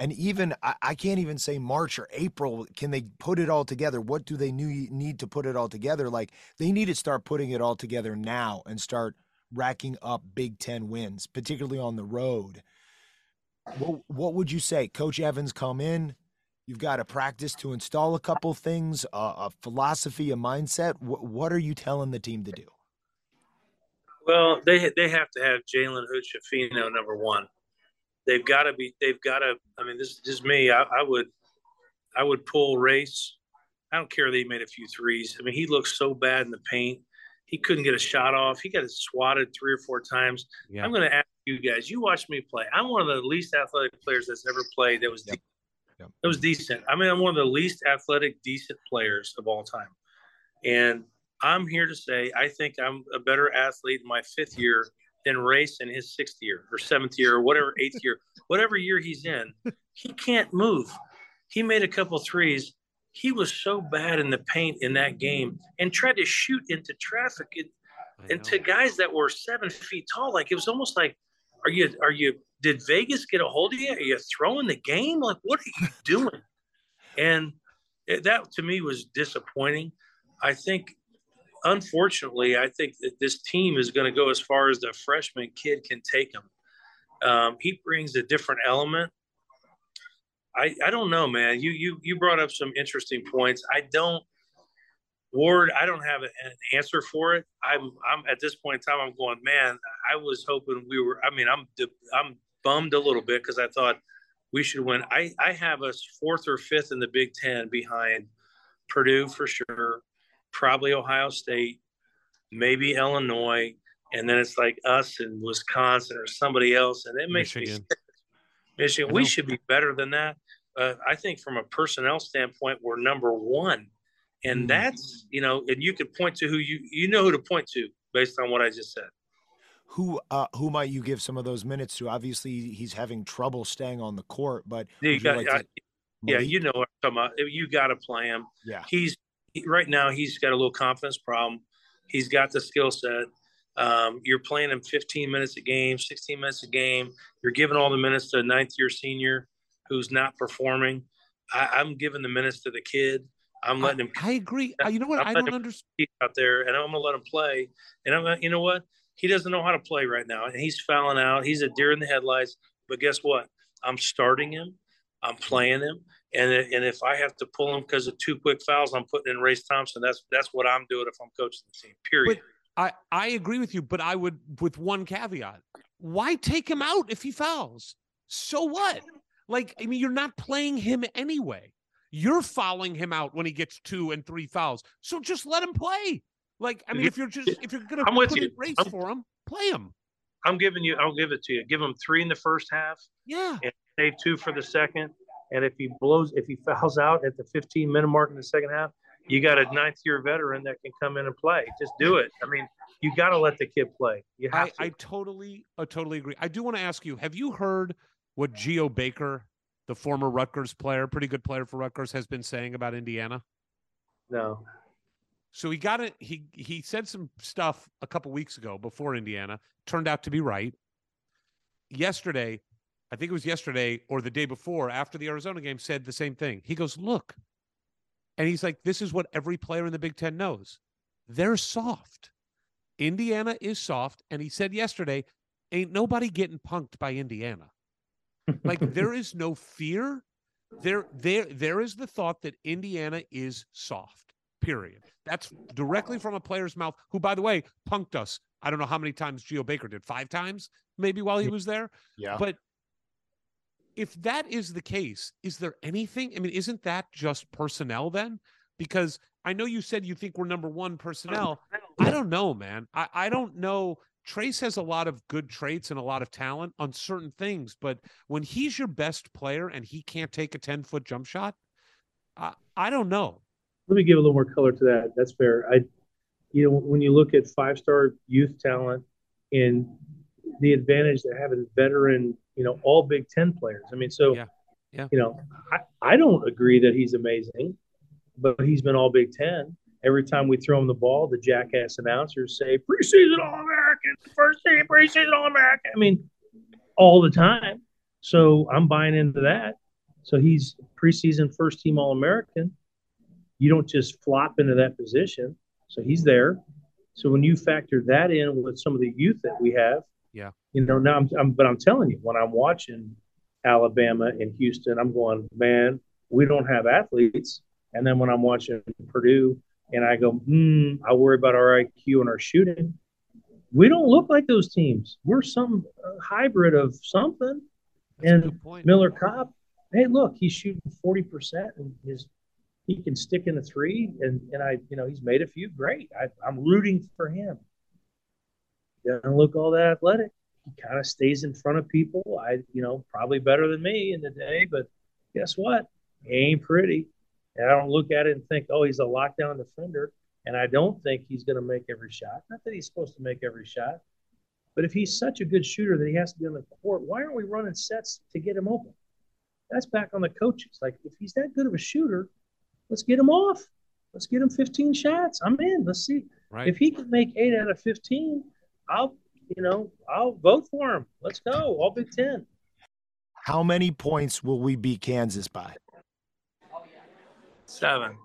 and even I, I can't even say March or April? Can they put it all together? What do they need to put it all together? Like they need to start putting it all together now and start racking up Big Ten wins, particularly on the road. What what would you say, Coach Evans? Come in. You've got to practice to install a couple things, a, a philosophy, a mindset. What are you telling the team to do? Well, they they have to have Jalen Hood Schifino number one. They've got to be. They've got to. I mean, this is just me. I, I would, I would pull race. I don't care that he made a few threes. I mean, he looks so bad in the paint. He couldn't get a shot off. He got swatted three or four times. Yeah. I'm going to ask you guys. You watch me play. I'm one of the least athletic players that's ever played. That was Yep. Yep. that was decent. I mean, I'm one of the least athletic, decent players of all time. And I'm here to say I think I'm a better athlete in my fifth year than Race in his sixth year or seventh year or whatever eighth year, whatever year he's in. He can't move. he made a couple threes. He was so bad in the paint in that game and tried to shoot into traffic and, and to guys that were seven feet tall. Like it was almost like, are you are you did Vegas get a hold of you? Are you throwing the game? Like what are you doing? and it, that to me was disappointing. I think unfortunately, I think that this team is going to go as far as the freshman kid can take him. Um, he brings a different element. I, I don't know, man. You you you brought up some interesting points. I don't Ward. I don't have an answer for it. I'm I'm at this point in time. I'm going, man. I was hoping we were. I mean, I'm I'm bummed a little bit because I thought we should win. I I have us fourth or fifth in the Big Ten behind Purdue for sure, probably Ohio State, maybe Illinois, and then it's like us and Wisconsin or somebody else, and it makes Michigan. me Michigan. We should be better than that. Uh, I think from a personnel standpoint, we're number one, and mm. that's you know, and you could point to who you you know who to point to based on what I just said. Who uh, who might you give some of those minutes to? Obviously, he's having trouble staying on the court, but you got, like to, yeah, you know what I'm talking about. You got to play him. Yeah, he's right now. He's got a little confidence problem. He's got the skill set. Um, you're playing him 15 minutes a game, 16 minutes a game. You're giving all the minutes to a ninth year senior who's not performing. I, am giving the minutes to the kid. I'm letting I, him. I agree. You know what? I'm I don't understand out there, and I'm going to let him play. And I'm, you know what? He doesn't know how to play right now, and he's fouling out. He's a deer in the headlights. But guess what? I'm starting him. I'm playing him, and and if I have to pull him because of two quick fouls, I'm putting in Race Thompson. That's that's what I'm doing if I'm coaching the team. Period. But I I agree with you, but I would with one caveat: why take him out if he fouls? So what? Like, I mean, you're not playing him anyway. You're fouling him out when he gets two and three fouls. So just let him play. Like, I mean, if you're just if you're gonna I'm with you. race I'm, for him, play him. I'm giving you. I'll give it to you. Give him three in the first half. Yeah. And save two for the second. And if he blows, if he fouls out at the 15 minute mark in the second half, you got a ninth year veteran that can come in and play. Just do it. I mean, you got to let the kid play. You have I, to. I totally, I totally agree. I do want to ask you: Have you heard what Geo Baker, the former Rutgers player, pretty good player for Rutgers, has been saying about Indiana? No. So he got it. He he said some stuff a couple weeks ago before Indiana. Turned out to be right. Yesterday, I think it was yesterday or the day before, after the Arizona game, said the same thing. He goes, "Look," and he's like, "This is what every player in the Big Ten knows. They're soft. Indiana is soft." And he said yesterday, "Ain't nobody getting punked by Indiana." like there is no fear. There, there, there is the thought that Indiana is soft. Period. That's directly from a player's mouth. Who, by the way, punked us. I don't know how many times Geo Baker did. Five times, maybe while he was there. Yeah. But if that is the case, is there anything? I mean, isn't that just personnel then? Because I know you said you think we're number one personnel. I don't know, man. I, I don't know Trayce has a lot of good traits and a lot of talent on certain things, but when he's your best player and he can't take a 10 foot jump shot, I, I don't know. Let me give a little more color to that. That's fair. I, you know, when you look at five star youth talent and the advantage that having veteran, you know, all Big Ten players. I mean, so, yeah. Yeah. you know, I, I don't agree that he's amazing, but he's been all Big Ten every time we throw him the ball, the jackass announcers say preseason All American, first team preseason All American. I mean, all the time. So I'm buying into that. So he's preseason first team All American. You don't just flop into that position. So he's there. So when you factor that in with some of the youth that we have, you know, now I'm, I'm but I'm telling you, when I'm watching Alabama and Houston, I'm going, man, we don't have athletes. And then when I'm watching Purdue and I go, hmm, I worry about our IQ and our shooting. We don't look like those teams. We're some hybrid of something. That's and Miller Kopp, hey, look, he's shooting 40% and his he can stick in a three and, and I, you know, he's made a few great. I, I'm rooting for him. Doesn't look all that athletic. He kind of stays in front of people. I, you know, probably better than me in the day, but guess what? He ain't pretty. And I don't look at it and think, oh, he's a lockdown defender. And I don't think he's going to make every shot. Not that he's supposed to make every shot, but if he's such a good shooter that he has to be on the court, why aren't we running sets to get him open? That's back on the coaches. Like, if he's that good of a shooter, let's get him off. Let's get him 15 shots. I'm in. Let's see. Right. If he can make eight out of 15, I'll, you know, I'll vote for him. Let's go. All Big Ten. How many points will we beat Kansas by? Seven.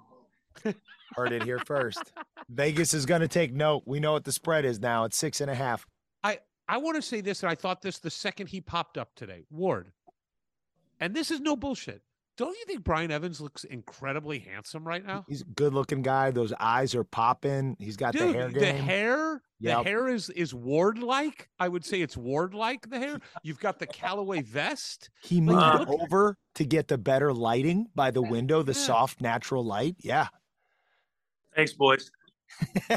Heard it here first. Vegas is going to take note. We know what the spread is now. It's six and a half. I I want to say this, and I thought this the second he popped up today. Ward, and this is no bullshit. Don't you think Brian Evans looks incredibly handsome right now? He's a good looking guy. Those eyes are popping. He's got Dude, the hair Game. the hair, Yep. the hair is is Ward like. I would say it's Ward like the hair. You've got the Callaway vest. He Like, moved look- over to get the better lighting by the window, the Yeah. soft natural light. Yeah. Thanks, boys.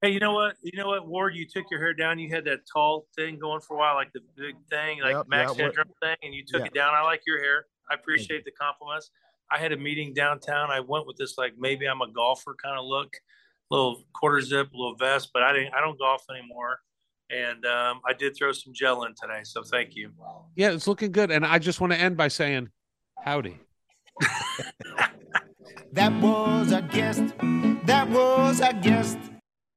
hey, you know what? You know what, Ward? You took your hair down. You had that tall thing going for a while, like the big thing, like Yep, Max yeah, Headroom thing, and you took Yeah. it down. I like your hair. I appreciate the compliments. I had a meeting downtown. I went with this like maybe I'm a golfer kind of look, little quarter zip, little vest, but I didn't. I don't golf anymore, and um, I did throw some gel in today. So thank you. Yeah, it's looking good. And I just want to end by saying, howdy. That was a guest. That was a guest.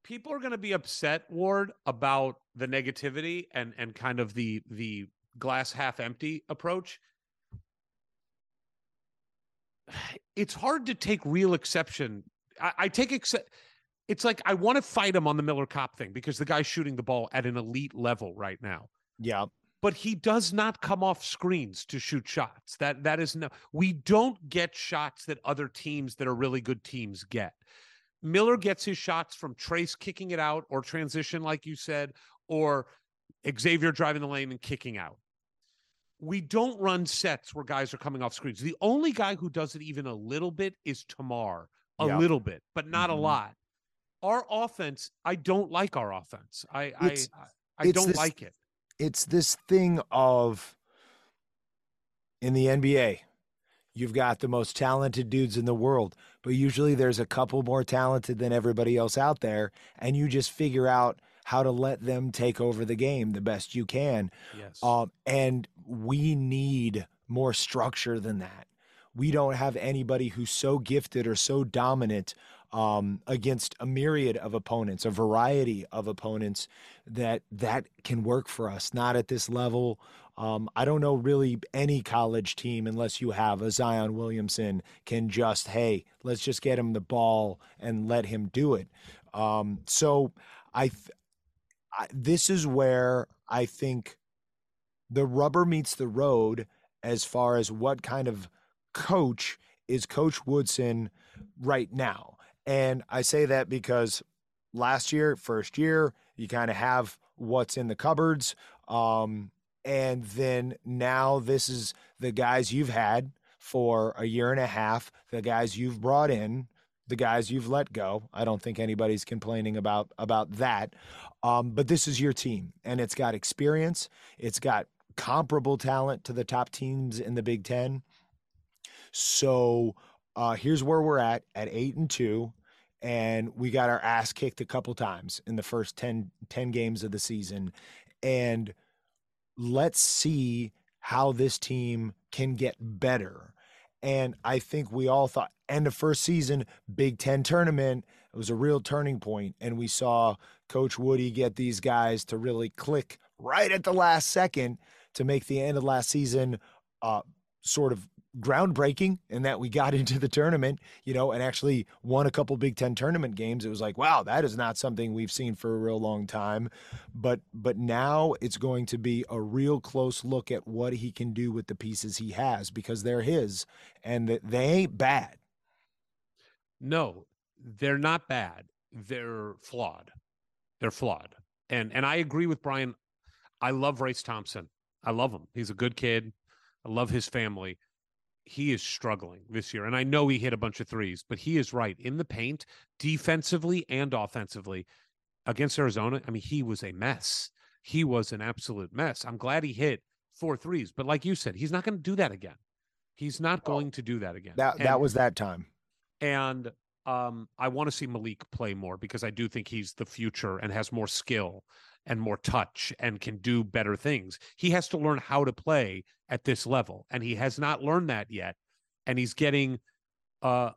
People are going to be upset, Ward, about the negativity and and kind of the the glass half empty approach. It's hard to take real exception. I, I take except. It's like I want to fight him on the Miller Kopp thing because the guy's shooting the ball at an elite level right now. Yeah. but he does not come off screens to shoot shots. That that is no we don't get shots that other teams that are really good teams get. Miller gets his shots from Trayce kicking it out or transition, like you said, or Xavier driving the lane and kicking out. We don't run sets where guys are coming off screens. The only guy who does it even a little bit is Tamar, a Yeah. little bit, but not Mhm. a lot. Our offense, I don't like our offense. I It's- I I don't this- like it. It's this thing of in the NBA, you've got the most talented dudes in the world, but usually there's a couple more talented than everybody else out there, and you just figure out how to let them take over the game the best you can. Yes. Um, and we need more structure than that. We don't have anybody who's so gifted or so dominant um, against a myriad of opponents, a variety of opponents that that can work for us. Not at this level. Um, I don't know really any college team unless you have a Zion Williamson can just hey let's just get him the ball and let him do it. Um, so I, th- I this is where I think the rubber meets the road as far as what kind of coach is Coach Woodson right now. And I say that because last year, first year, you kind of have what's in the cupboards. Um, and then now this is the guys you've had for a year and a half, the guys you've brought in, the guys you've let go. I don't think anybody's complaining about about that. Um, but this is your team, and it's got experience. It's got comparable talent to the top teams in the Big Ten. So uh, here's where we're at at eight and two, and we got our ass kicked a couple times in the first 10, 10 games of the season. And let's see how this team can get better. And I think we all thought end of first season, Big Ten tournament, it was a real turning point, And we saw Coach Woody get these guys to really click right at the last second to make the end of last season uh, sort of groundbreaking in that we got into the tournament, you know, and actually won a couple Big Ten tournament games. It was like, wow, that is not something we've seen for a real long time. But but now it's going to be a real close look at what he can do with the pieces he has because they're his and that they ain't bad. No, they're not bad. They're flawed. They're flawed. And and I agree with Brian. I love Race Thompson. I love him. He's a good kid. I love his family. He is struggling this year. And I know he hit a bunch of threes, but he is right in the paint, defensively and offensively. Against Arizona, I mean, he was a mess. He was an absolute mess. I'm glad he hit four threes, but like you said, he's not going to do that again. He's not going to do that again. That that was that time. and um, I want to see Malik play more because I do think he's the future and has more skill. And more touch and can do better things. He has to learn how to play at this level, and he has not learned that yet. And he's getting uh,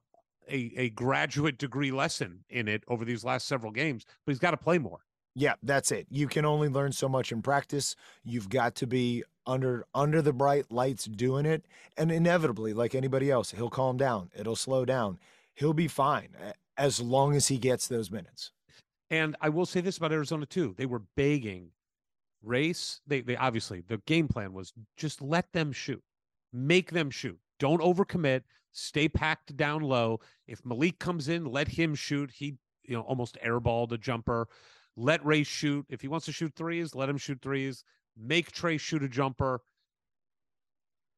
a a graduate degree lesson in it over these last several games, but he's got to play more. Yeah, that's it. You can only learn so much in practice. You've got to be under under the bright lights doing it, and inevitably, like anybody else, he'll calm down. It'll slow down. He'll be fine as long as he gets those minutes. And I will say this about Arizona too. They were begging race. They they obviously the game plan was just let them shoot. Make them shoot. Don't overcommit. Stay packed down low. If Malik comes in, let him shoot. He, you know, almost airballed a jumper. Let Race shoot. If he wants to shoot threes, let him shoot threes. Make Trayce shoot a jumper.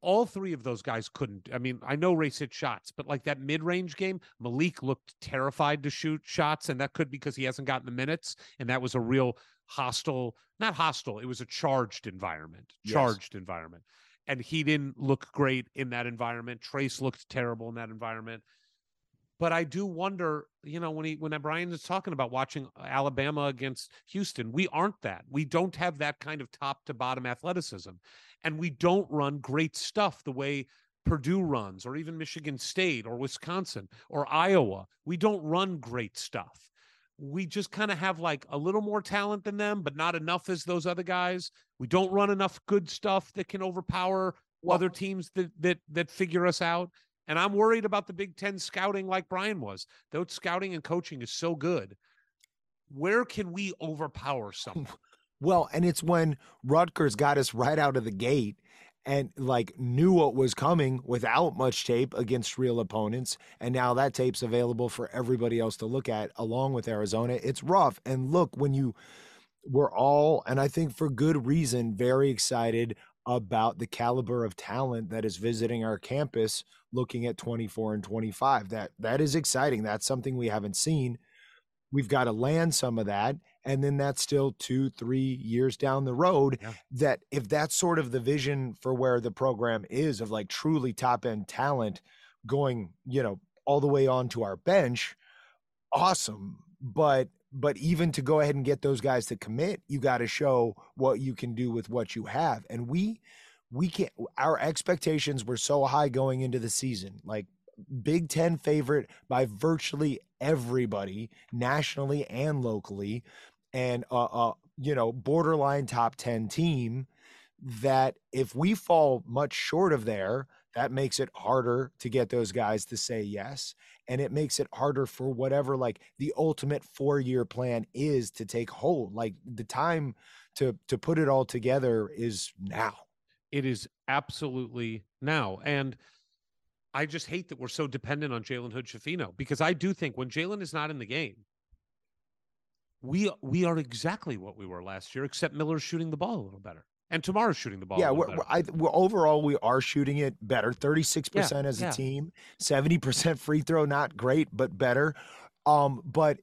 All three of those guys couldn't. I mean, I know Race hit shots, but like that mid range game, Malik looked terrified to shoot shots. And that could because he hasn't gotten the minutes. And that was a real hostile, not hostile, it was a charged environment, Yes. charged environment. And he didn't look great in that environment. Trayce looked terrible in that environment. But I do wonder, you know, when he when Brian is talking about watching uh, Alabama against Houston, we aren't that. We don't have that kind of top to bottom athleticism. And we don't run great stuff the way Purdue runs, or even Michigan State, or Wisconsin, or Iowa. We don't run great stuff. We just kind of have like a little more talent than them, but not enough as those other guys. We don't run enough good stuff that can overpower Well- other teams that that that figure us out. And I'm worried about the Big Ten scouting like Brian was. Though scouting and coaching is so good. Where can we overpower someone? Well, and it's when Rutgers got us right out of the gate and like knew what was coming without much tape against real opponents. And now that tape's available for everybody else to look at along with Arizona. It's rough. And look, when you we're all, and I think for good reason, very excited about the caliber of talent that is visiting our campus looking at 24 and 25. That that is exciting. That's something we haven't seen. We've got to land some of that. And then that's still two, three years down the road. Yeah. That if that's sort of the vision for where the program is of like truly top end talent going, you know, all the way onto our bench, awesome. But but even to go ahead and get those guys to commit, you got to show what you can do with what you have. And we we can't our expectations were so high going into the season. Like Big 10 favorite by virtually everybody nationally and locally and uh, uh you know borderline top 10 team that if we fall much short of there that makes it harder to get those guys to say yes and it makes it harder for whatever like the ultimate 4 year plan is to take hold like the time to to put it all together is now It is absolutely now. And I just hate that we're so dependent on Jalen Hood Schifino because I do think when Jalen is not in the game, we we are exactly what we were last year, except Miller's shooting the ball a little better. And Tamar's shooting the ball. yeah we're, we're. I, we're overall we are shooting it better 36% as a yeah. team 70% free throw not great but better um but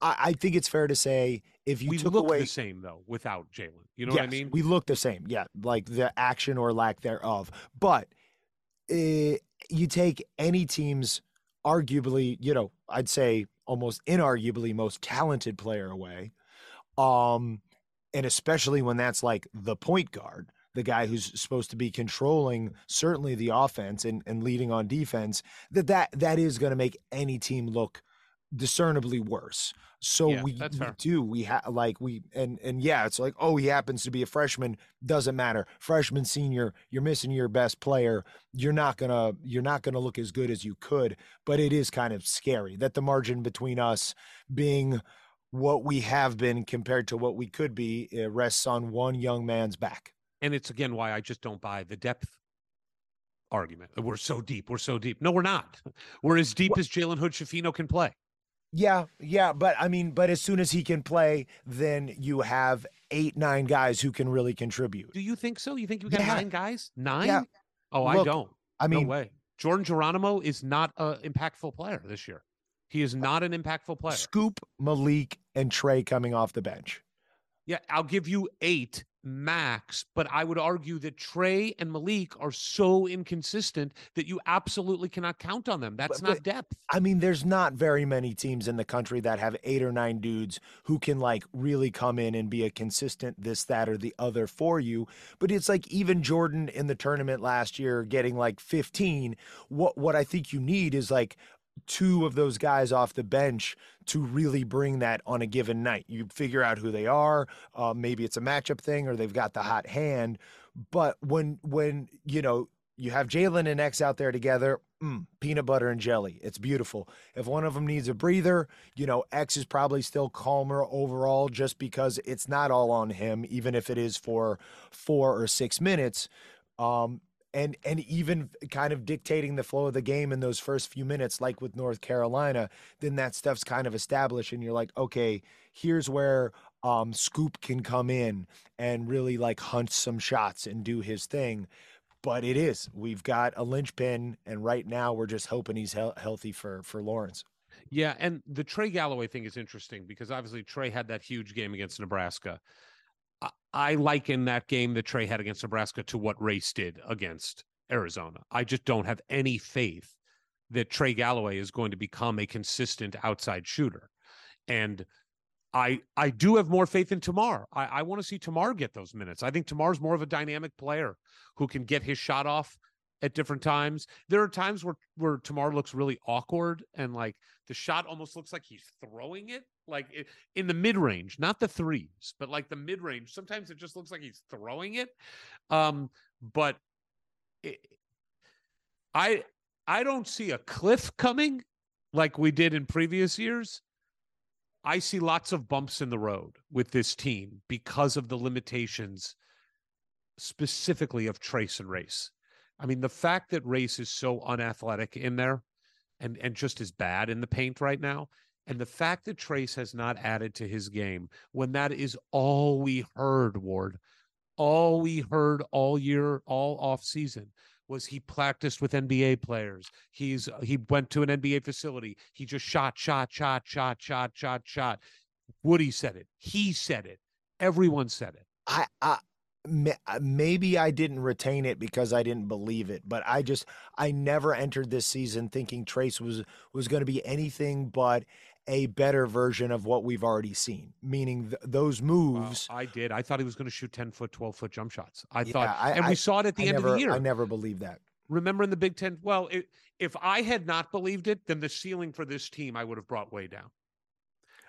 I, I think it's fair to say if you we took look away the same though without Jalen. You know what I mean? We look the same. Yeah, like the action or lack thereof. But uh, you take any team's arguably, you know, I'd say almost inarguably most talented player away. Um, and especially when that's like the point guard, the guy who's supposed to be controlling certainly the offense and, and leading on defense, that that that is going to make any team look discernibly worse. So Yeah, we, we do we have like we and and yeah, it's like oh he happens to be a freshman doesn't matter. Freshman, senior, you're missing your best player. You're not gonna you're not gonna look as good as you could. But it is kind of scary that the margin between us being what we have been compared to what we could be rests on one young man's back. and it's again why I just don't buy the depth argument. We're so deep. We're so deep. No, we're not. We're as deep as Jalen Hood Schifino can play. Yeah, yeah, but I mean, but as soon as he can play, then you have eight, nine guys who can really contribute. Do you think so? You think we got Yeah. nine guys? Nine? Yeah. Oh, I don't. I mean, no way. Jordan Geronimo is not an impactful player this year. He is uh, not an impactful player. Scoop, Malik, and Trey coming off the bench. Yeah, I'll give you eight max, but I would argue that Trey and Malik are so inconsistent that you absolutely cannot count on them. That's But- not but- depth. I mean, there's not very many teams in the country that have eight or nine dudes who can like really come in and be a consistent this, that, or the other for you. But it's like even Jordan in the tournament last year getting like 15. What what I think you need is like two of those guys off the bench to really bring that on a given night. You figure out who they are. Uh, maybe it's a matchup thing or they've got the hot hand. But when when you know you have Jalen and X out there together, mm, peanut butter and jelly. It's beautiful. If one of them needs a breather, you know, X is probably still calmer overall just because it's not all on him, even if it is for four or six minutes. Um, and and even kind of dictating the flow of the game in those first few minutes, like with North Carolina, then that stuff's kind of established, and you're like, okay, here's where um, Scoop can come in and really like hunt some shots and do his thing. But it is we've got a linchpin, and right now we're just hoping he's hel- healthy for for Lawrence. Yeah, and the Trey Galloway thing is interesting because obviously Trey had that huge game against Nebraska. I, liken that game that Trey had against Nebraska to what Race did against Arizona. I just don't have any faith that Trey Galloway is going to become a consistent outside shooter. And I I do have more faith in Tamar. I, I want to see Tamar get those minutes. I think Tamar's more of a dynamic player who can get his shot off at different times. There are times where where Tamar looks really awkward and like the shot almost looks like he's throwing it like i- in the mid range, not the threes, but like the mid range. Sometimes it just looks like he's throwing it. Um, but it, I I don't see a cliff coming like we did in previous years. I see lots of bumps in the road with this team because of the limitations specifically of Trayce and Race. I mean, the fact that Race is so unathletic in there and and just as bad in the paint right now, and the fact that Trayce has not added to his game when that is all we heard, Ward, all we heard all year, all off season was he practiced with NBA players. He's he went to an NBA facility. He just shot, shot, shot, shot, shot, shot, shot. Woody said it. He said it. Everyone said it. I, I Uh, maybe I didn't retain it because I didn't believe it, but I just I never entered this season thinking Trayce was was going to be anything but a better version of what we've already seen. Meaning th- those Wow, moves. I did. I thought he was going to shoot 10 foot, 12 foot jump shots. I Yeah, thought, I- and I- we saw it at the I end never, of the year. I never believed that. Remember in the Big Ten? Well, it, if I had not believed it, then the ceiling for this team I would have brought way down.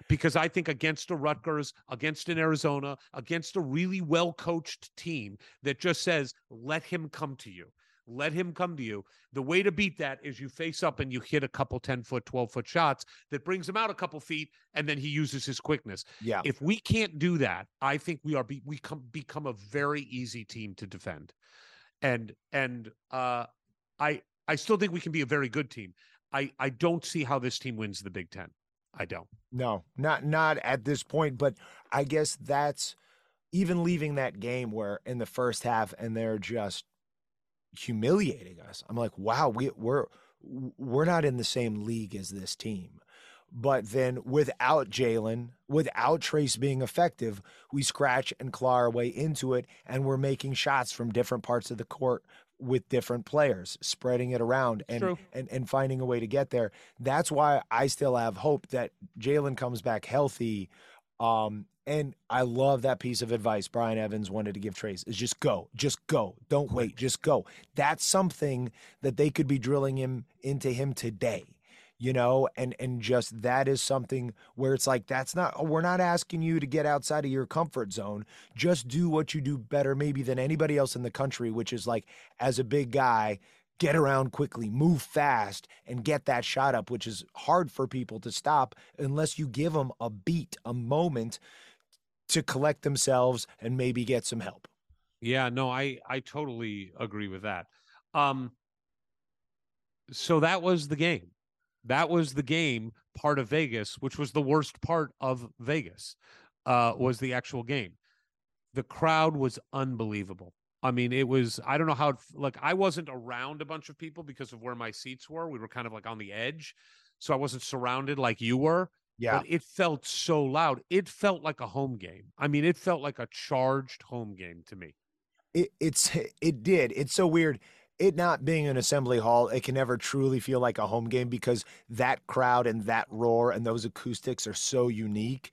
Because I think against a Rutgers, against an Arizona, against a really well coached team that just says, let him come to you, let him come to you. The way to beat that is you face up and you hit a couple 10 foot, 12 foot shots that brings him out a couple feet and then he uses his quickness. Yeah. If we can't do that, I think we are be, we come become a very easy team to defend. And and uh I I still think we can be a very good team. I I don't see how this team wins the Big 10. I don't. No, not not at this point. But I guess that's even leaving that game where in the first half and they're just humiliating us. I'm like, wow, we we're we're not in the same league as this team. But then without Jalen, without Trayce being effective, we scratch and claw our way into it, and we're making shots from different parts of the court with different players, spreading it around and, True. and and finding a way to get there. That's why I still have hope that Jalen comes back healthy. Um, and I love that piece of advice Brian Evans wanted to give Trayce is just go, just go, don't wait, just go. That's something that they could be drilling him into him today you know and and just that is something where it's like that's not we're not asking you to get outside of your comfort zone just do what you do better maybe than anybody else in the country which is like as a big guy get around quickly move fast and get that shot up which is hard for people to stop unless you give them a beat a moment to collect themselves and maybe get some help Yeah, no, I I totally agree with that. Um so that was the game. That was the game part of Vegas, which was the worst part of Vegas. Uh was the actual game. The crowd was unbelievable. I mean, it was I don't know how it, like I wasn't around a bunch of people because of where my seats were. We were kind of like on the edge. So I wasn't surrounded like you were, Yeah. but it felt so loud. It felt like a home game. I mean, it felt like a charged home game to me. It, it's it did. It's so weird. It not being an assembly hall, it can never truly feel like a home game because that crowd and that roar and those acoustics are so unique.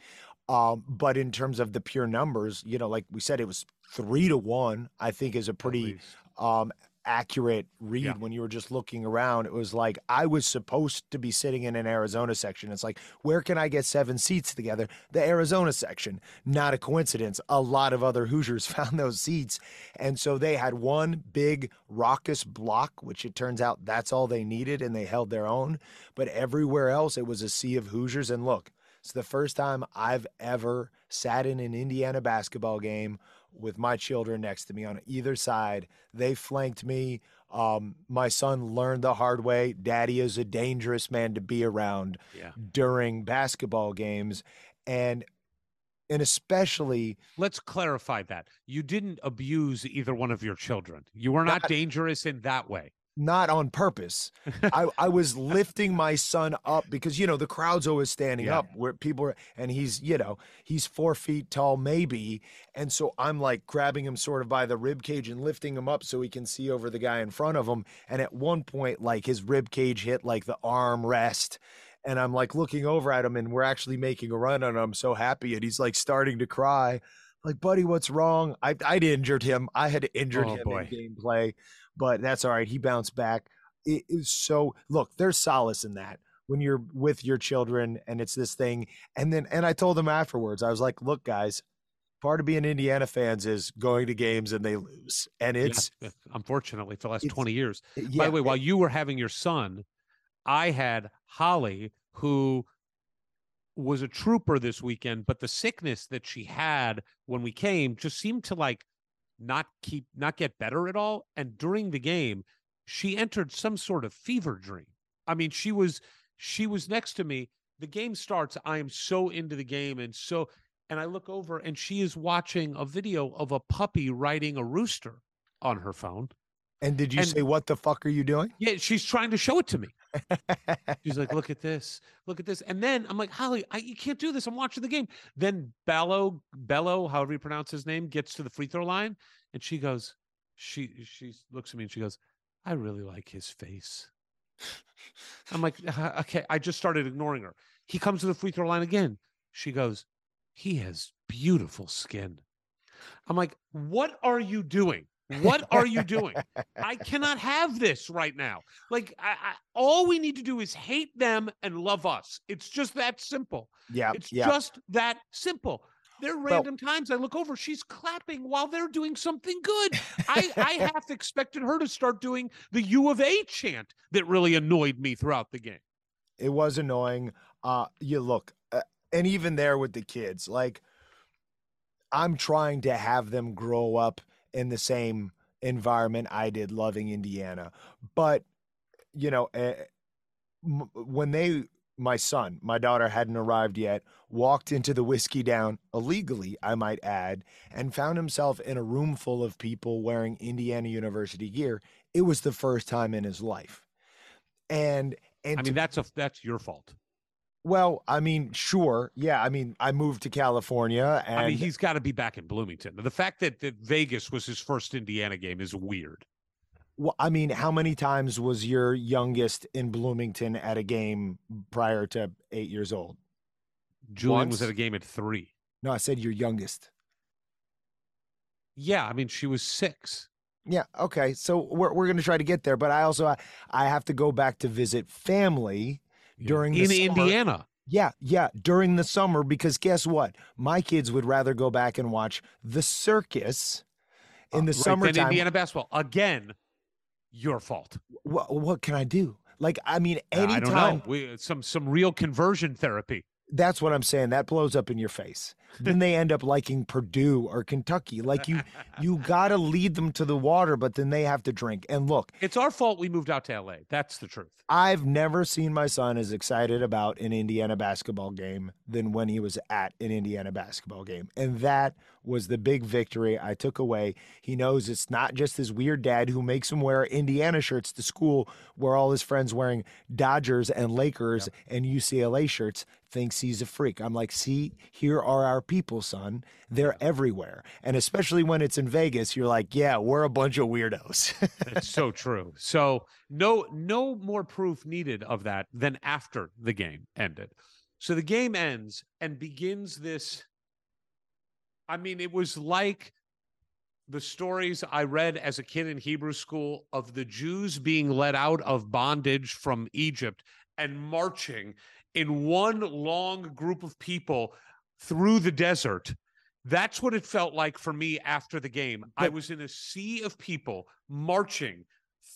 Um, but in terms of the pure numbers, you know, like we said, it was three to one. I think is a pretty um accurate read Yeah. when you were just looking around. It was like I was supposed to be sitting in an Arizona section. It's like, where can I get seven seats together? The Arizona section. Not a coincidence. A lot of other Hoosiers found those seats. And so they had one big raucous block, which it turns out that's all they needed, and they held their own. But everywhere else, it was a sea of Hoosiers. And look, it's the first time I've ever sat in an Indiana basketball game with my children next to me on either side. They flanked me. Um, my son learned the hard way. Daddy is a dangerous man to be around Yeah. during basketball games, and and especially Let's clarify that. You didn't abuse either one of your children. You were not Not- dangerous in that way. Not on purpose. I, I was lifting my son up because you know the crowd's always standing Yeah. up where people are, and he's you know he's four feet tall maybe, and so I'm like grabbing him sort of by the rib cage and lifting him up so he can see over the guy in front of him. And at one point, like his rib cage hit like the arm rest. And I'm like looking over at him, and we're actually making a run, and I'm so happy, and he's like starting to cry, like, "Buddy, what's wrong?" I I'd injured him. I had injured Oh, him boy. in gameplay, but that's all right. He bounced back it is so look there's solace in that when you're with your children and it's this thing and then and i told them afterwards i was like look guys part of being indiana fans is going to games and they lose and it's uh, unfortunately for the last 20 years. yeah, By the way, while you were having your son, I had Holly, who was a trooper this weekend, but the sickness that she had when we came just seemed to like not keep not get better at all. And during the game, she entered some sort of fever dream. I mean, she was she was next to me. The game starts. I am so into the game and so and I look over and she is watching a video of a puppy riding a rooster on her phone. And did you and- say what the fuck are you doing Yeah, she's trying to show it to me. She's like, "Look at this, look at this," and then I'm like, "Holly, I, you can't do this. I'm watching the game." Then Bello, Bello, however you pronounce his name, gets to the free throw line, and she goes, she she looks at me and she goes, "I really like his face." I'm like, "Uh, "Okay." I just started ignoring her. He comes to the free throw line again. She goes, "He has beautiful skin." I'm like, "What are you doing?" What are you doing? I cannot have this right now. Like, I, I, all we need to do is hate them and love us. It's just that simple. yeah It's yeah just that simple. There are random times I look over, she's clapping while they're doing something good. I, I half expected her to start doing the U of A chant that really annoyed me throughout the game. it was annoying uh you look uh, and even there with the kids like i'm trying to have them grow up in the same environment i did loving indiana but you know uh, when they my son my daughter hadn't arrived yet walked into the whiskey down illegally i might add and found himself in a room full of people wearing indiana university gear it was the first time in his life and and I to mean, that's a that's your fault. Well, I mean, sure. Yeah. I mean, I moved to California and I mean, he's got to be back in Bloomington. The fact that, that Vegas was his first Indiana game is weird. well, I mean, how many times was your youngest in Bloomington at a game prior to eight years old? Julian was at a game at three. No, I said your youngest. Yeah, I mean, she was six. Yeah. Okay. So we're, we're going to try to get there, but I also, I, I have to go back to visit family. During the in summer. Indiana. Yeah. Yeah. During the summer, because guess what? My kids would rather go back and watch the circus in Uh, the right, then summertime. Indiana basketball again. Your fault. What, what can I do? Like, I mean, Uh, anytime. I don't know. We, some some real conversion therapy. That's what I'm saying. That blows up in your face. then they end up liking Purdue or Kentucky. Like you, you got to lead them to the water, but then they have to drink. And look, It's our fault we moved out to LA. That's the truth. I've never seen my son as excited about an Indiana basketball game than when he was at an Indiana basketball game. And that was the big victory I took away. He knows it's not just his weird dad who makes him wear Indiana shirts to school where all his friends wearing Dodgers and Lakers and UCLA shirts thinks he's a freak. I'm like, "See, here are our people, son. They're everywhere." And especially when it's in Vegas, you're like, "Yeah, we're a bunch of weirdos." That's so true. So no no more proof needed of that than after the game ended. So the game ends and begins this I mean it was like the stories I read as a kid in Hebrew school of the Jews being let out of bondage from Egypt and marching in one long group of people through the desert. That's what it felt like for me after the game. I was in a sea of people marching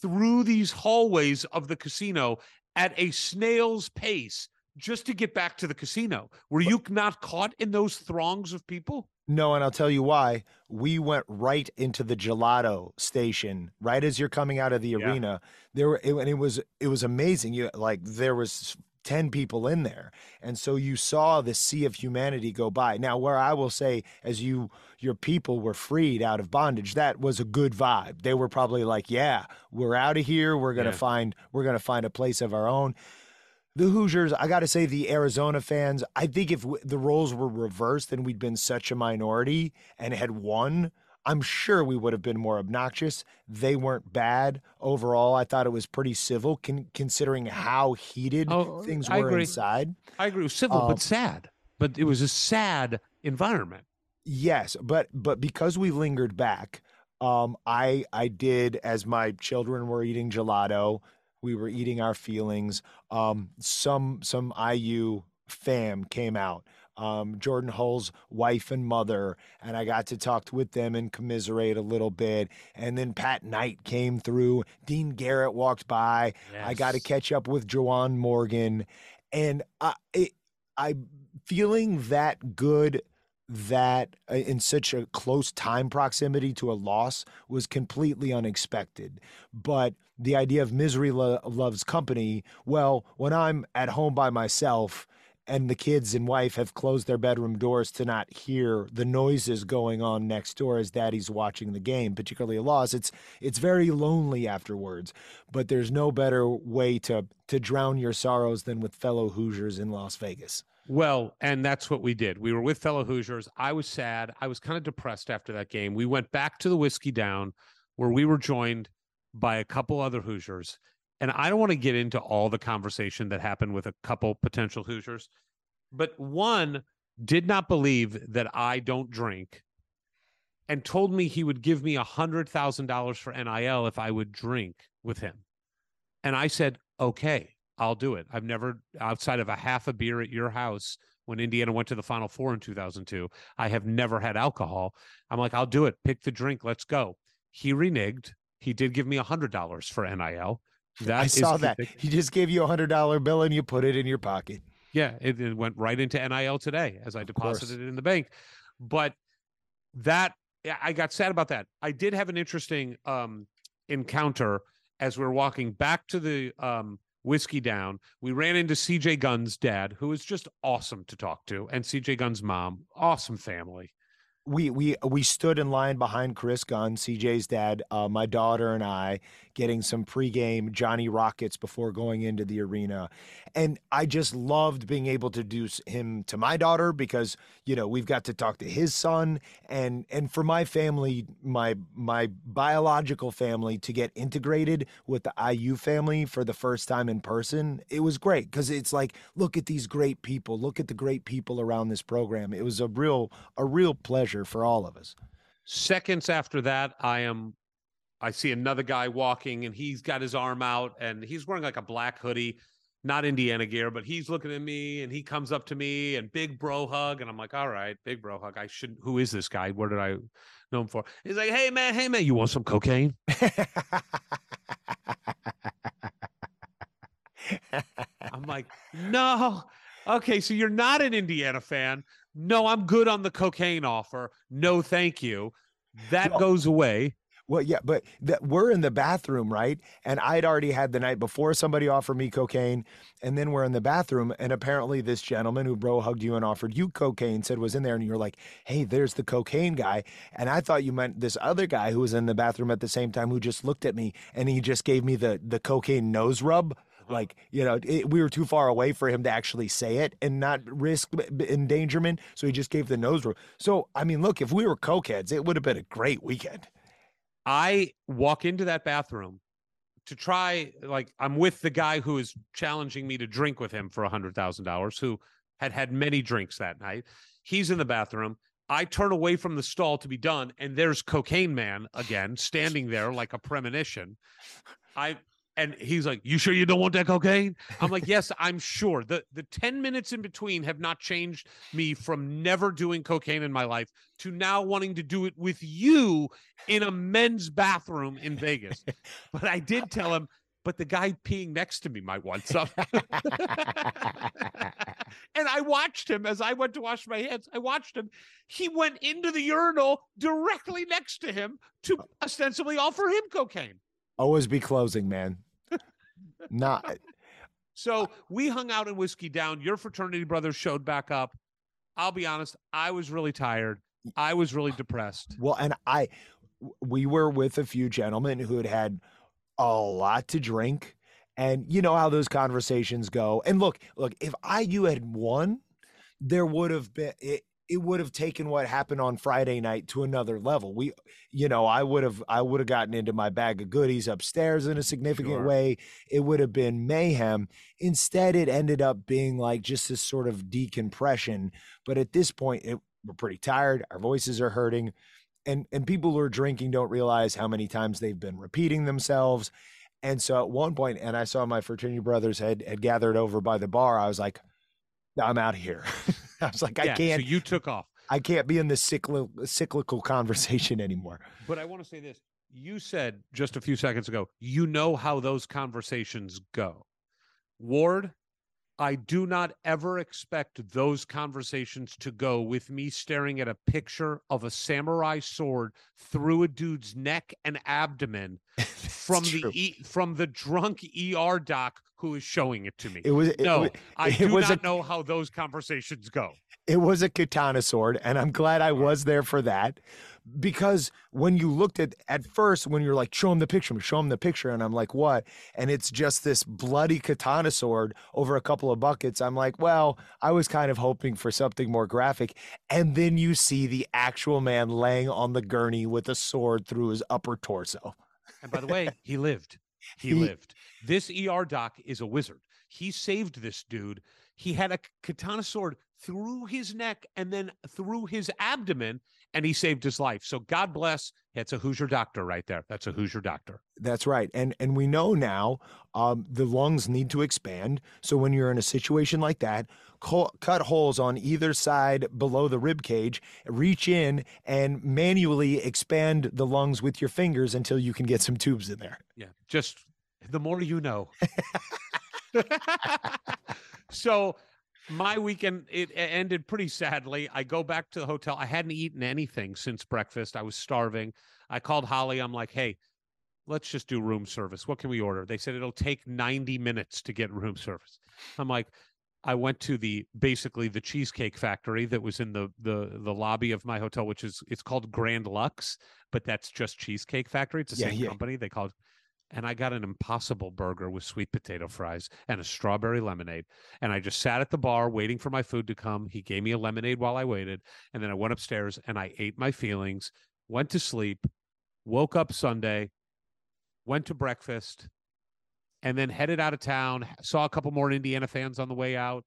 through these hallways of the casino at a snail's pace just to get back to the casino. Were you not caught in those throngs of people? No, and I'll tell you why. We went right into the gelato station right as you're coming out of the Yeah. arena. There were, it, and it was it was amazing. You like there was ten people in there, and so you saw the sea of humanity go by. Now, where I will say, as you your people were freed out of bondage, that was a good vibe. They were probably like, "Yeah, we're out of here. We're gonna Yeah. find we're gonna find a place of our own." the Hoosiers, I got to say, the Arizona fans, I think if w- the roles were reversed and we'd been such a minority and had won, I'm sure we would have been more obnoxious. They weren't bad overall. I thought it was pretty civil con- considering how heated Oh, things I were agree. inside. I agree. It was civil, Um, but sad. But it was a sad environment. Yes, but but because we lingered back, um, I I did as my children were eating gelato, we were eating our feelings. Um, some some IU fam came out. Um, Jordan Hulls' wife and mother, and I got to talk with them and commiserate a little bit. And then Pat Knight came through. Dean Garrett walked by. I got to catch up with Juwan Morgan, and I, it, I feeling that good that uh, in such a close time proximity to a loss was completely unexpected. But the idea of misery lo- loves company, well, when I'm at home by myself and the kids and wife have closed their bedroom doors to not hear the noises going on next door as daddy's watching the game, particularly a loss, it's it's very lonely afterwards. But there's no better way to to drown your sorrows than with fellow Hoosiers in Las Vegas. Well, and that's what we did. We were with fellow Hoosiers. I was sad. I was kind of depressed after that game. We went back to the Whiskey Down where we were joined by a couple other Hoosiers. And I don't want to get into all the conversation that happened with a couple potential Hoosiers, but one did not believe that I don't drink and told me he would give me a $100,000 for NIL if I would drink with him. And I said, okay, I'll do it. I've never, outside of a half a beer at your house when Indiana went to the Final Four in 2002, I have never had alcohol. I'm like, I'll do it. Pick the drink. Let's go. He reneged. He did give me a $100 for NIL. That I saw that. He just gave you a hundred dollar bill and you put it in your pocket. Yeah, it, it went right into NIL today as I deposited it in the bank. But that I got sad about that. I did have an interesting um encounter as we were walking back to the um whiskey down. We ran into CJ Gunn's dad, who is just awesome to talk to, and CJ Gunn's mom, awesome family. We we we stood in line behind Chris Gunn, CJ's dad, uh, my daughter and I, getting some pregame Johnny Rockets before going into the arena, and I just loved being able to do him to my daughter because you know we've got to talk to his son, and and for my family, my my biological family to get integrated with the IU family for the first time in person, it was great because it's like look at these great people, look at the great people around this program. It was a real a real pleasure for all of us. Seconds after that, I am I see another guy walking and he's got his arm out and he's wearing like a black hoodie, not Indiana gear, but he's looking at me and he comes up to me and big bro hug. And I'm like, all right, big bro hug. I shouldn't, who is this guy? Where did I know him for? He's like, hey man, hey man, you want some cocaine? I'm like, no. Okay, so you're not an Indiana fan. No, I'm good on the cocaine offer. No, thank you. That Well- goes away. Well, yeah, but that we're in the bathroom, right? And I'd already had the night before somebody offered me cocaine, and then we're in the bathroom, and apparently this gentleman who bro hugged you and offered you cocaine said was in there, and you're like, "Hey, there's the cocaine guy," and I thought you meant this other guy who was in the bathroom at the same time who just looked at me and he just gave me the the cocaine nose rub. Uh-huh. Like you know, it, we were too far away for him to actually say it and not risk endangerment, so he just gave the nose rub. So I mean, look, if we were cokeheads, it would have been a great weekend. I walk into that bathroom to try, like, I'm with the guy who is challenging me to drink with him for a hundred thousand dollars, who had had many drinks that night. He's in the bathroom. I turn away from the stall to be done, and there's Cocaine Man again, standing there like a premonition. I and he's like, "You sure you don't want that cocaine?" I'm like, "Yes, I'm sure." The the 10 minutes in between have not changed me from never doing cocaine in my life to now wanting to do it with you in a men's bathroom in Vegas. But I did tell him, but the guy peeing next to me might want some. and I watched him as I went to wash my hands. I watched him. He went into the urinal directly next to him to ostensibly offer him cocaine. Always be closing, man. Not eh, So we hung out in Whiskey Down. Your fraternity brothers showed back up. I'll be honest, I was really tired. I was really depressed. well, and I, we were with a few gentlemen who had had a lot to drink, and you know how those conversations go. And look, look, if IU had won, there would have been it. It would have taken what happened on Friday night to another level. We, you know, I would have, I would have gotten into my bag of goodies upstairs in a significant Sure. way. It would have been mayhem. Instead, it ended up being like just this sort of decompression. But at this point, it, we're pretty tired. Our voices are hurting, and and people who are drinking don't realize how many times they've been repeating themselves. And so at one point, and I saw my fraternity brothers had had gathered over by the bar. I was like, I'm out of here. I was like, I Yeah, can't, So you took off. I can't be in this cyclical cyclical conversation anymore. But I want to say this. You said just a few seconds ago, you know how those conversations go. Ward, I do not ever expect those conversations to go with me staring at a picture of a samurai sword through a dude's neck and abdomen from It's the e- from the drunk ER doc who is showing it to me. It was it, no, wa- I do was not a- know how those conversations go. it was a katana sword and i'm glad i was there for that because when you looked at at first when you're like show him the picture show him the picture and i'm like what and it's just this bloody katana sword over a couple of buckets i'm like well i was kind of hoping for something more graphic and then you see the actual man laying on the gurney with a sword through his upper torso And by the way, he lived. He, He- lived. This ER doc is a wizard. He saved this dude. He had a katana sword through his neck and then through his abdomen, and he saved his life. So God bless. That's a Hoosier doctor right there. That's a Hoosier doctor. That's right. And and we know now um, the lungs need to expand. So when you're in a situation like that, co- cut holes on either side below the rib cage, reach in and manually expand the lungs with your fingers until you can get some tubes in there. Yeah. Just the more you know. so my weekend it ended pretty sadly. I go back to the hotel. I hadn't eaten anything since breakfast. I was starving. I called Holly. I'm like, "Hey, let's just do room service. What can we order?" They said it'll take 90 minutes to get room service. I'm like, I went to the basically the cheesecake factory that was in the the the lobby of my hotel, which is it's called Grand Lux, but that's just Cheesecake Factory. It's the Yeah, same yeah. company. They called and I got an impossible burger with sweet potato fries and a strawberry lemonade. And I just sat at the bar waiting for my food to come. He gave me a lemonade while I waited. And then I went upstairs and I ate my feelings, went to sleep, woke up Sunday, went to breakfast, and then headed out of town. Saw a couple more Indiana fans on the way out.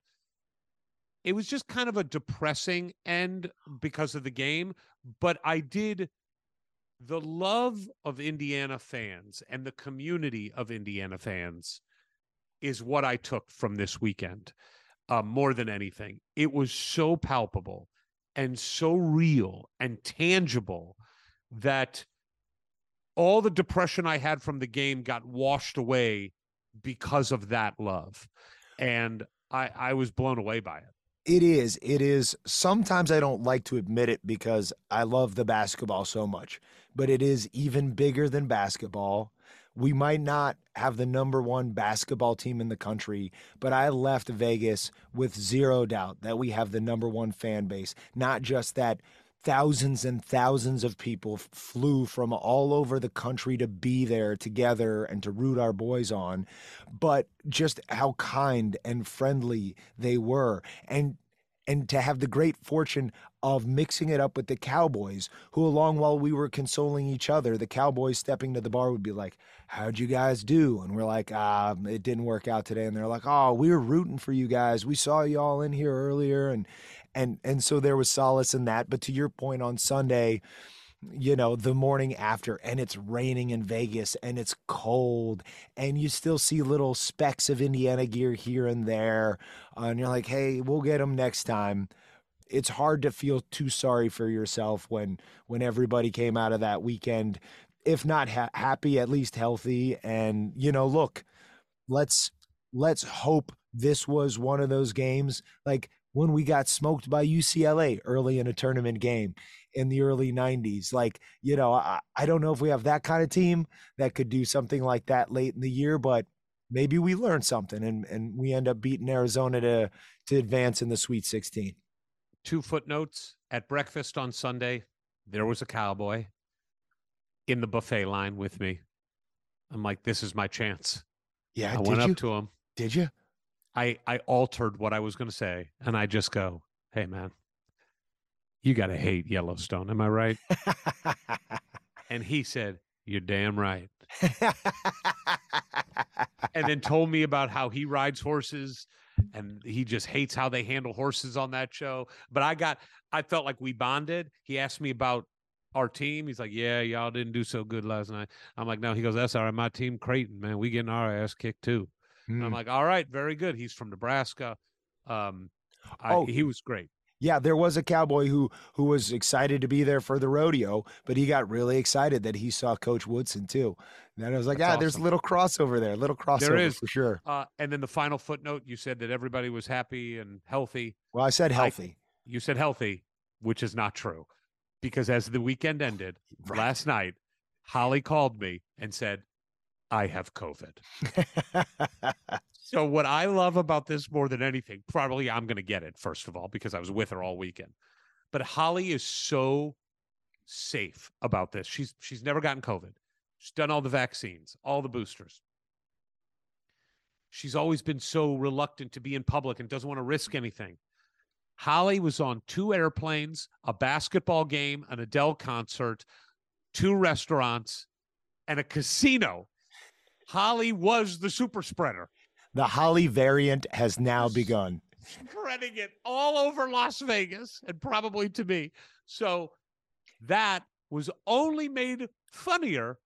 It was just kind of a depressing end because of the game, but I did the love of Indiana fans and the community of Indiana fans is what I took from this weekend uh, more than anything. It was so palpable and so real and tangible that all the depression I had from the game got washed away because of that love. And I I was blown away by it. It is. It is. Sometimes I don't like to admit it because I love the basketball so much, but it is even bigger than basketball. We might not have the number one basketball team in the country, but I left Vegas with zero doubt that we have the number one fan base. Not just that thousands and thousands of people flew from all over the country to be there together and to root our boys on, but just how kind and friendly they were. And and to have the great fortune of mixing it up with the Cowboys, who, along while we were consoling each other, the Cowboys stepping to the bar would be like, How'd you guys do? And we're like, ah, it didn't work out today. And they're like, Oh, we were rooting for you guys. We saw you all in here earlier. And and and so there was solace in that. But to your point on Sunday, you know, the morning after, and it's raining in Vegas and it's cold, and you still see little specks of Indiana gear here and there. Uh, and you're like, hey, we'll get them next time. It's hard to feel too sorry for yourself when when everybody came out of that weekend, if not ha- happy, at least healthy. And you know, look, let's let's hope this was one of those games like when we got smoked by UCLA early in a tournament game in the early 90s. Like, you know, I, I don't know if we have that kind of team that could do something like that late in the year, but maybe we learned something and, and we end up beating Arizona to to advance in the Sweet 16. Two footnotes at breakfast on Sunday. There was a cowboy in the buffet line with me. I'm like, this is my chance. Yeah, I did went you? up to him. did you? I I altered what I was going to say, and I just go, "Hey, man, you got to hate Yellowstone, am I right?" And he said, "You're damn right." And then told me about how he rides horses, and he just hates how they handle horses on that show. But I got, I felt like we bonded. He asked me about our team. He's like, "Yeah, y'all didn't do so good last night." I'm like, "No." He goes, "That's all right. My team, Creighton, man, we getting our ass kicked too." And I'm Hmm. like, all right, very good. He's from Nebraska. Um, I, Oh. he was great. Yeah, there was a cowboy who who was excited to be there for the rodeo, but he got really excited that he saw Coach Woodson too. And then I was like, That's ah, there's a awesome. little crossover there, little crossover is. for sure. Uh, and then the final footnote, you said that everybody was happy and healthy. Well, I said I- healthy. You said healthy, which is not true, because as the weekend ended Right. last night, Holly called me and said, "I have COVID." So what I love about this more than anything, probably I'm going to get it first of all because I was with her all weekend. But Holly is so safe about this. She's she's never gotten COVID. She's done all the vaccines, all the boosters. She's always been so reluctant to be in public and doesn't want to risk anything. Holly was on two airplanes, a basketball game, an Adele concert, two restaurants, and a casino. Holly was the super spreader. the Holly variant has now begun. spreading it all over Las Vegas and probably to me. So that was only made funnier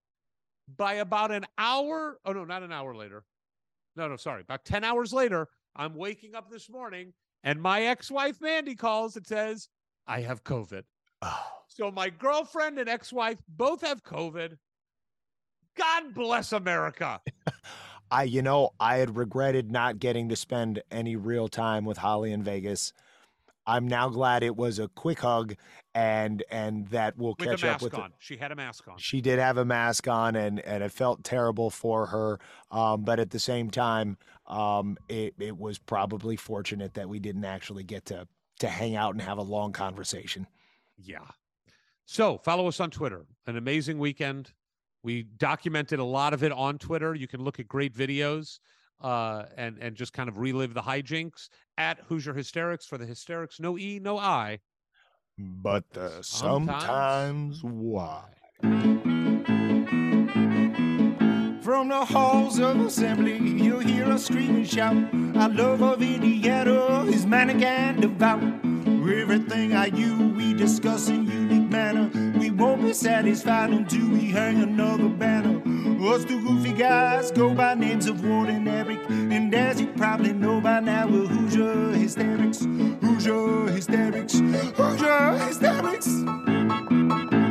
by about an hour. Oh, no, not an hour later. No, no, sorry. About 10 hours later, I'm waking up this morning and my ex wife, Mandy, calls and says, I have COVID. Oh, So my girlfriend and ex wife both have COVID. God bless America. I, you know, I had regretted not getting to spend any real time with Holly in Vegas. I'm now glad it was a quick hug and and that we'll With catch up with. on. She had a mask on. she did have a mask on and and it felt terrible for her um, but at the same time um, it, it was probably fortunate that we didn't actually get to to hang out and have a long conversation Yeah. So follow us on Twitter. An amazing weekend. We documented a lot of it on Twitter. You can look at great videos uh, and and just kind of relive the hijinks at Hoosier Hysterics for the hysterics. No E, no I. but the Sometimes. sometimes why From the halls of assembly, you'll hear us scream and shout. Our love of Indiana is manic and devout. Everything I you we discuss in unique manner. We won't be satisfied until we hang another banner. Us two goofy guys go by names of Ward and Eric. And as you probably know by now, we're Hoosier Hysterics. Hoosier Hysterics. Hoosier Hysterics.